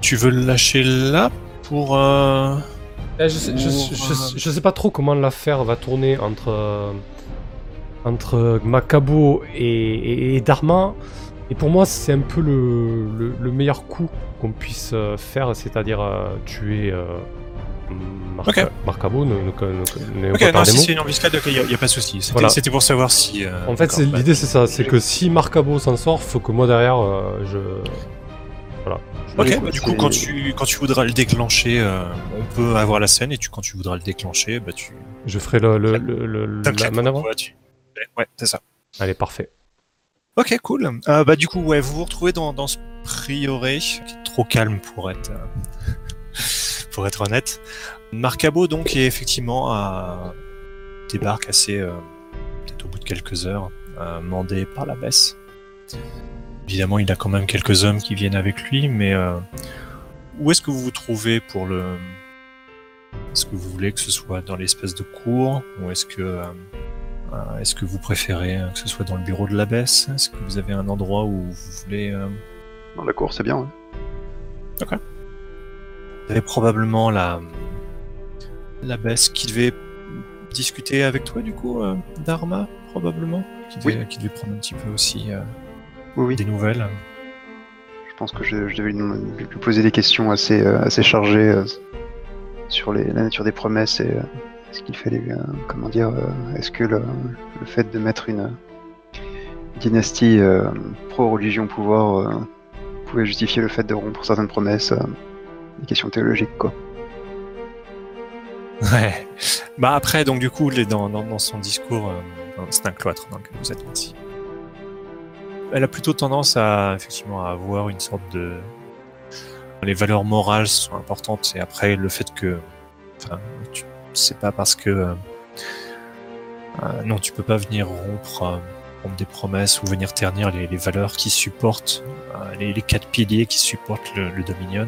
Tu veux le lâcher là pour. euh, Eh, je, sais, je- Pour, je- euh, je sais pas trop comment l'affaire va tourner entre, entre Makabo et, et- et Dharma. Et pour moi, c'est un peu le, le- le meilleur coup qu'on puisse faire, c'est-à-dire euh, tuer euh, Mar- Ok. Makabo. Ne, ne, Ok, pas non, si c'est une embuscade, il n'y a, pas de souci. C'était Voilà. c'était pour savoir si. euh, En fait, bah, l'idée, c'est ça c'est que si Marcabo s'en sort, faut que moi derrière, euh, je. Voilà. Ok, Oui, bah, du coup, quand tu, quand tu voudras le déclencher, euh, on peut avoir la scène, et tu, quand tu voudras le déclencher, bah, tu. Je ferai le, le- le- le- t'as le la manœuvre. ouais, tu- Ouais, c'est ça. Allez, parfait. Ok, cool. Euh, bah, du coup, ouais, vous vous retrouvez dans, dans ce prieuré, qui est trop calme pour être, euh, pour être honnête. Marcabo, donc, est effectivement à... débarque assez, euh, peut-être au bout de quelques heures, euh, mandé par la baisse. Évidemment, il a quand même quelques hommes qui viennent avec lui, mais euh, où est-ce que vous vous trouvez pour le. Est-ce que vous voulez que ce soit dans l'espèce de cour, ou est-ce que. euh, euh, Est-ce que vous préférez euh, que ce soit dans le bureau de l'abbesse Est-ce que vous avez un endroit où vous voulez... euh, Dans la cour, c'est bien. ouais. Vous avez probablement la l'abbesse qui devait discuter avec toi du coup, euh, Dharma, probablement qui devait, qui devait prendre un petit peu aussi euh, Oui, oui. des nouvelles. Je pense que je, je devais lui, lui poser des questions assez, euh, assez chargées euh, sur les- la nature des promesses et ce qu'il fallait, comment dire, est-ce que le, le fait de mettre une dynastie pro-religion au pouvoir euh, pouvait justifier le fait de rompre certaines promesses, des questions théologiques, quoi. Ouais. Bah après, donc du coup, dans, son discours, euh, c'est un cloître dans lequel vous êtes ici. Elle a plutôt tendance à effectivement à avoir une sorte de les valeurs morales sont importantes et après le fait que enfin tu c'est pas parce que euh, euh, non tu peux pas venir rompre, euh, rompre des promesses ou venir ternir les, valeurs qui supportent euh, les, quatre piliers qui supportent le Dominion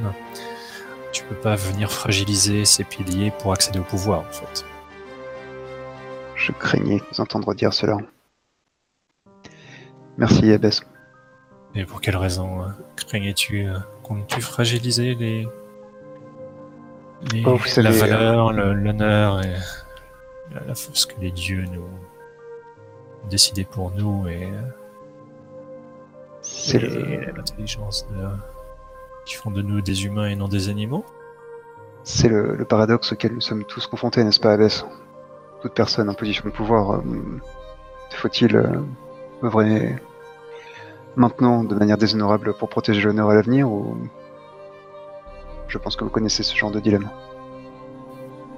tu peux pas venir fragiliser ces piliers pour accéder au pouvoir, en fait. Je craignais vous entendre dire cela. Merci, Abbess. Et pour quelle raison euh, craignais-tu euh, Comptes-tu fragiliser les, les Oh, savez, la valeur, le- l'honneur et la, la force que les dieux nous ont décidé pour nous et, C'est et le... l'intelligence de- qui font de nous des humains et non des animaux C'est le, le paradoxe auquel nous sommes tous confrontés, n'est-ce pas, Abbess Toute personne en position de pouvoir, euh, faut-il euh, œuvrer maintenant de manière déshonorable pour protéger l'honneur à l'avenir ou je pense que vous connaissez ce genre de dilemme.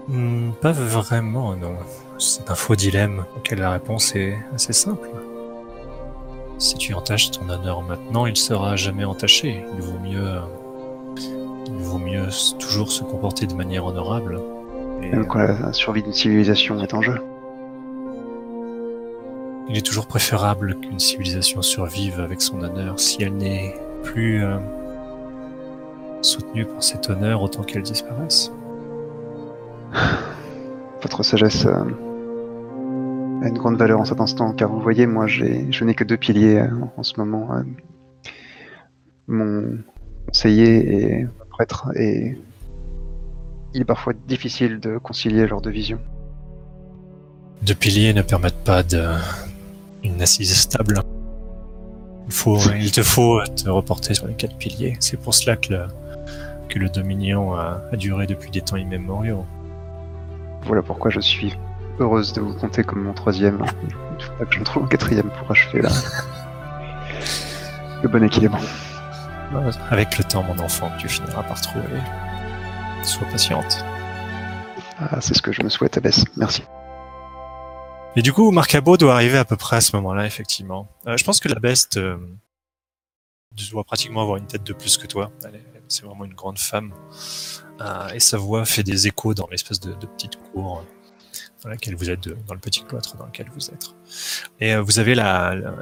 Hmm, pas vraiment, non. C'est un faux dilemme auquel la réponse est assez simple. Si tu entaches ton honneur maintenant, il sera jamais entaché. Il vaut mieux, il vaut mieux toujours se comporter de manière honorable. Et, Même quand la survie d'une civilisation est en jeu. Il est toujours préférable qu'une civilisation survive avec son honneur si elle n'est plus euh, soutenue par cet honneur autant qu'elle disparaisse. Votre sagesse euh, a une grande valeur en cet instant, car vous voyez, moi, je n'ai que deux piliers euh, en ce moment. euh, mon conseiller et mon prêtre, et il est parfois difficile de concilier leurs deux visions. Deux piliers ne permettent pas de une assise stable. Il, faut, il te faut te reporter sur les quatre piliers. C'est pour cela que le, que le Dominion a, a duré depuis des temps immémoriaux. Voilà pourquoi je suis heureuse de vous compter comme mon troisième. Il faudra que je me trouve un quatrième pour achever là. le bon équilibre. Avec le temps, mon enfant, tu finiras par trouver. Sois patiente. Ah, c'est ce que je me souhaite, Abbess. Merci. Et du coup, Marcabo doit arriver à peu près à ce moment-là, effectivement. Euh, je pense que la beste euh, doit pratiquement avoir une tête de plus que toi. C'est vraiment une grande femme. Euh, et sa voix fait des échos dans l'espèce de, de petite cour dans laquelle vous êtes, dans le petit cloître dans lequel vous êtes. Et euh, vous avez la, la,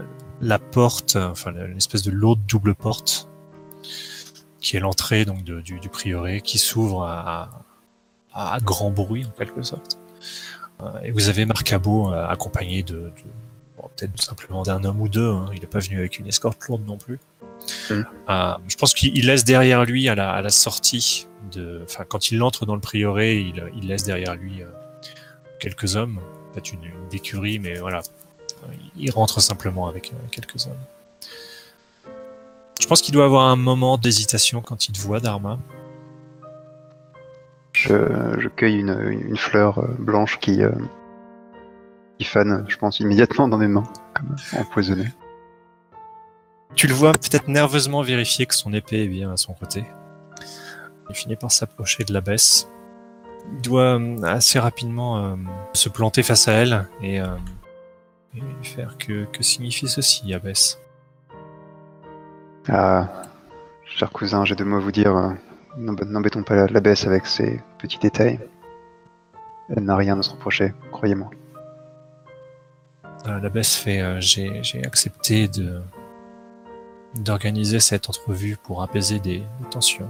la porte, euh, enfin l'espèce de lourde double porte, qui est l'entrée donc de- du, du prieuré, qui s'ouvre à, à, grand bruit en quelque sorte. Euh, Et vous avez Marcabo accompagné de, de- bon, peut-être simplement d'un homme ou deux. hein. Il n'est pas venu avec une escorte lourde non plus. Euh, je pense qu'il il laisse derrière lui à la, à la sortie de, enfin quand il entre dans le prieuré, il, il laisse derrière lui euh, quelques hommes, peut-être une, une d'écurie, mais voilà, il rentre simplement avec euh, quelques hommes. Je pense qu'il doit avoir un moment d'hésitation quand il te voit, Dharma. Je, je cueille une, une fleur euh, blanche qui, euh, qui fane, je pense, immédiatement dans mes mains, comme empoisonnée. Tu le vois peut-être nerveusement vérifier que son épée est bien à son côté. Il finit par s'approcher de la baisse. Il doit euh, assez rapidement euh, se planter face à elle et, euh, et faire que, que signifie ceci, Abbesse. Ah, cher cousin, j'ai deux mots à vous dire. n'emb- N'embêtons pas la- l'abbesse avec ces petits détails. Elle n'a rien à se reprocher, croyez-moi. Euh, L'abbesse fait euh, j'ai accepté de d'organiser cette entrevue pour apaiser des, des tensions.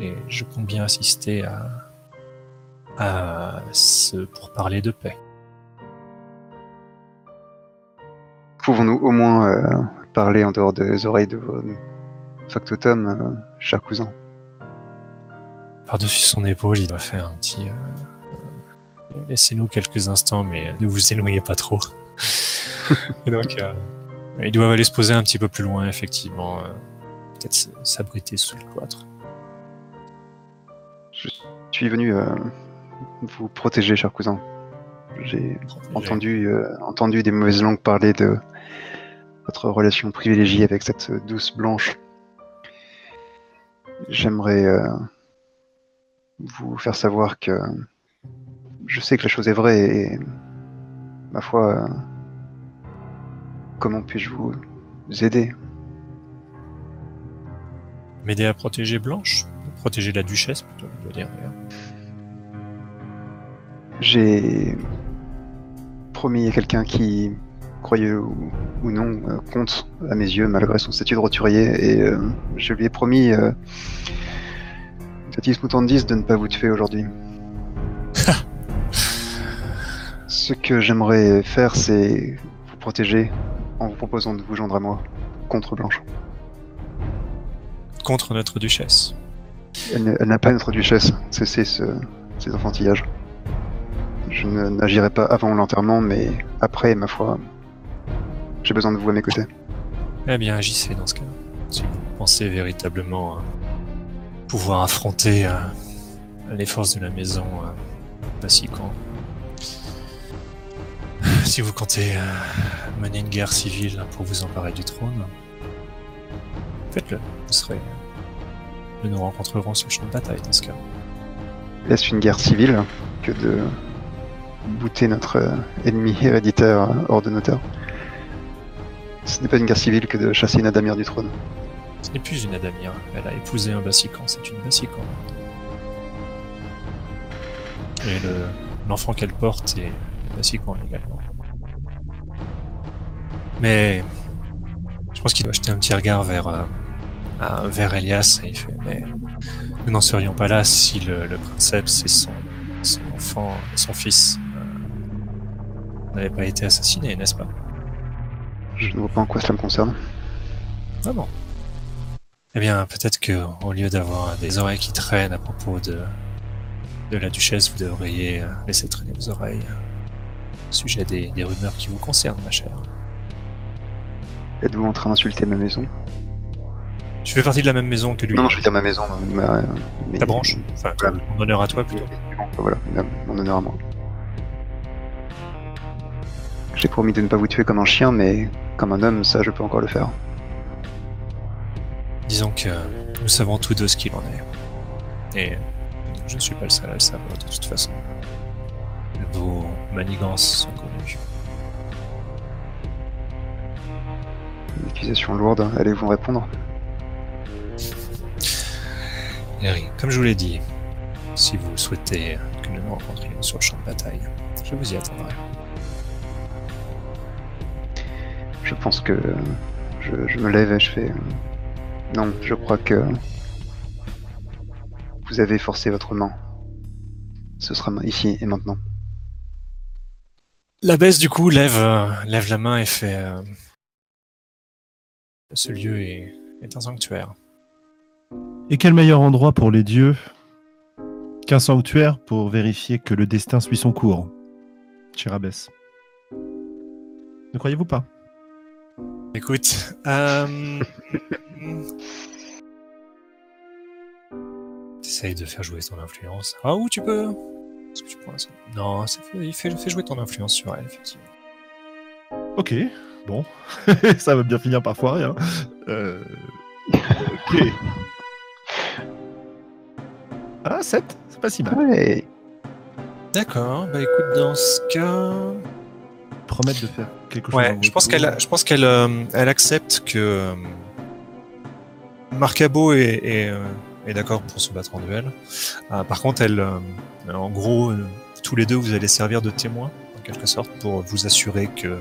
Et je compte bien assister à, à ce pour parler de paix. Pouvons-nous au moins euh, parler en dehors des oreilles de vos factotums, euh, cher cousin Par-dessus son épaule, il doit faire un petit. euh, euh, Laissez-nous quelques instants, mais ne vous éloignez pas trop. Et donc, ils doivent aller se poser un petit peu plus loin, effectivement. Peut-être s'abriter sous le cloître. Je suis venu euh, vous protéger, cher cousin. J'ai entendu, euh, entendu des mauvaises langues parler de votre relation privilégiée avec cette douce blanche. J'aimerais euh, vous faire savoir que je sais que la chose est vraie et ma foi, comment puis-je vous aider? M'aider à protéger Blanche? Protéger la duchesse, plutôt, je dois dire. d'ailleurs. J'ai promis à quelqu'un qui, croyez ou, ou non, euh, compte à mes yeux malgré son statut de roturier, et euh, je lui ai promis, euh, Tatis Mutandis, de ne pas vous tuer aujourd'hui. Ce que j'aimerais faire, c'est vous protéger en vous proposant de vous joindre à moi contre Blanche. Contre notre duchesse. Elle, n'a pas notre duchesse, cessez ce, ces enfantillages. Je n'agirai pas avant l'enterrement, mais après, ma foi, j'ai besoin de vous à mes côtés. Eh bien, agissez dans ce cas. Si vous pensez véritablement pouvoir affronter euh, les forces de la maison euh, Bassican. Si vous comptez euh, mener une guerre civile pour vous emparer du trône, faites-le. Vous serez. Nous nous rencontrerons sur le champ de bataille dans ce cas. Est-ce une guerre civile que de bouter notre euh, ennemi héréditaire euh, hors de nos terres Ce n'est pas une guerre civile que de chasser une Adamir du trône. Ce n'est plus une Adamir. Elle a épousé un Bassican. C'est une Bassican. Et le- l'enfant qu'elle porte est Bassican également. Mais je pense qu'il doit jeter un petit regard vers, euh, vers Elias et il fait Mais nous n'en serions pas là si le, le princeps et son, son enfant, son fils, euh, n'avaient pas été assassinés, n'est-ce pas? Je ne vois pas en quoi cela me concerne. Vraiment. Eh bien, peut-être que au lieu d'avoir des oreilles qui traînent à propos de, de la duchesse, vous devriez euh, laisser traîner vos oreilles euh, au sujet des, des rumeurs qui vous concernent, ma chère. Êtes-vous en train d'insulter ma maison? Je fais partie de la même maison que lui. Non, non, je veux dire ma maison. ma- mes- Ta branche Enfin, Voilà. mon honneur à toi plutôt. Voilà, mon honneur à moi. J'ai promis de ne pas vous tuer comme un chien, mais comme un homme, ça je peux encore le faire. Disons que nous savons tous deux ce qu'il en est. Et je ne suis pas le seul à le savoir de toute façon. Vos manigances sont connues. Une accusation lourde, allez-vous me répondre? Harry, comme je vous l'ai dit, si vous souhaitez que nous nous rencontrions sur le champ de bataille, je vous y attendrai. Je pense que je, je me lève et je fais. Non, je crois que vous avez forcé votre main. Ce sera ici et maintenant. La baisse du coup lève, euh, lève la main et fait. euh, Ce lieu est, est un sanctuaire. Et quel meilleur endroit pour les dieux qu'un sanctuaire pour vérifier que le destin suit son cours Cher Abbesse? Ne croyez-vous pas? Écoute, euh... T'essayes de faire jouer ton influence. Ah, ou tu peux? Est-ce que tu Non, il fait, fait jouer ton influence sur elle, effectivement. Ok, bon. Ça va bien finir par foirer. Hein. Euh, Ok. Ah, 7 C'est pas si mal. Ouais, D'accord, bah écoute, dans ce cas. Promettre de faire quelque chose. Ouais, je pense qu'elle, je pense qu'elle, euh, elle accepte que euh, Marcabo est, est, euh, est d'accord pour se battre en duel. Ah, par contre, elle, euh, en gros, euh, tous les deux, vous allez servir de témoins en quelque sorte pour vous assurer que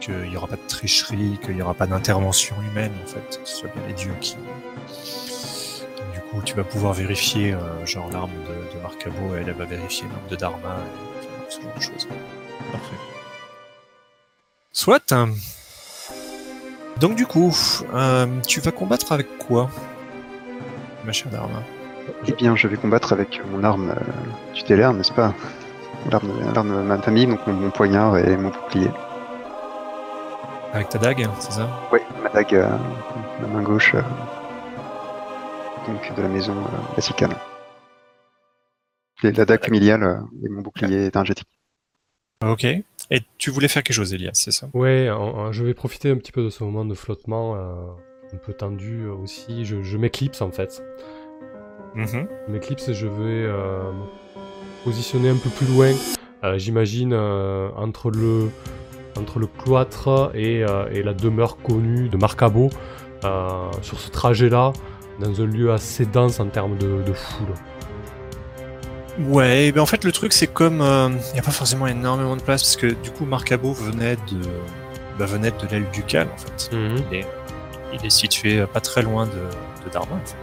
qu'il n'y aura pas de tricherie, qu'il n'y aura pas d'intervention humaine en fait, que ce soit bien les dieux qui. Coup, tu vas pouvoir vérifier euh, genre l'arme de, de Marcabo, elle, elle va vérifier l'arme de Dharma, et, enfin, ce genre de choses. Parfait. Soit. Donc du coup, euh, tu vas combattre avec quoi, ma chère Dharma? Eh bien, je vais combattre avec mon arme euh, tutélaire, n'est-ce pas? L'arme l'arme de ma famille, donc mon, mon poignard et mon bouclier. Avec ta dague, c'est ça? Ouais, ma dague, euh, ma main gauche, euh, donc de la maison euh, bassicale. Et la dague familiale euh, et mon bouclier énergétique. Ok. Et tu voulais faire quelque chose, Elias, c'est ça? En- je vais profiter un petit peu de ce moment de flottement, euh, un peu tendu aussi. Je, je m'éclipse en fait. Mhm. Je m'éclipse et je vais euh, me positionner un peu plus loin. Euh, J'imagine euh, entre le entre le cloître et, euh, et la demeure connue de Marcabo, euh, sur ce trajet-là, dans un lieu assez dense en termes de, de foule. Ouais, ben en fait le truc c'est comme il n'y a pas forcément énormément de place parce que du coup Marcabo venait de bah, venait de l'aile ducale en fait. Il, est, il est situé euh, pas très loin de, de en fait.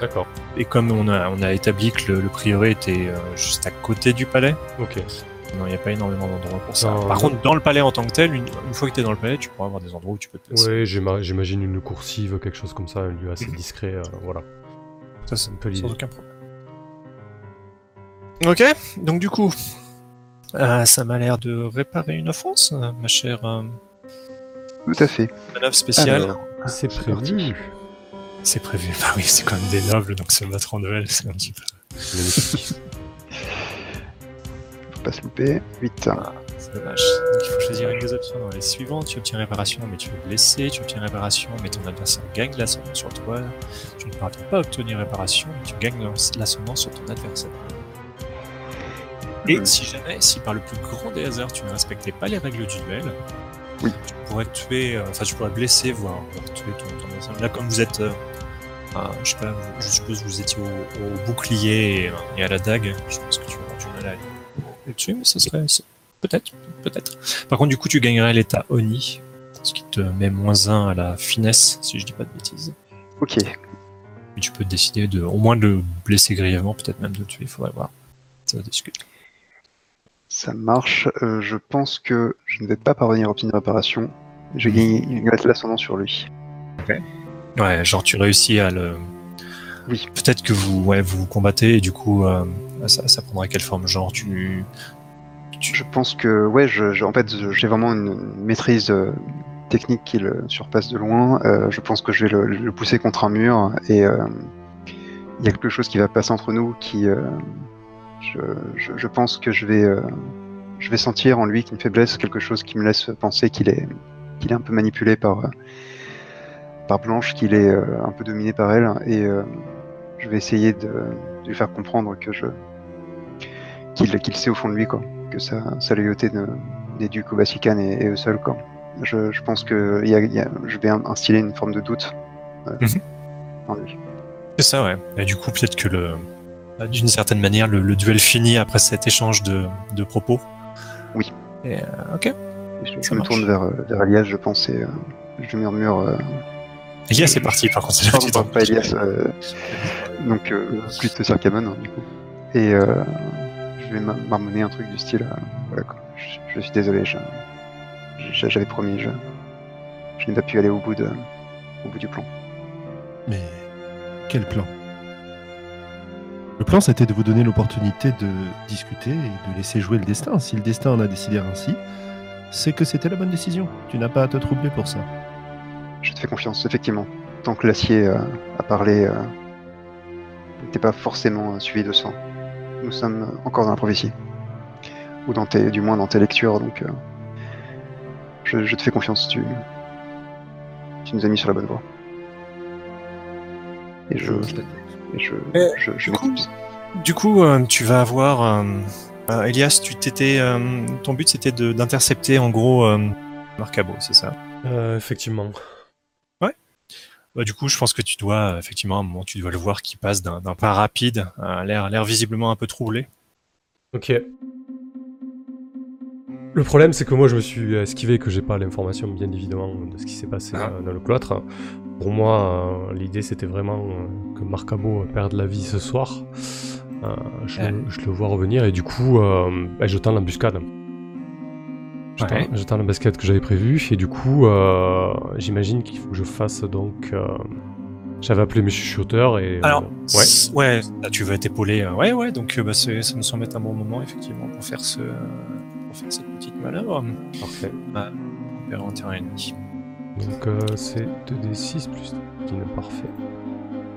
D'accord. Et comme on a, on a établi que le, le prieuré était euh, juste à côté du palais, Ok. Non, il n'y a pas énormément d'endroits pour ça. Non, Par non. contre, dans le palais en tant que tel, une, une fois que tu es dans le palais, tu pourras avoir des endroits où tu peux te placer. Ouais, j'ima- j'imagine une coursive, quelque chose comme ça, un lieu assez discret. euh, voilà. Ça, c'est un peu l'idée. sans aucun problème. Ok, donc du coup, euh, ça m'a l'air de réparer une offense, euh, ma chère euh, Tout à fait. manœuvre spéciale. Alors, C'est prévu. C'est prévu. Bah oui, c'est quand même des nobles, donc se battre en duel, c'est un petit peu. Pas se louper. 8. Ah, c'est dommage. Donc il faut choisir une des options dans les suivantes. Tu obtiens réparation, mais tu es blessé. Tu obtiens réparation, mais ton adversaire gagne l'ascendant sur toi. Tu ne parviens pas à obtenir réparation, mais tu gagnes l'ascendant sur ton adversaire. Et Mhm. si jamais, si par le plus grand des hasards tu ne respectais pas les règles du duel, Oui. tu pourrais tuer, euh, enfin tu pourrais blesser, voire, voire tuer ton, ton adversaire. Là, comme vous êtes, euh, ah, je sais pas, je suppose que vous étiez au, au bouclier et, et à la dague, je pense que tu tuer, mais ça serait peut-être, peut-être. Par contre, du coup, tu gagnerais l'état Oni, ce qui te met moins 1 à la finesse, si je dis pas de bêtises. Ok. Tu peux décider de, au moins de le blesser grièvement, peut-être même de le tuer, il faudrait voir. Ça va discuter. Ça marche. Euh, je pense que je ne vais pas parvenir à obtenir réparation. Je vais gagner il va être l'ascendant sur lui. Ouais, genre tu réussis à le. Oui. Peut-être que vous, ouais, vous vous combattez et du coup, euh, ça, ça prendrait quelle forme Genre tu. Je pense que, ouais, je, en fait, j'ai vraiment une, une maîtrise euh, technique qui le surpasse de loin. Euh, je pense que je vais le, pousser contre un mur et euh, il y a quelque chose qui va passer entre nous qui. je, je- pense que je vais, je vais sentir en lui qu'une faiblesse, quelque chose qui me laisse penser qu'il est, qu'il est un peu manipulé par, par Blanche, qu'il est un peu dominé par elle et je vais essayer de lui faire comprendre que je qu'il qu'il sait au fond de lui quoi que sa, sa loyauté due qu'au Vatican et, et eux seuls. Quoi. Je, je pense que il y a- y a- je vais in- instiller une forme de doute euh, en lui. C'est ça, ouais. Et du coup, peut-être que le. D'une certaine manière, le, le duel finit après cet échange de, de propos. Oui. Et, euh, ok. Et je, me tourne vers, euh, vers Elias, je pense, et euh, je murmure. Euh, Elias c'est parti, par contre. c'est pas Elias, euh, donc euh, plus de Circamon, hein, du coup. Et euh, vais m'a- marmonner un truc du style. euh, voilà quoi. Je, je suis désolé, je- je- j'avais promis, je, je n'ai pas pu aller au bout, de, au bout du plan. Mais quel plan? Le plan, c'était de vous donner l'opportunité de discuter et de laisser jouer le destin. Si le destin en a décidé ainsi, c'est que c'était la bonne décision. Tu n'as pas à te troubler pour ça. Je te fais confiance, effectivement. Tant que l'acier euh, a parlé, euh, n'était pas forcément euh, suivi de sang. Nous sommes encore dans la prophétie. Ou dans tes, du moins dans tes lectures, donc euh, je, je te fais confiance, tu, tu nous as mis sur la bonne voie. Et je, et je, Mais, je, je du coup, Du coup, euh, tu vas avoir. euh, euh, Elias, tu t'étais. euh, ton but c'était de- d'intercepter en gros euh, Marcabo, c'est ça? Euh, effectivement. Bah, du coup, je pense que tu dois, euh, effectivement, à un moment, tu dois le voir qui passe d'un d'un pas rapide, euh, l'air l'air visiblement un peu troublé. Ok. Le problème, c'est que moi, je me suis esquivé, que j'ai pas l'information, bien évidemment, de ce qui s'est passé Ah. euh, dans le cloître. Pour moi, euh, l'idée, c'était vraiment euh, que Marcabo perde la vie ce soir. Euh, je, Ouais. je le vois revenir, et du coup, euh, bah, je tends l'embuscade. Ouais. tends l'embuscade que j'avais prévue, et du coup, euh, j'imagine qu'il faut que je fasse donc. euh, J'avais appelé mes chuchoteurs, et. euh, Alors, ouais. ouais, là, tu vas être épaulé. euh, ouais, ouais, donc bah, ça me semble être un bon moment, effectivement, pour faire, ce, pour faire cette petite manœuvre. Parfait. Vers un terrain ennemi. Donc, c'est 2d6 plus qui est parfait.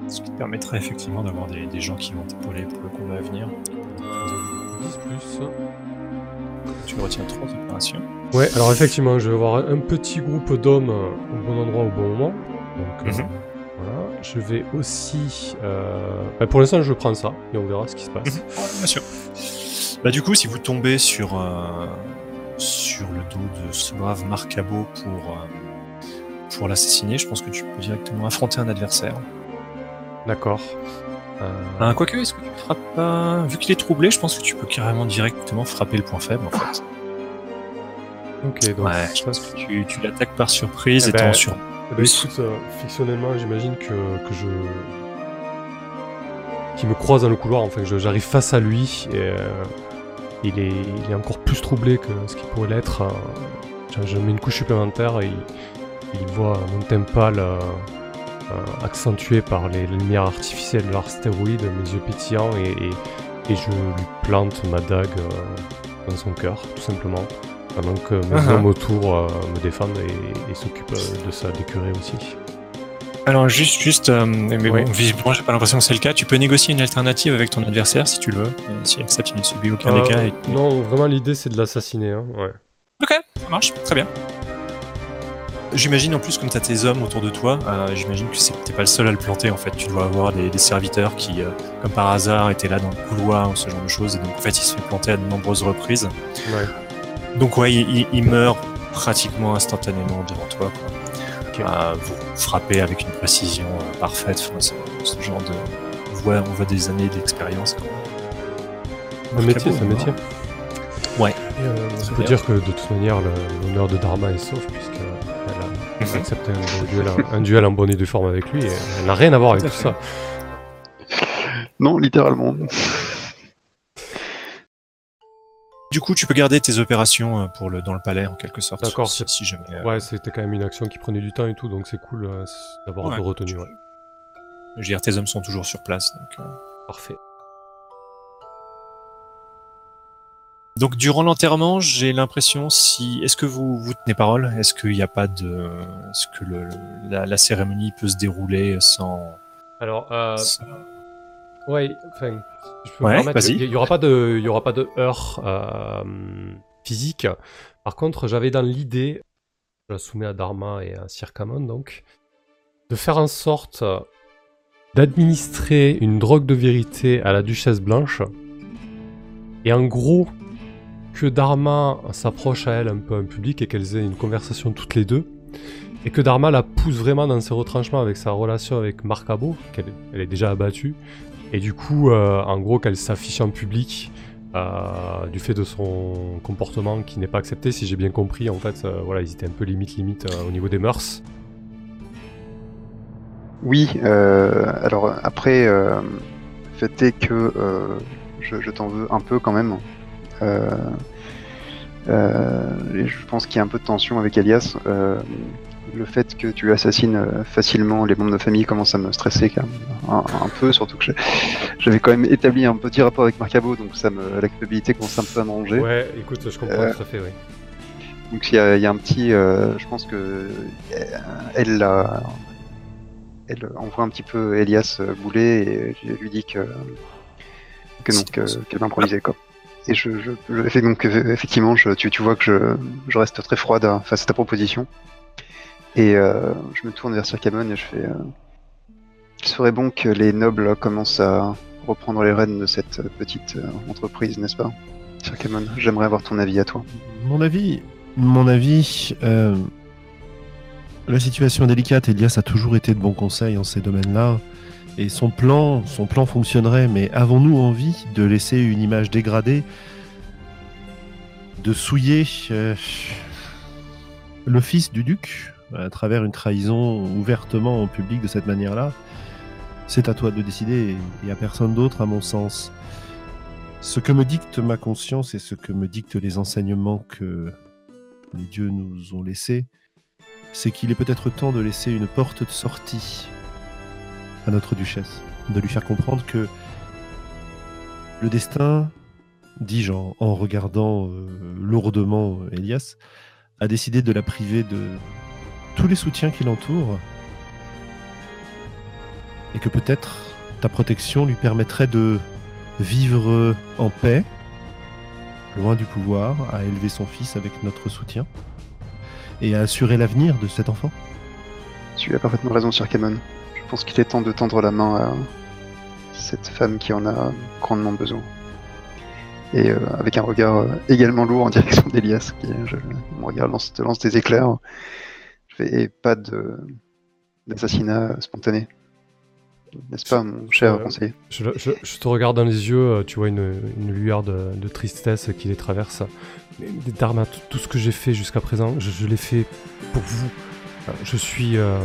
Ce qui te permettra effectivement d'avoir des, des gens qui vont t'épauler pour le combat à venir. 10 plus. Tu retiens trois opérations. Ouais, alors effectivement, je vais avoir un petit groupe d'hommes euh, au bon endroit au bon moment. Donc euh, Mhm. voilà. Je vais aussi. euh, bah, pour l'instant, je prends ça et on verra ce qui se passe. Ouais, bien sûr. Bah, du coup, si vous tombez sur, euh, sur le dos de ce brave Marcabo pour, euh, pour l'assassiner, je pense que tu peux directement affronter un adversaire. D'accord. Euh, quoique, est-ce que tu frappes pas? Vu qu'il est troublé, je pense que tu peux carrément directement frapper le point faible en fait. ok, donc. Ouais, je pense que tu, tu l'attaques par surprise Eh étant ben, sur. Eh ben, écoute, euh, fictionnellement, j'imagine que, que je. Qui me croise dans le couloir, que je- j'arrive face à lui et. euh, il, est, il est encore plus troublé que ce qu'il pourrait l'être. euh, je, je mets une couche supplémentaire et il, il voit mon teint pâle accentué par les lumières artificielles de l'astéroïde, mes yeux pétillants et, et, et je lui plante ma dague euh, dans son cœur, tout simplement. Pendant que mes ah. hommes autour euh, me défendent et, et s'occupent euh, de sa d'écurie aussi. Alors juste, juste, euh, mais Oui. bon, visiblement j'ai pas l'impression que c'est le cas. Tu peux négocier une alternative avec ton adversaire si tu le veux. S'il accepte, il ne subit aucun Euh, et- Non, vraiment l'idée c'est de l'assassiner. Hein. Ouais. Ok, ça marche, très bien. J'imagine en plus comme tu as tes hommes autour de toi, euh, j'imagine que t'es pas le seul à le planter en fait. Tu dois avoir des, des serviteurs qui, euh, comme par hasard, étaient là dans le couloir ou ce genre de choses. Et donc en fait, il se fait planter à de nombreuses reprises. Ouais. Donc ouais, il, il- il meurt pratiquement instantanément devant toi. Quoi. Euh, vous frappez avec une précision euh, parfaite. Enfin, ce genre de... On voit, on voit des années d'expérience. Un métier, c'est un métier. Ouais. Et, peut bien. dire que de toute manière, l'honneur de Dharma est sauf, puisqu'elle a, elle a Mhm. accepté un, bon duel, un duel en bonne et due forme avec lui, et elle n'a rien à voir avec Tout ça. Non, littéralement. Du coup, tu peux garder tes opérations euh, pour le, dans le palais en quelque sorte. D'accord, si, jamais. euh, Ouais, c'était quand même une action qui prenait du temps et tout, donc c'est cool euh, d'avoir un peu retenu. Ouais. Je veux dire, tes hommes sont toujours sur place. Donc, euh. Parfait. Donc durant l'enterrement, j'ai l'impression si. Est-ce que vous, vous tenez parole? Est-ce qu'il n'y a pas de. Est-ce que le, la, la cérémonie peut se dérouler sans. Alors, euh, sans- ouais, enfin, je peux Ouais, il n'y aura pas de, il y aura pas de heure euh, physique. Par contre, j'avais dans l'idée, je la soumets à Dharma et à Circamon donc, de faire en sorte d'administrer une drogue de vérité à la Duchesse Blanche. Et en gros, que Dharma s'approche à elle un peu en public et qu'elles aient une conversation toutes les deux. Et que Dharma la pousse vraiment dans ses retranchements avec sa relation avec Marcabo, qu'elle elle est déjà abattue. Et du coup, euh, en gros, qu'elle s'affiche en public euh, du fait de son comportement qui n'est pas accepté, si j'ai bien compris. En fait, euh, voilà, ils étaient un peu limite limite au niveau des mœurs. Oui, alors après, fait est que je t'en veux un peu quand même. Euh, euh, et je pense qu'il y a un peu de tension avec Elias. Euh, le fait que tu assassines facilement les membres de famille commence à me stresser quand même un, un peu, surtout que j'avais quand même établi un petit rapport avec Marcabo, donc ça me, la culpabilité commence un peu à me ranger. Ouais, écoute, je comprends tout à fait, oui. Donc il y, a il y a un petit, euh, je pense que elle, l'a- elle envoie un petit peu Elias bouler et lui dis que que donc euh, qu'elle va improviser quoi. Et je, je, donc euh, effectivement, je, tu, vois que je, reste très froide hein, face à ta proposition. Et euh, je me tourne vers Sir Camon et je fais, euh, il serait bon que les nobles commencent à reprendre les rênes de cette petite euh, entreprise, n'est-ce pas, Sir Camon J'aimerais avoir ton avis à toi. Mon avis, mon avis, la situation est délicate. Elias a toujours été de bons conseils en ces domaines-là. Et son plan, son plan fonctionnerait, mais avons-nous envie de laisser une image dégradée, de souiller euh, fils du duc à travers une trahison ouvertement en public de cette manière-là? C'est à toi de décider et à personne d'autre, à mon sens. Ce que me dicte ma conscience et ce que me dictent les enseignements que les dieux nous ont laissés, c'est qu'il est peut-être temps de laisser une porte de sortie à notre duchesse, de lui faire comprendre que le destin, dis-je en, en regardant euh, lourdement Elias, a décidé de la priver de tous les soutiens qui l'entourent, et que peut-être ta protection lui permettrait de vivre en paix, loin du pouvoir, à élever son fils avec notre soutien, et à assurer l'avenir de cet enfant. Tu as parfaitement raison, Sir Camon. Je pense qu'il est temps de tendre la main à cette femme qui en a grandement besoin. Et euh, avec un regard euh, également lourd en direction d'Elias, qui je, mon regard lance, te lance des éclairs. Je fais et pas de d'assassinat spontané. N'est-ce pas, mon cher Euh, conseiller Je, je- je te regarde dans les yeux, euh, tu vois une, une lueur de, de tristesse qui les traverse. Dharma, tout, ce que j'ai fait jusqu'à présent, je, je l'ai fait pour vous. Euh, Je suis, euh,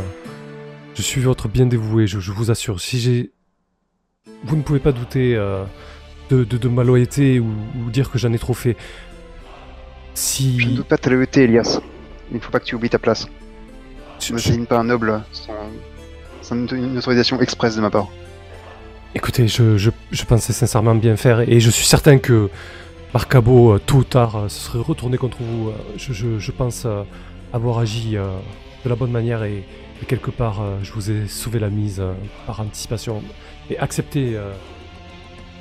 je suis votre bien dévoué, je, je vous assure. Si j'ai, vous ne pouvez pas douter euh, de, de- de ma loyauté ou, ou dire que j'en ai trop fait. Si Je ne doute pas de ta loyauté, Elias. Il ne faut pas que tu oublies ta place. je- ne m'assassines pas un noble sans, sans une, une autorisation expresse de ma part. Écoutez, je, je, je pensais sincèrement bien faire et je suis certain que Marcabo, euh, tôt ou tard, euh, se serait retourné contre vous. Euh, Je, je, je pense euh, avoir agi euh, de la bonne manière et, et quelque part, euh, je vous ai sauvé la mise euh, par anticipation. Et acceptez euh,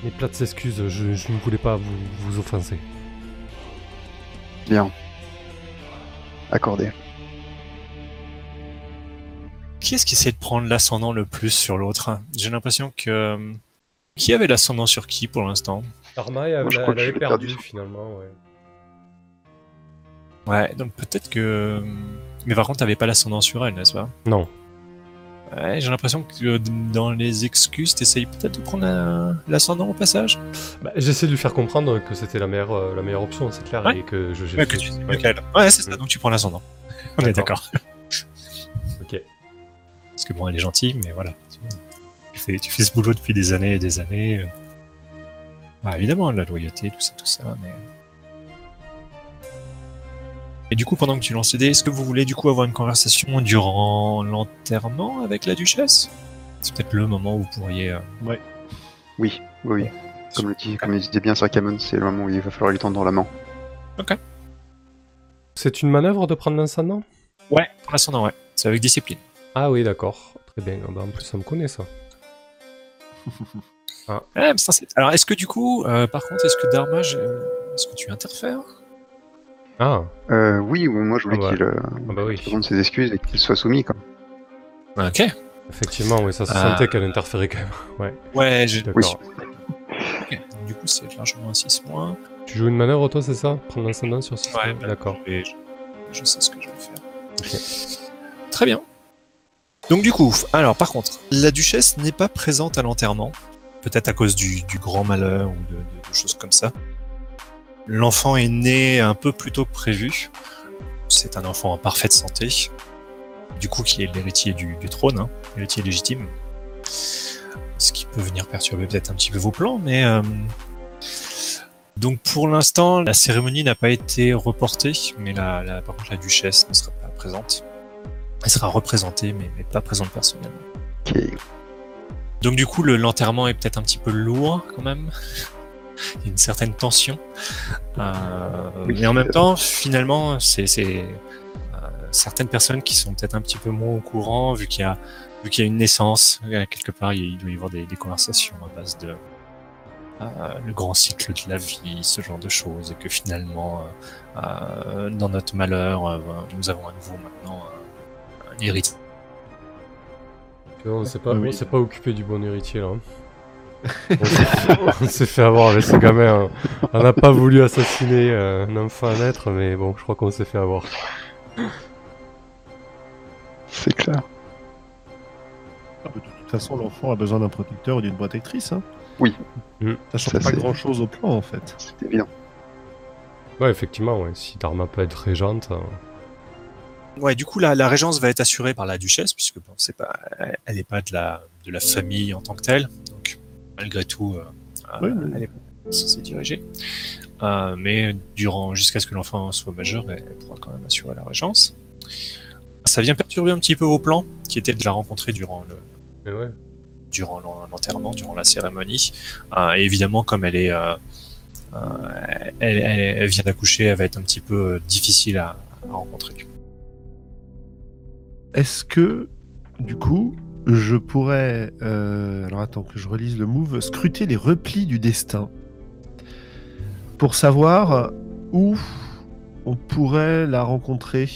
mes plates excuses, je, je ne voulais pas vous, vous offenser. Bien. Accordé. Qui est-ce qui essaie de prendre l'ascendant le plus sur l'autre? J'ai l'impression que. Qui avait l'ascendant sur qui pour l'instant? Arma, elle, Moi, je elle crois que je avait perdu. finalement, ouais. Ouais, donc peut-être que. Mais par contre, t'avais pas l'ascendant sur elle, n'est-ce pas Non. Ouais, j'ai l'impression que euh, dans les excuses, t'essayes peut-être de prendre la- l'ascendant au passage Bah, J'essaie de lui faire comprendre que c'était la meilleure, euh, la meilleure option, c'est clair, Ouais. et que je. Ouais, que tu ouais. c'est ça, donc tu prends l'ascendant. On est D'accord. Ok. Parce que bon, elle est gentille, mais voilà. Tu fais, tu fais ce boulot depuis des années et des années. Bah, évidemment, la loyauté, tout ça, tout ça, mais. Du coup, pendant que tu lances les dés, est-ce que vous voulez du coup avoir une conversation durant l'enterrement avec la duchesse? C'est peut-être le moment où vous pourriez. euh, Oui, oui, oui. Comme le dit, comme il disait bien Sarkamon, c'est le moment où il va falloir lui tendre la main. C'est une manœuvre de prendre l'incendant Ouais, l'ascendant, ouais. C'est avec discipline. Ah oui, d'accord. Très bien. Ah bah, en plus, ça me connaît, ça. Ah, mais ça, c'est- Alors, est-ce que du coup, euh, par contre, est-ce que Dharma, je- est-ce que tu interfères? Ah, Euh, oui, ou moi je voulais Ah bah. qu'il euh, ah bah oui. ses excuses et qu'il soit soumis. Quoi. Ok. Effectivement, oui, ça se Ah. sentait qu'elle interférait quand même. Ouais, Ouais, j'ai. d'accord. Ok. Du coup, c'est largement un 6 mois. Tu joues une manœuvre, toi, c'est ça? Prendre l'incendant sur ce Ouais, D'accord. Et je, je sais ce que je vais faire. Très bien. Donc du coup, alors par contre, la duchesse n'est pas présente à l'enterrement, peut-être à cause du, du grand malheur ou de, de- de choses comme ça. L'enfant est né un peu plus tôt que prévu. C'est un enfant en parfaite santé, du coup qui est l'héritier du, du trône, hein, l'héritier légitime. Ce qui peut venir perturber peut-être un petit peu vos plans, mais euh, donc pour l'instant, la cérémonie n'a pas été reportée, mais la, la- par contre la duchesse ne sera pas présente. Elle sera représentée, mais, mais pas présente personnellement. Donc du coup, le- l'enterrement est peut-être un petit peu lourd quand même. Il y a une certaine tension. Euh, Oui. mais en même temps, finalement, c'est euh, certaines personnes qui sont peut-être un petit peu moins au courant, vu qu'il y a vu qu'il y a une naissance euh, quelque part, il doit y avoir des, des conversations à base de euh, le grand cycle de la vie, ce genre de choses, et que finalement, euh, euh, dans notre malheur, euh, nous avons à nouveau maintenant un, un héritier. On s'est pas, Oui, oui. on s'est pas occupé du bon héritier, là. hein. On s'est fait- avoir avec ce gamin. hein. On n'a pas voulu assassiner euh, un enfant à naître, mais bon, je crois qu'on s'est fait avoir. C'est clair. Ah, de toute façon, l'enfant a besoin d'un protecteur ou d'une protectrice. Hein. Oui. Mm. Ça change Ça, pas grand chose au plan en fait. C'est évident. Ouais, effectivement, ouais. Si Dharma peut être régente. euh, Ouais, du coup, la, la régence va être assurée par la duchesse, puisque bon, c'est pas, elle n'est pas de la, de la famille en tant que telle. Malgré tout, euh, Oui, oui. elle est censée diriger. Euh, mais durant, jusqu'à ce que l'enfant soit majeur, elle, elle pourra quand même assurer la régence. Ça vient perturber un petit peu vos plans, qui étaient de la rencontrer durant le, ouais. durant l'en- l'enterrement, durant la cérémonie. Euh, et évidemment, comme elle est, euh, euh, elle, elle- elle vient d'accoucher, elle va être un petit peu euh, difficile à, à rencontrer. Est-ce que, du coup, je pourrais. euh, alors attends que je relise le move. Scruter les replis du destin. Pour savoir où on pourrait la rencontrer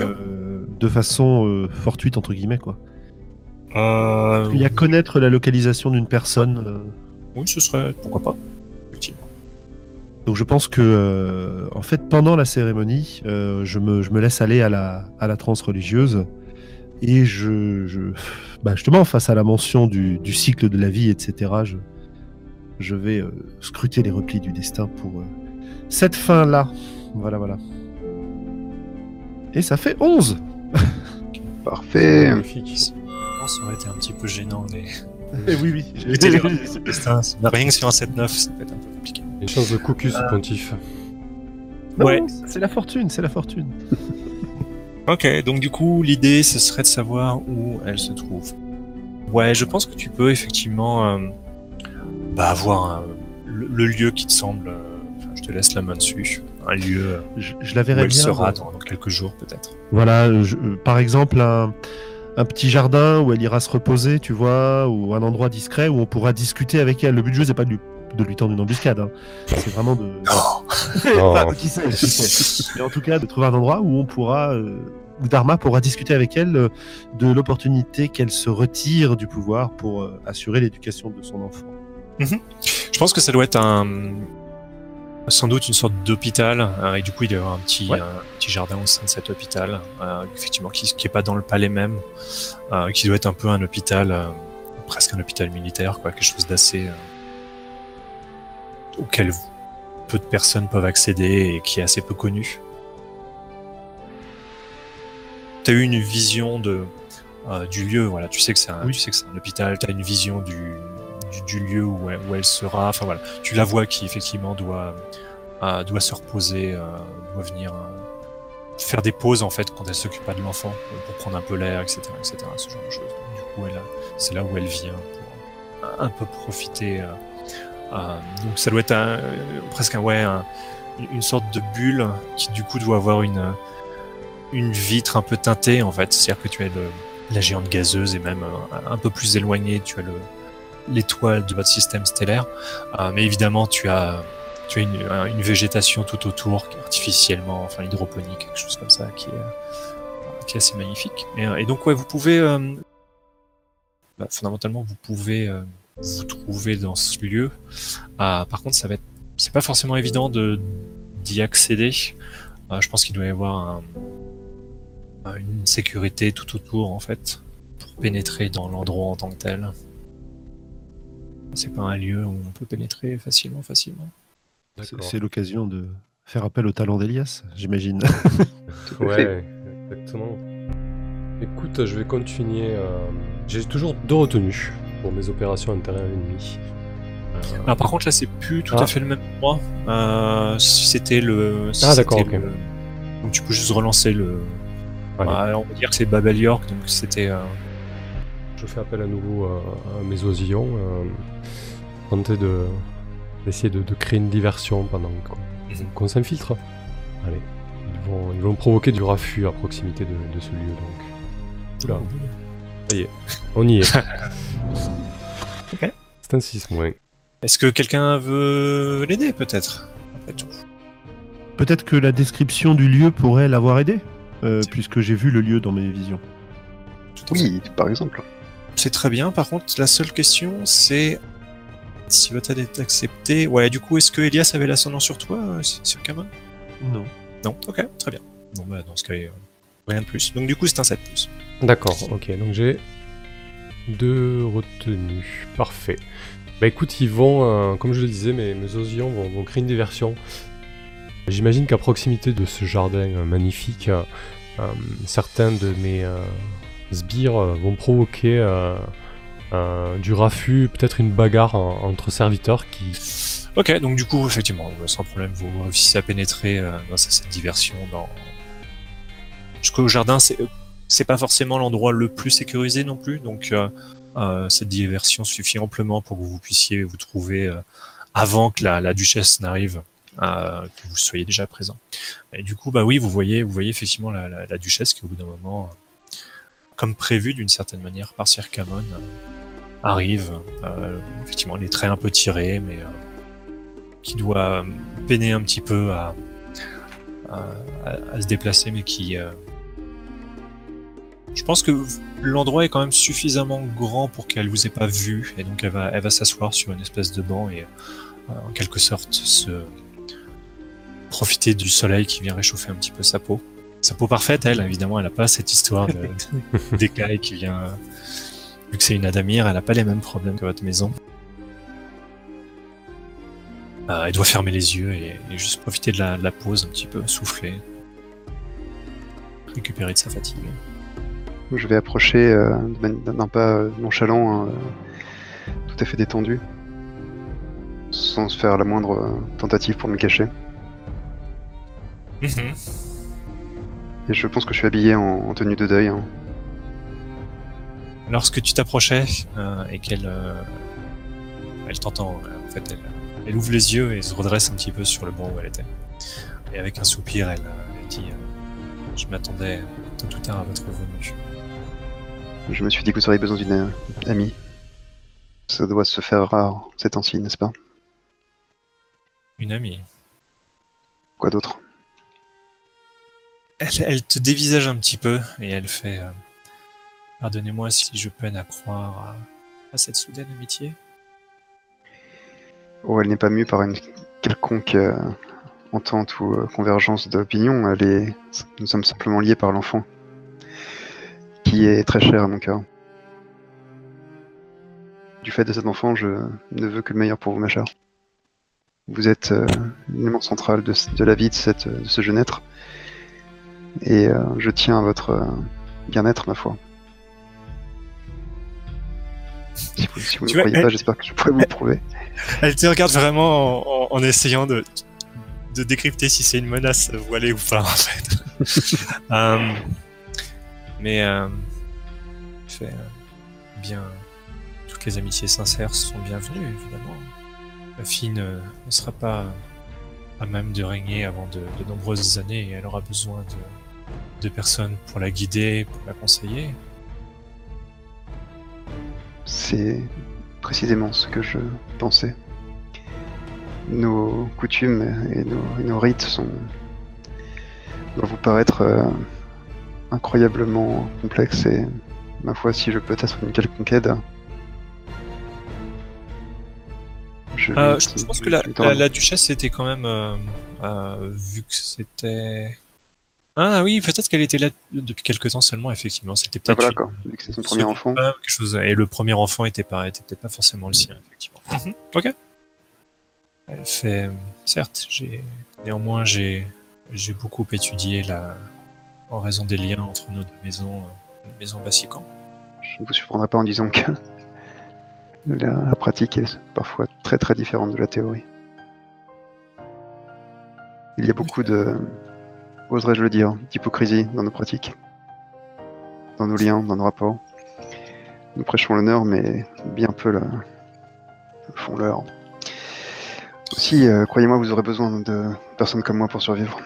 euh, de façon euh, fortuite, entre guillemets, quoi. Il y a connaître la localisation d'une personne. Oui, ce serait pourquoi pas. Effectivement. Donc je pense que, en fait, pendant la cérémonie, je, me, je me laisse aller à la, à la transe religieuse et je, je bah, justement, face à la mention du, du cycle de la vie, etc., je, je vais euh, scruter les replis du destin pour euh, cette fin-là. Voilà, voilà. Et ça fait 11 Parfait. Magnifique. Je pense que ça aurait été un petit peu gênant. Mais... Eh oui, oui. Putain, rien que sur un 7-9, ça peut être un peu compliqué. Une chance de caucus Euh, pontif. Non, Ouais. C'est la fortune, c'est la fortune. Ok, donc du coup, l'idée, ce serait de savoir où elle se trouve. Ouais, je pense que tu peux effectivement euh, bah, avoir un- le, le lieu qui te semble. euh, je te laisse la main dessus. euh, un lieu Je, je la où verrais elle bien. sera euh, dans, dans quelques jours peut-être. Voilà, je- euh, par exemple, un, un petit jardin où elle ira se reposer, tu vois, ou un endroit discret où on pourra discuter avec elle. Le but du jeu, c'est pas de lui, de lui tendre une embuscade. hein. C'est vraiment de. Enfin, qui sait, qui sait. Mais en tout cas, de trouver un endroit où on pourra. euh, où Dharma pourra discuter avec elle euh, de l'opportunité qu'elle se retire du pouvoir pour euh, assurer l'éducation de son enfant. Je pense que ça doit être un sans doute une sorte d'hôpital euh, et du coup il doit y avoir un petit Ouais. un petit jardin au sein de cet hôpital euh, effectivement qui qui est pas dans le palais même euh, qui doit être un peu un hôpital euh, presque un hôpital militaire quoi quelque chose d'assez euh, auquel peu de personnes peuvent accéder et qui est assez peu connu. Tu as eu une vision de euh, du lieu voilà tu sais que c'est un Oui. tu sais que c'est un hôpital tu as une vision du du, du lieu où elle, où elle sera. Enfin voilà, tu la vois qui effectivement doit euh, doit se reposer, euh, doit venir faire des pauses en fait quand elle s'occupe pas de l'enfant pour prendre un peu l'air, etc., etc. Ce genre de choses. Du coup, c'est là où elle vient pour un peu profiter. Euh, euh, donc ça doit être un- euh, presque un, ouais, un- une sorte de bulle qui du coup doit avoir une une vitre un peu teintée en fait. C'est-à-dire que tu as le, la géante gazeuse et même euh, un peu plus éloigné, tu as le l'étoile de votre système stellaire. Euh, mais évidemment, tu as, tu as une, un- une végétation tout autour, artificiellement, enfin hydroponique, quelque chose comme ça, qui est, euh, qui est assez magnifique. Et, euh, donc, ouais, vous pouvez, euh, bah, fondamentalement, vous pouvez euh, vous trouver dans ce lieu. Euh, par contre, ça va être, c'est pas forcément évident de d'y accéder. Euh, je pense qu'il doit y avoir un- une sécurité tout autour, en fait, pour pénétrer dans l'endroit en tant que tel. C'est pas un lieu où on peut pénétrer facilement, facilement. C'est l'occasion de faire appel au talent d'Elias, j'imagine. Ouais, exactement. Écoute, je vais continuer. euh, J'ai toujours deux retenues pour mes opérations intérieures ennemies. Euh, Ah, par contre, là, c'est plus tout Ah. à fait le même endroit. Euh, si c'était le. si Ah, d'accord, c'était ok. le- Donc, tu peux juste relancer le. allez, Ah, on va dire que c'est Babel York, donc c'était. euh, Je fais appel à nouveau à, à mes oisillons. euh, tenter de d'essayer de, de créer une diversion pendant qu'on Mhm. qu'on s'infiltre. Allez, ils vont, ils vont provoquer du raffut à proximité de, de ce lieu. Donc, Oula. Ça y est, on y est. Ok. C'est un 6 moins. Est-ce que quelqu'un veut l'aider, peut-être Après tout? Peut-être que la description du lieu pourrait l'avoir aidé, euh, puisque j'ai vu le lieu dans mes visions. Oui, par exemple. C'est très bien. Par contre, la seule question, c'est si votre aide est acceptée. Ouais, du coup, est-ce que Elias avait l'ascendant sur toi, euh, sur Kamon Non. Non Ok, très bien. Bon, bah, dans ce cas, euh, rien de plus. Donc, du coup, c'est un 7 plus. D'accord, ok, donc j'ai deux retenues. Parfait. Bah écoute, ils vont, euh, comme je le disais, mes, mes oisillons vont, créer une diversion. J'imagine qu'à proximité de ce jardin euh, magnifique, euh, certains de mes sbires vont provoquer du raffut, peut-être une bagarre en- entre serviteurs qui. Ok, donc du coup, effectivement, sans problème, vous réussissez à pénétrer grâce à cette diversion dans... Jusqu'au jardin, c'est c'est pas forcément l'endroit le plus sécurisé non plus, donc euh, euh, cette diversion suffit amplement pour que vous puissiez vous trouver euh, avant que la, la duchesse n'arrive, euh, que vous soyez déjà présent. Et du coup, bah oui, vous voyez, vous voyez effectivement la, la, la duchesse qui au bout d'un moment, euh, comme prévu d'une certaine manière par Sir Camon, euh, arrive. Effectivement, les traits un peu tirés, mais qui doit peiner un petit peu à, à- à se déplacer, mais qui. Je pense que l'endroit est quand même suffisamment grand pour qu'elle vous ait pas vu, et donc elle va, elle va s'asseoir sur une espèce de banc et euh, en quelque sorte se profiter du soleil qui vient réchauffer un petit peu sa peau. Sa peau parfaite, elle, évidemment, elle a pas cette histoire de- d'écaille qui vient. euh, vu que c'est une Adamir, elle a pas les mêmes problèmes que votre maison. Euh, elle doit fermer les yeux et, et juste profiter de la, de la pause un petit peu, souffler, récupérer de sa fatigue. Je vais approcher euh, d'un pas euh, nonchalant, hein, euh, tout à fait détendu, sans faire la moindre tentative pour me cacher. Et je pense que je suis habillé en, en tenue de deuil. hein. Lorsque tu t'approchais euh, et qu'elle euh, elle t'entend, en fait, elle, elle ouvre les yeux et se redresse un petit peu sur le banc où elle était. et avec un soupir, elle, elle dit euh, Je m'attendais tôt ou tard à votre venue. Je me suis dit que vous auriez besoin d'une euh, amie. Ça doit se faire rare ces temps-ci, n'est-ce pas? Une amie. Quoi d'autre? Elle, elle te dévisage un petit peu et elle fait euh, Pardonnez-moi si je peine à croire à, à cette soudaine amitié. Oh, elle n'est pas mue par une quelconque euh, entente ou convergence d'opinion. Elle est... Nous sommes simplement liés par l'enfant, qui est très cher à mon cœur. Du fait de cet enfant, je ne veux que le meilleur pour vous, ma chère. Vous êtes euh, l'élément central de, la vie de, cette, de ce jeune être, et euh, je tiens à votre euh, bien-être, ma foi. Si vous, si vous ne vois, croyez elle- pas, j'espère que je pourrai vous le prouver. Elle te regarde vraiment en, en- en essayant de, de décrypter si c'est une menace voilée ou pas, en fait. Euh, mais, euh, fait, euh, bien, toutes les amitiés sincères sont bienvenues, évidemment. La fille ne, sera pas à même de régner avant de, nombreuses années et elle aura besoin de, personnes pour la guider, pour la conseiller. C'est précisément ce que je pensais. Nos coutumes et nos, et nos rites sont doivent vous paraître euh, incroyablement complexes et ma foi, si je peux être une quelconque aide, je, Euh, je, pense que la, duchesse était quand même, euh, euh, vu que c'était... Ah oui, peut-être qu'elle était là depuis quelques temps seulement, effectivement. C'était Ah, peut-être voilà une- quoi, vu que c'est son premier enfant. femme, quelque chose. Et le premier enfant était pas, était peut-être pas forcément le sien, effectivement. Mhm, Ok. Elle fait, certes, j'ai néanmoins j'ai j'ai beaucoup étudié la, en raison des liens entre nos deux maisons, euh, maison. Je ne vous surprendrai pas en disant que la, pratique est parfois très très différente de la théorie. Il y a beaucoup de, oserais-je le dire, d'hypocrisie dans nos pratiques, dans nos liens, dans nos rapports. Nous prêchons l'honneur, mais bien peu le, le font l'heure. Aussi, euh, croyez-moi, vous aurez besoin de personnes comme moi pour survivre.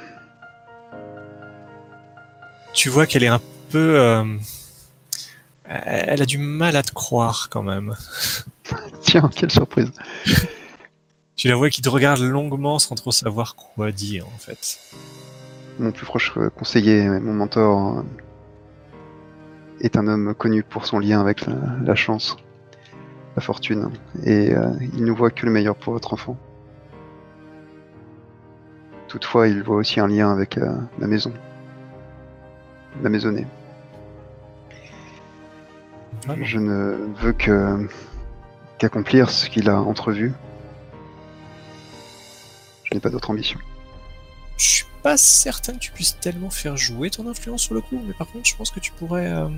Tu vois qu'elle est un peu, euh, elle a du mal à te croire quand même. Tiens, quelle surprise Tu la vois qui te regarde longuement sans trop savoir quoi dire en fait. Mon plus proche euh, conseiller, mon mentor, euh, est un homme connu pour son lien avec la, la chance, la fortune, et euh, il ne voit que le meilleur pour votre enfant. Toutefois, il voit aussi un lien avec euh, la maison, la maisonnée. Je ne veux que qu'accomplir ce qu'il a entrevu. Je n'ai pas d'autre ambition. Je suis pas certain que tu puisses tellement faire jouer ton influence sur le coup, mais par contre, je pense que tu pourrais, euh,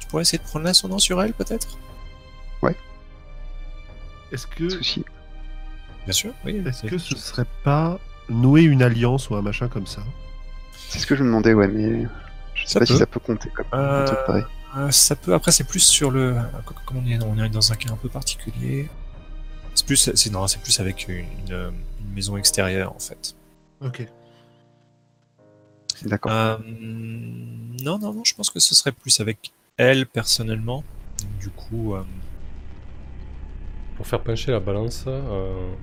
tu pourrais essayer de prendre l'ascendant sur elle, peut-être? Est-ce que, Souci. Bien sûr, oui. est-ce que ce serait pas nouer une alliance ou un machin comme ça? C'est ce que je me demandais, ouais, mais je sais Ça pas si peut. ça peut compter comme un Euh, truc pareil. euh, ça peut. Après, c'est plus sur le. Comme on est, on est dans un cas un peu particulier. C'est plus, c'est non, c'est plus avec une, maison extérieure en fait. Ok. D'accord. Euh, non, non, non. Je pense que ce serait plus avec elle personnellement. Du coup, euh, Pour faire pencher la balance, euh,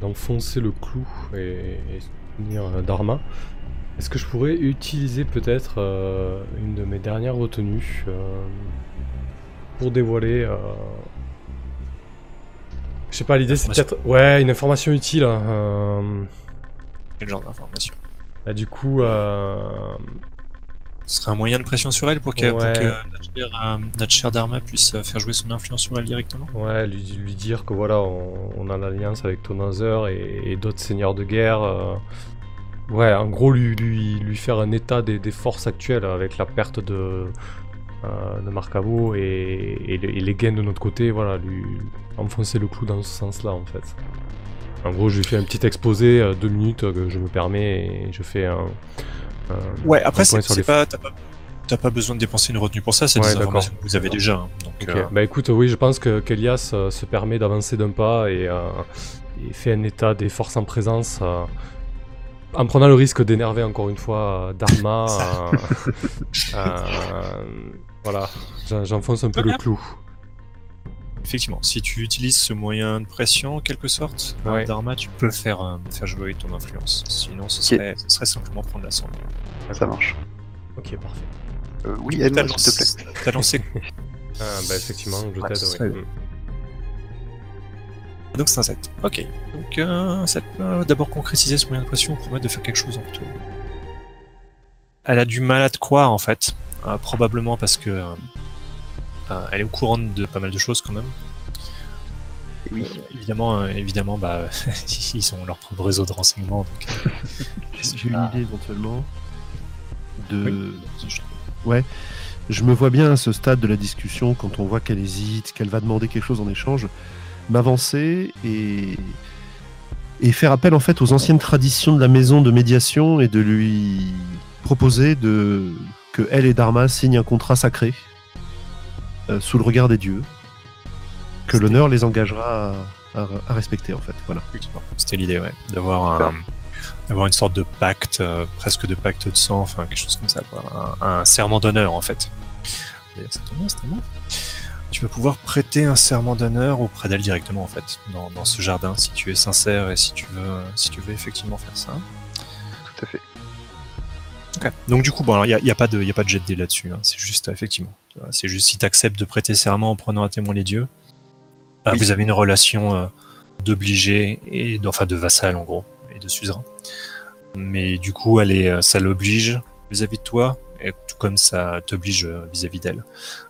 d'enfoncer le clou et, et soutenir euh, Dharma, est-ce que je pourrais utiliser peut-être euh, une de mes dernières retenues euh, pour dévoiler. euh, Je sais pas, l'idée c'est peut-être. Ouais, une information utile. hein, quel genre d'information? Bah, du coup, euh, Ce serait un moyen de pression sur elle pour, pour Ouais. que euh, notre cher Dharma puisse faire jouer son influence sur elle directement? Ouais, lui, lui dire que voilà, on, on a l'alliance avec Tonazer et, et d'autres seigneurs de guerre. Ouais, en gros, lui, lui, lui faire un état des, des forces actuelles avec la perte de, euh, de Marcavo et, et les- et les gains de notre côté, voilà, lui enfoncer le clou dans ce sens-là en fait. En gros, je lui fais un petit exposé, euh, deux minutes, euh, que je me permets et je fais un. un- Ouais, après, c'est pas, t'as pas, pas besoin de dépenser une retenue pour ça, c'est Ouais, des informations que vous avez déjà. hein. Donc, euh, bah écoute, oui, je pense que qu'Elias euh, se permet d'avancer d'un pas et, et fait un état des forces en présence. En prenant le risque d'énerver encore une fois euh, Dharma, euh, euh, voilà, j'en- j'enfonce un peu le clou. Effectivement, si tu utilises ce moyen de pression, en quelque sorte, Ouais. Dharma, tu peux faire, euh, faire jouer ton influence. Sinon, ce serait, ce serait simplement prendre la somme. Ça marche. Ok, parfait. Euh, oui, lancé, s'il te plaît. t'as lancé Ah, bah effectivement, je Ouais, t'aide, Donc c'est un 7. Ok. Donc euh, un 7, euh, d'abord concrétiser ce moyen de pression pour permettre de faire quelque chose en retour. Elle a du mal à te croire en fait. Euh, probablement parce que euh, euh, elle est au courant de pas mal de choses quand même. Oui. Euh, évidemment, euh, évidemment, bah, ils ont leur propre réseau de renseignements. Donc, euh, J'ai une idée éventuellement de. Oui. Je me vois bien à ce stade de la discussion, quand on voit qu'elle hésite, qu'elle va demander quelque chose en échange, m'avancer et et faire appel en fait aux anciennes traditions de la maison de médiation et de lui proposer de que elle et Dharma signent un contrat sacré euh, sous le regard des dieux, que l'honneur les engagera à, à- à respecter en fait. Voilà. C'était l'idée, ouais, d'avoir un, d'avoir une sorte de pacte, euh, presque de pacte de sang, enfin quelque chose comme ça, quoi. Un, un serment d'honneur en fait. C'est bon. Tu vas pouvoir prêter un serment d'honneur auprès d'elle directement en fait, dans, dans ce jardin, si tu es sincère et si tu veux, si tu veux effectivement faire ça. Tout à fait. Donc du coup, bon, il n'y a, y a pas de, y a pas de jet de dés là-dessus. hein. C'est juste, effectivement, c'est juste si tu acceptes de prêter serment en prenant à témoin les dieux, Oui. vous avez une relation euh, d'obligé et enfin de vassal en gros et de suzerain. Mais du coup, elle est, euh, ça l'oblige vis-à-vis de toi, tout comme ça t'oblige euh, vis-à-vis d'elle.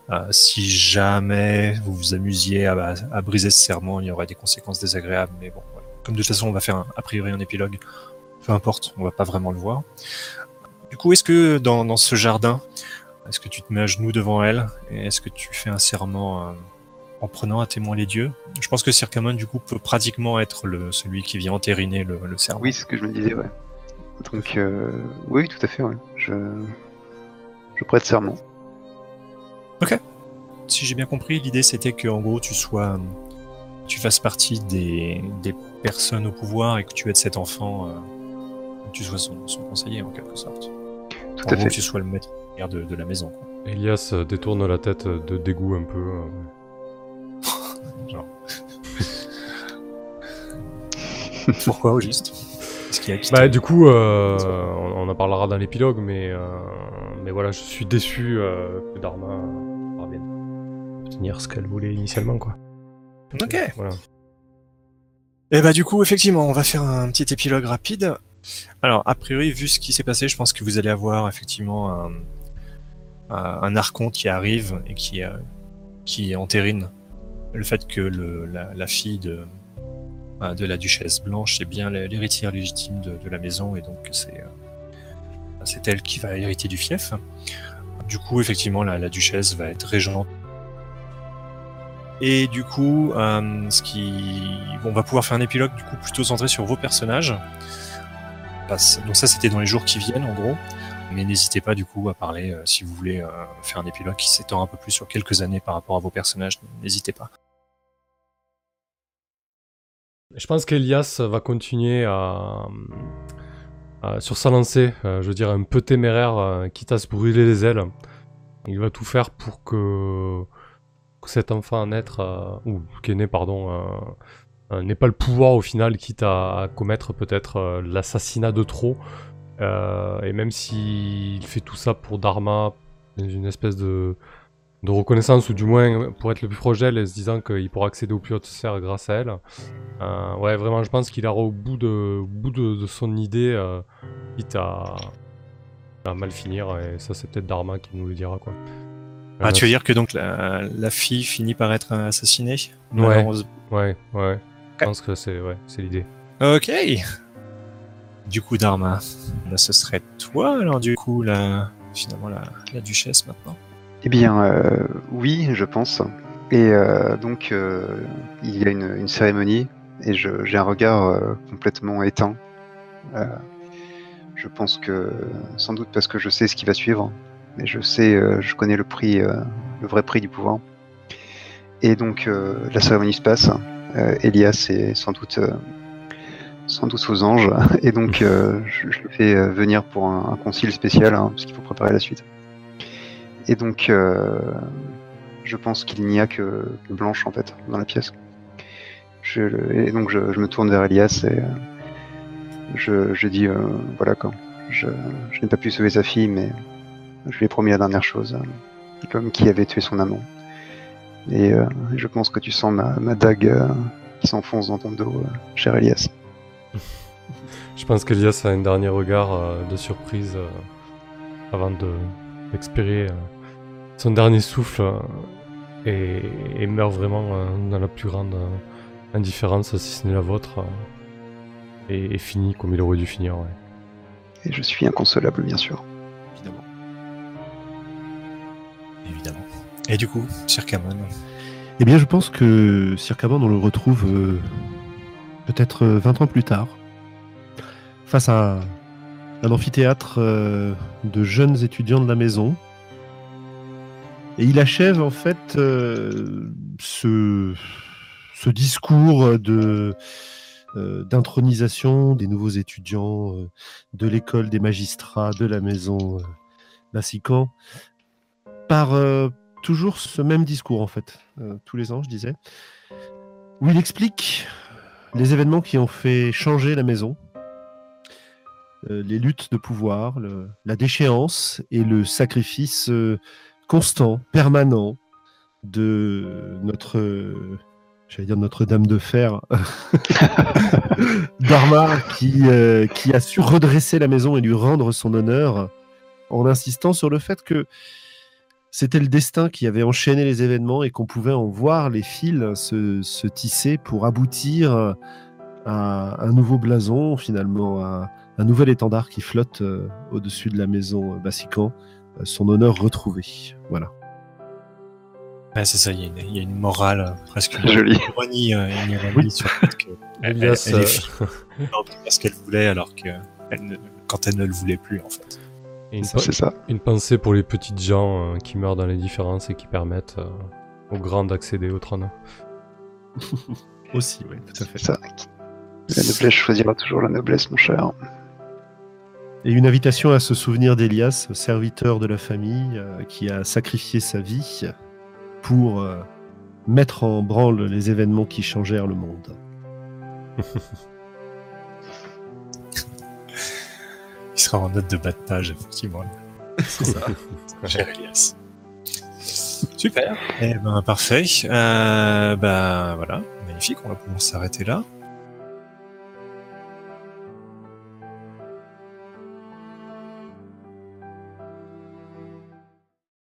Euh, si jamais vous vous amusiez à, briser ce serment, il y aurait des conséquences désagréables. Mais bon, comme de toute façon, on va faire a priori un épilogue. Peu importe, on va pas vraiment le voir. Du coup, est-ce que dans, ce jardin, est-ce que tu te mets à genoux devant elle et est-ce que tu fais un serment euh, en prenant à témoin les dieux? Je pense que Circamon, du coup, peut pratiquement être le, celui qui vient entériner le, serment. Oui, c'est ce que je me disais, ouais. Donc, oui, tout à fait, ouais. Je, je prête serment. Si j'ai bien compris, l'idée c'était que en gros tu sois, euh, tu fasses partie des, des personnes au pouvoir et que tu aides cet enfant, euh, que tu sois son, son conseiller en quelque sorte. Tout en à gros, fait. que tu sois le maître de, de la maison. quoi. Elias euh, détourne la tête de dégoût un peu. euh. Genre. Pourquoi au juste? Bah, du coup, euh, on, on en parlera dans l'épilogue, mais, euh, mais voilà, je suis déçu euh, que Dharma parvienne à obtenir ce qu'elle voulait initialement, quoi. Ok. Voilà. Et bah du coup, effectivement, on va faire un petit épilogue rapide. Alors, a priori, vu ce qui s'est passé, je pense que vous allez avoir effectivement un, un, un archonte qui arrive et qui, euh, qui entérine le fait que le, la, la fille de, de la duchesse blanche est bien l'héritière légitime de, la maison et donc c'est euh, c'est elle qui va hériter du fief. Du coup, effectivement, la, duchesse va être régente et du coup, euh, ce qui, on va pouvoir faire un épilogue du coup plutôt centré sur vos personnages. Passe- Donc ça, c'était dans les jours qui viennent, en gros. Mais n'hésitez pas du coup à parler euh, si vous voulez faire un épilogue qui s'étend un peu plus sur quelques années par rapport à vos personnages. N'hésitez pas. Je pense qu'Elias va continuer à, sur sa lancée, euh, je veux un peu téméraire, euh, quitte à se brûler les ailes. Il va tout faire pour que, cet enfant à naître, euh, ou qui est né, pardon, n'ait pas le pouvoir au final, quitte à, commettre peut-être l'assassinat de trop. Et même s'il fait tout ça pour Dharma, une espèce de, de reconnaissance, ou du moins pour être le plus proche d'elle, se disant qu'il pourra accéder aux plus hautes sphères grâce à elle. Euh, ouais, vraiment, je pense qu'il ira au bout de, au bout de, de son idée, euh, quitte à, à mal finir, et ça, c'est peut-être Dharma qui nous le dira, quoi. Ah, Euh, tu veux dire que donc la, la fille finit par être assassinée? Ouais. Ouais, ouais. Je pense que c'est ouais, l'idée. Ok. Du coup, Dharma, là, ce serait toi alors du coup la finalement la, la duchesse maintenant. Eh bien, euh, oui, je pense. Et euh, donc, euh, il y a une, cérémonie et j'ai un regard euh, complètement éteint. Je pense que, sans doute parce que je sais ce qui va suivre, mais je sais, je connais le prix, le vrai prix du pouvoir. Et donc, la cérémonie se passe. Elias est sans doute sans doute aux anges, et donc je, je le fais venir pour un, un concile spécial, hein, parce qu'il faut préparer la suite. Et donc, euh, je pense qu'il n'y a que, Blanche en fait dans la pièce. Je, et donc, je, me tourne vers Elias et euh, je, dis euh, voilà quand. Je, n'ai pas pu sauver sa fille, mais je lui ai promis la dernière chose, comme qui avait tué son amant. Et je pense que tu sens ma, dague qui s'enfonce dans ton dos, cher Elias. Je pense qu'Elias a un dernier regard de surprise avant de d'expirer euh, son dernier souffle euh, et, et meurt vraiment euh, dans la plus grande euh, indifférence, si ce n'est la vôtre, euh, et, et finit comme il aurait dû finir. ouais. Et je suis inconsolable, bien sûr. Évidemment. Évidemment. Et du coup, Circamon. Eh bien, je pense que Circaban, on le retrouve euh, peut-être euh, 20 ans plus tard, face à un, amphithéâtre euh, de jeunes étudiants de la maison. Et il achève en fait euh, ce, discours de euh, d'intronisation des nouveaux étudiants de l'école des magistrats de la maison Bassican par toujours ce même discours en fait, tous les ans je disais, où il explique les événements qui ont fait changer la maison, les luttes de pouvoir, la déchéance et le sacrifice euh, constant, permanent de notre, euh, j'allais dire Notre-Dame de Fer, Dharma, qui, euh, qui a su redresser la maison et lui rendre son honneur en insistant sur le fait que c'était le destin qui avait enchaîné les événements et qu'on pouvait en voir les fils se, se tisser pour aboutir à un nouveau blason, finalement, à un nouvel étendard qui flotte euh, au-dessus de la maison euh, Bassican, euh, son honneur retrouvé. Voilà. Ouais, c'est ça, il y, a une- il y a une morale, presque une Joli. ironie, une ironie sur le fait que elle, elle- est parce qu'elle voulait, alors que elle ne- quand elle ne le voulait plus, en fait. et une, C'est ça. une pensée pour les petites gens euh, qui meurent dans les différences et qui permettent euh, aux grands d'accéder au trône. Aussi, oui, tout à fait. C'est ça. La noblesse choisira toujours la noblesse, mon cher. Et une invitation à se souvenir d'Elias, serviteur de la famille, euh, qui a sacrifié sa vie pour euh, mettre en branle les événements qui changèrent le monde. Il sera en note de bas de page, effectivement. C'est ça. Cher Elias. Super. Eh ben, parfait. Euh, bah, voilà. Magnifique. On va pouvoir s'arrêter là.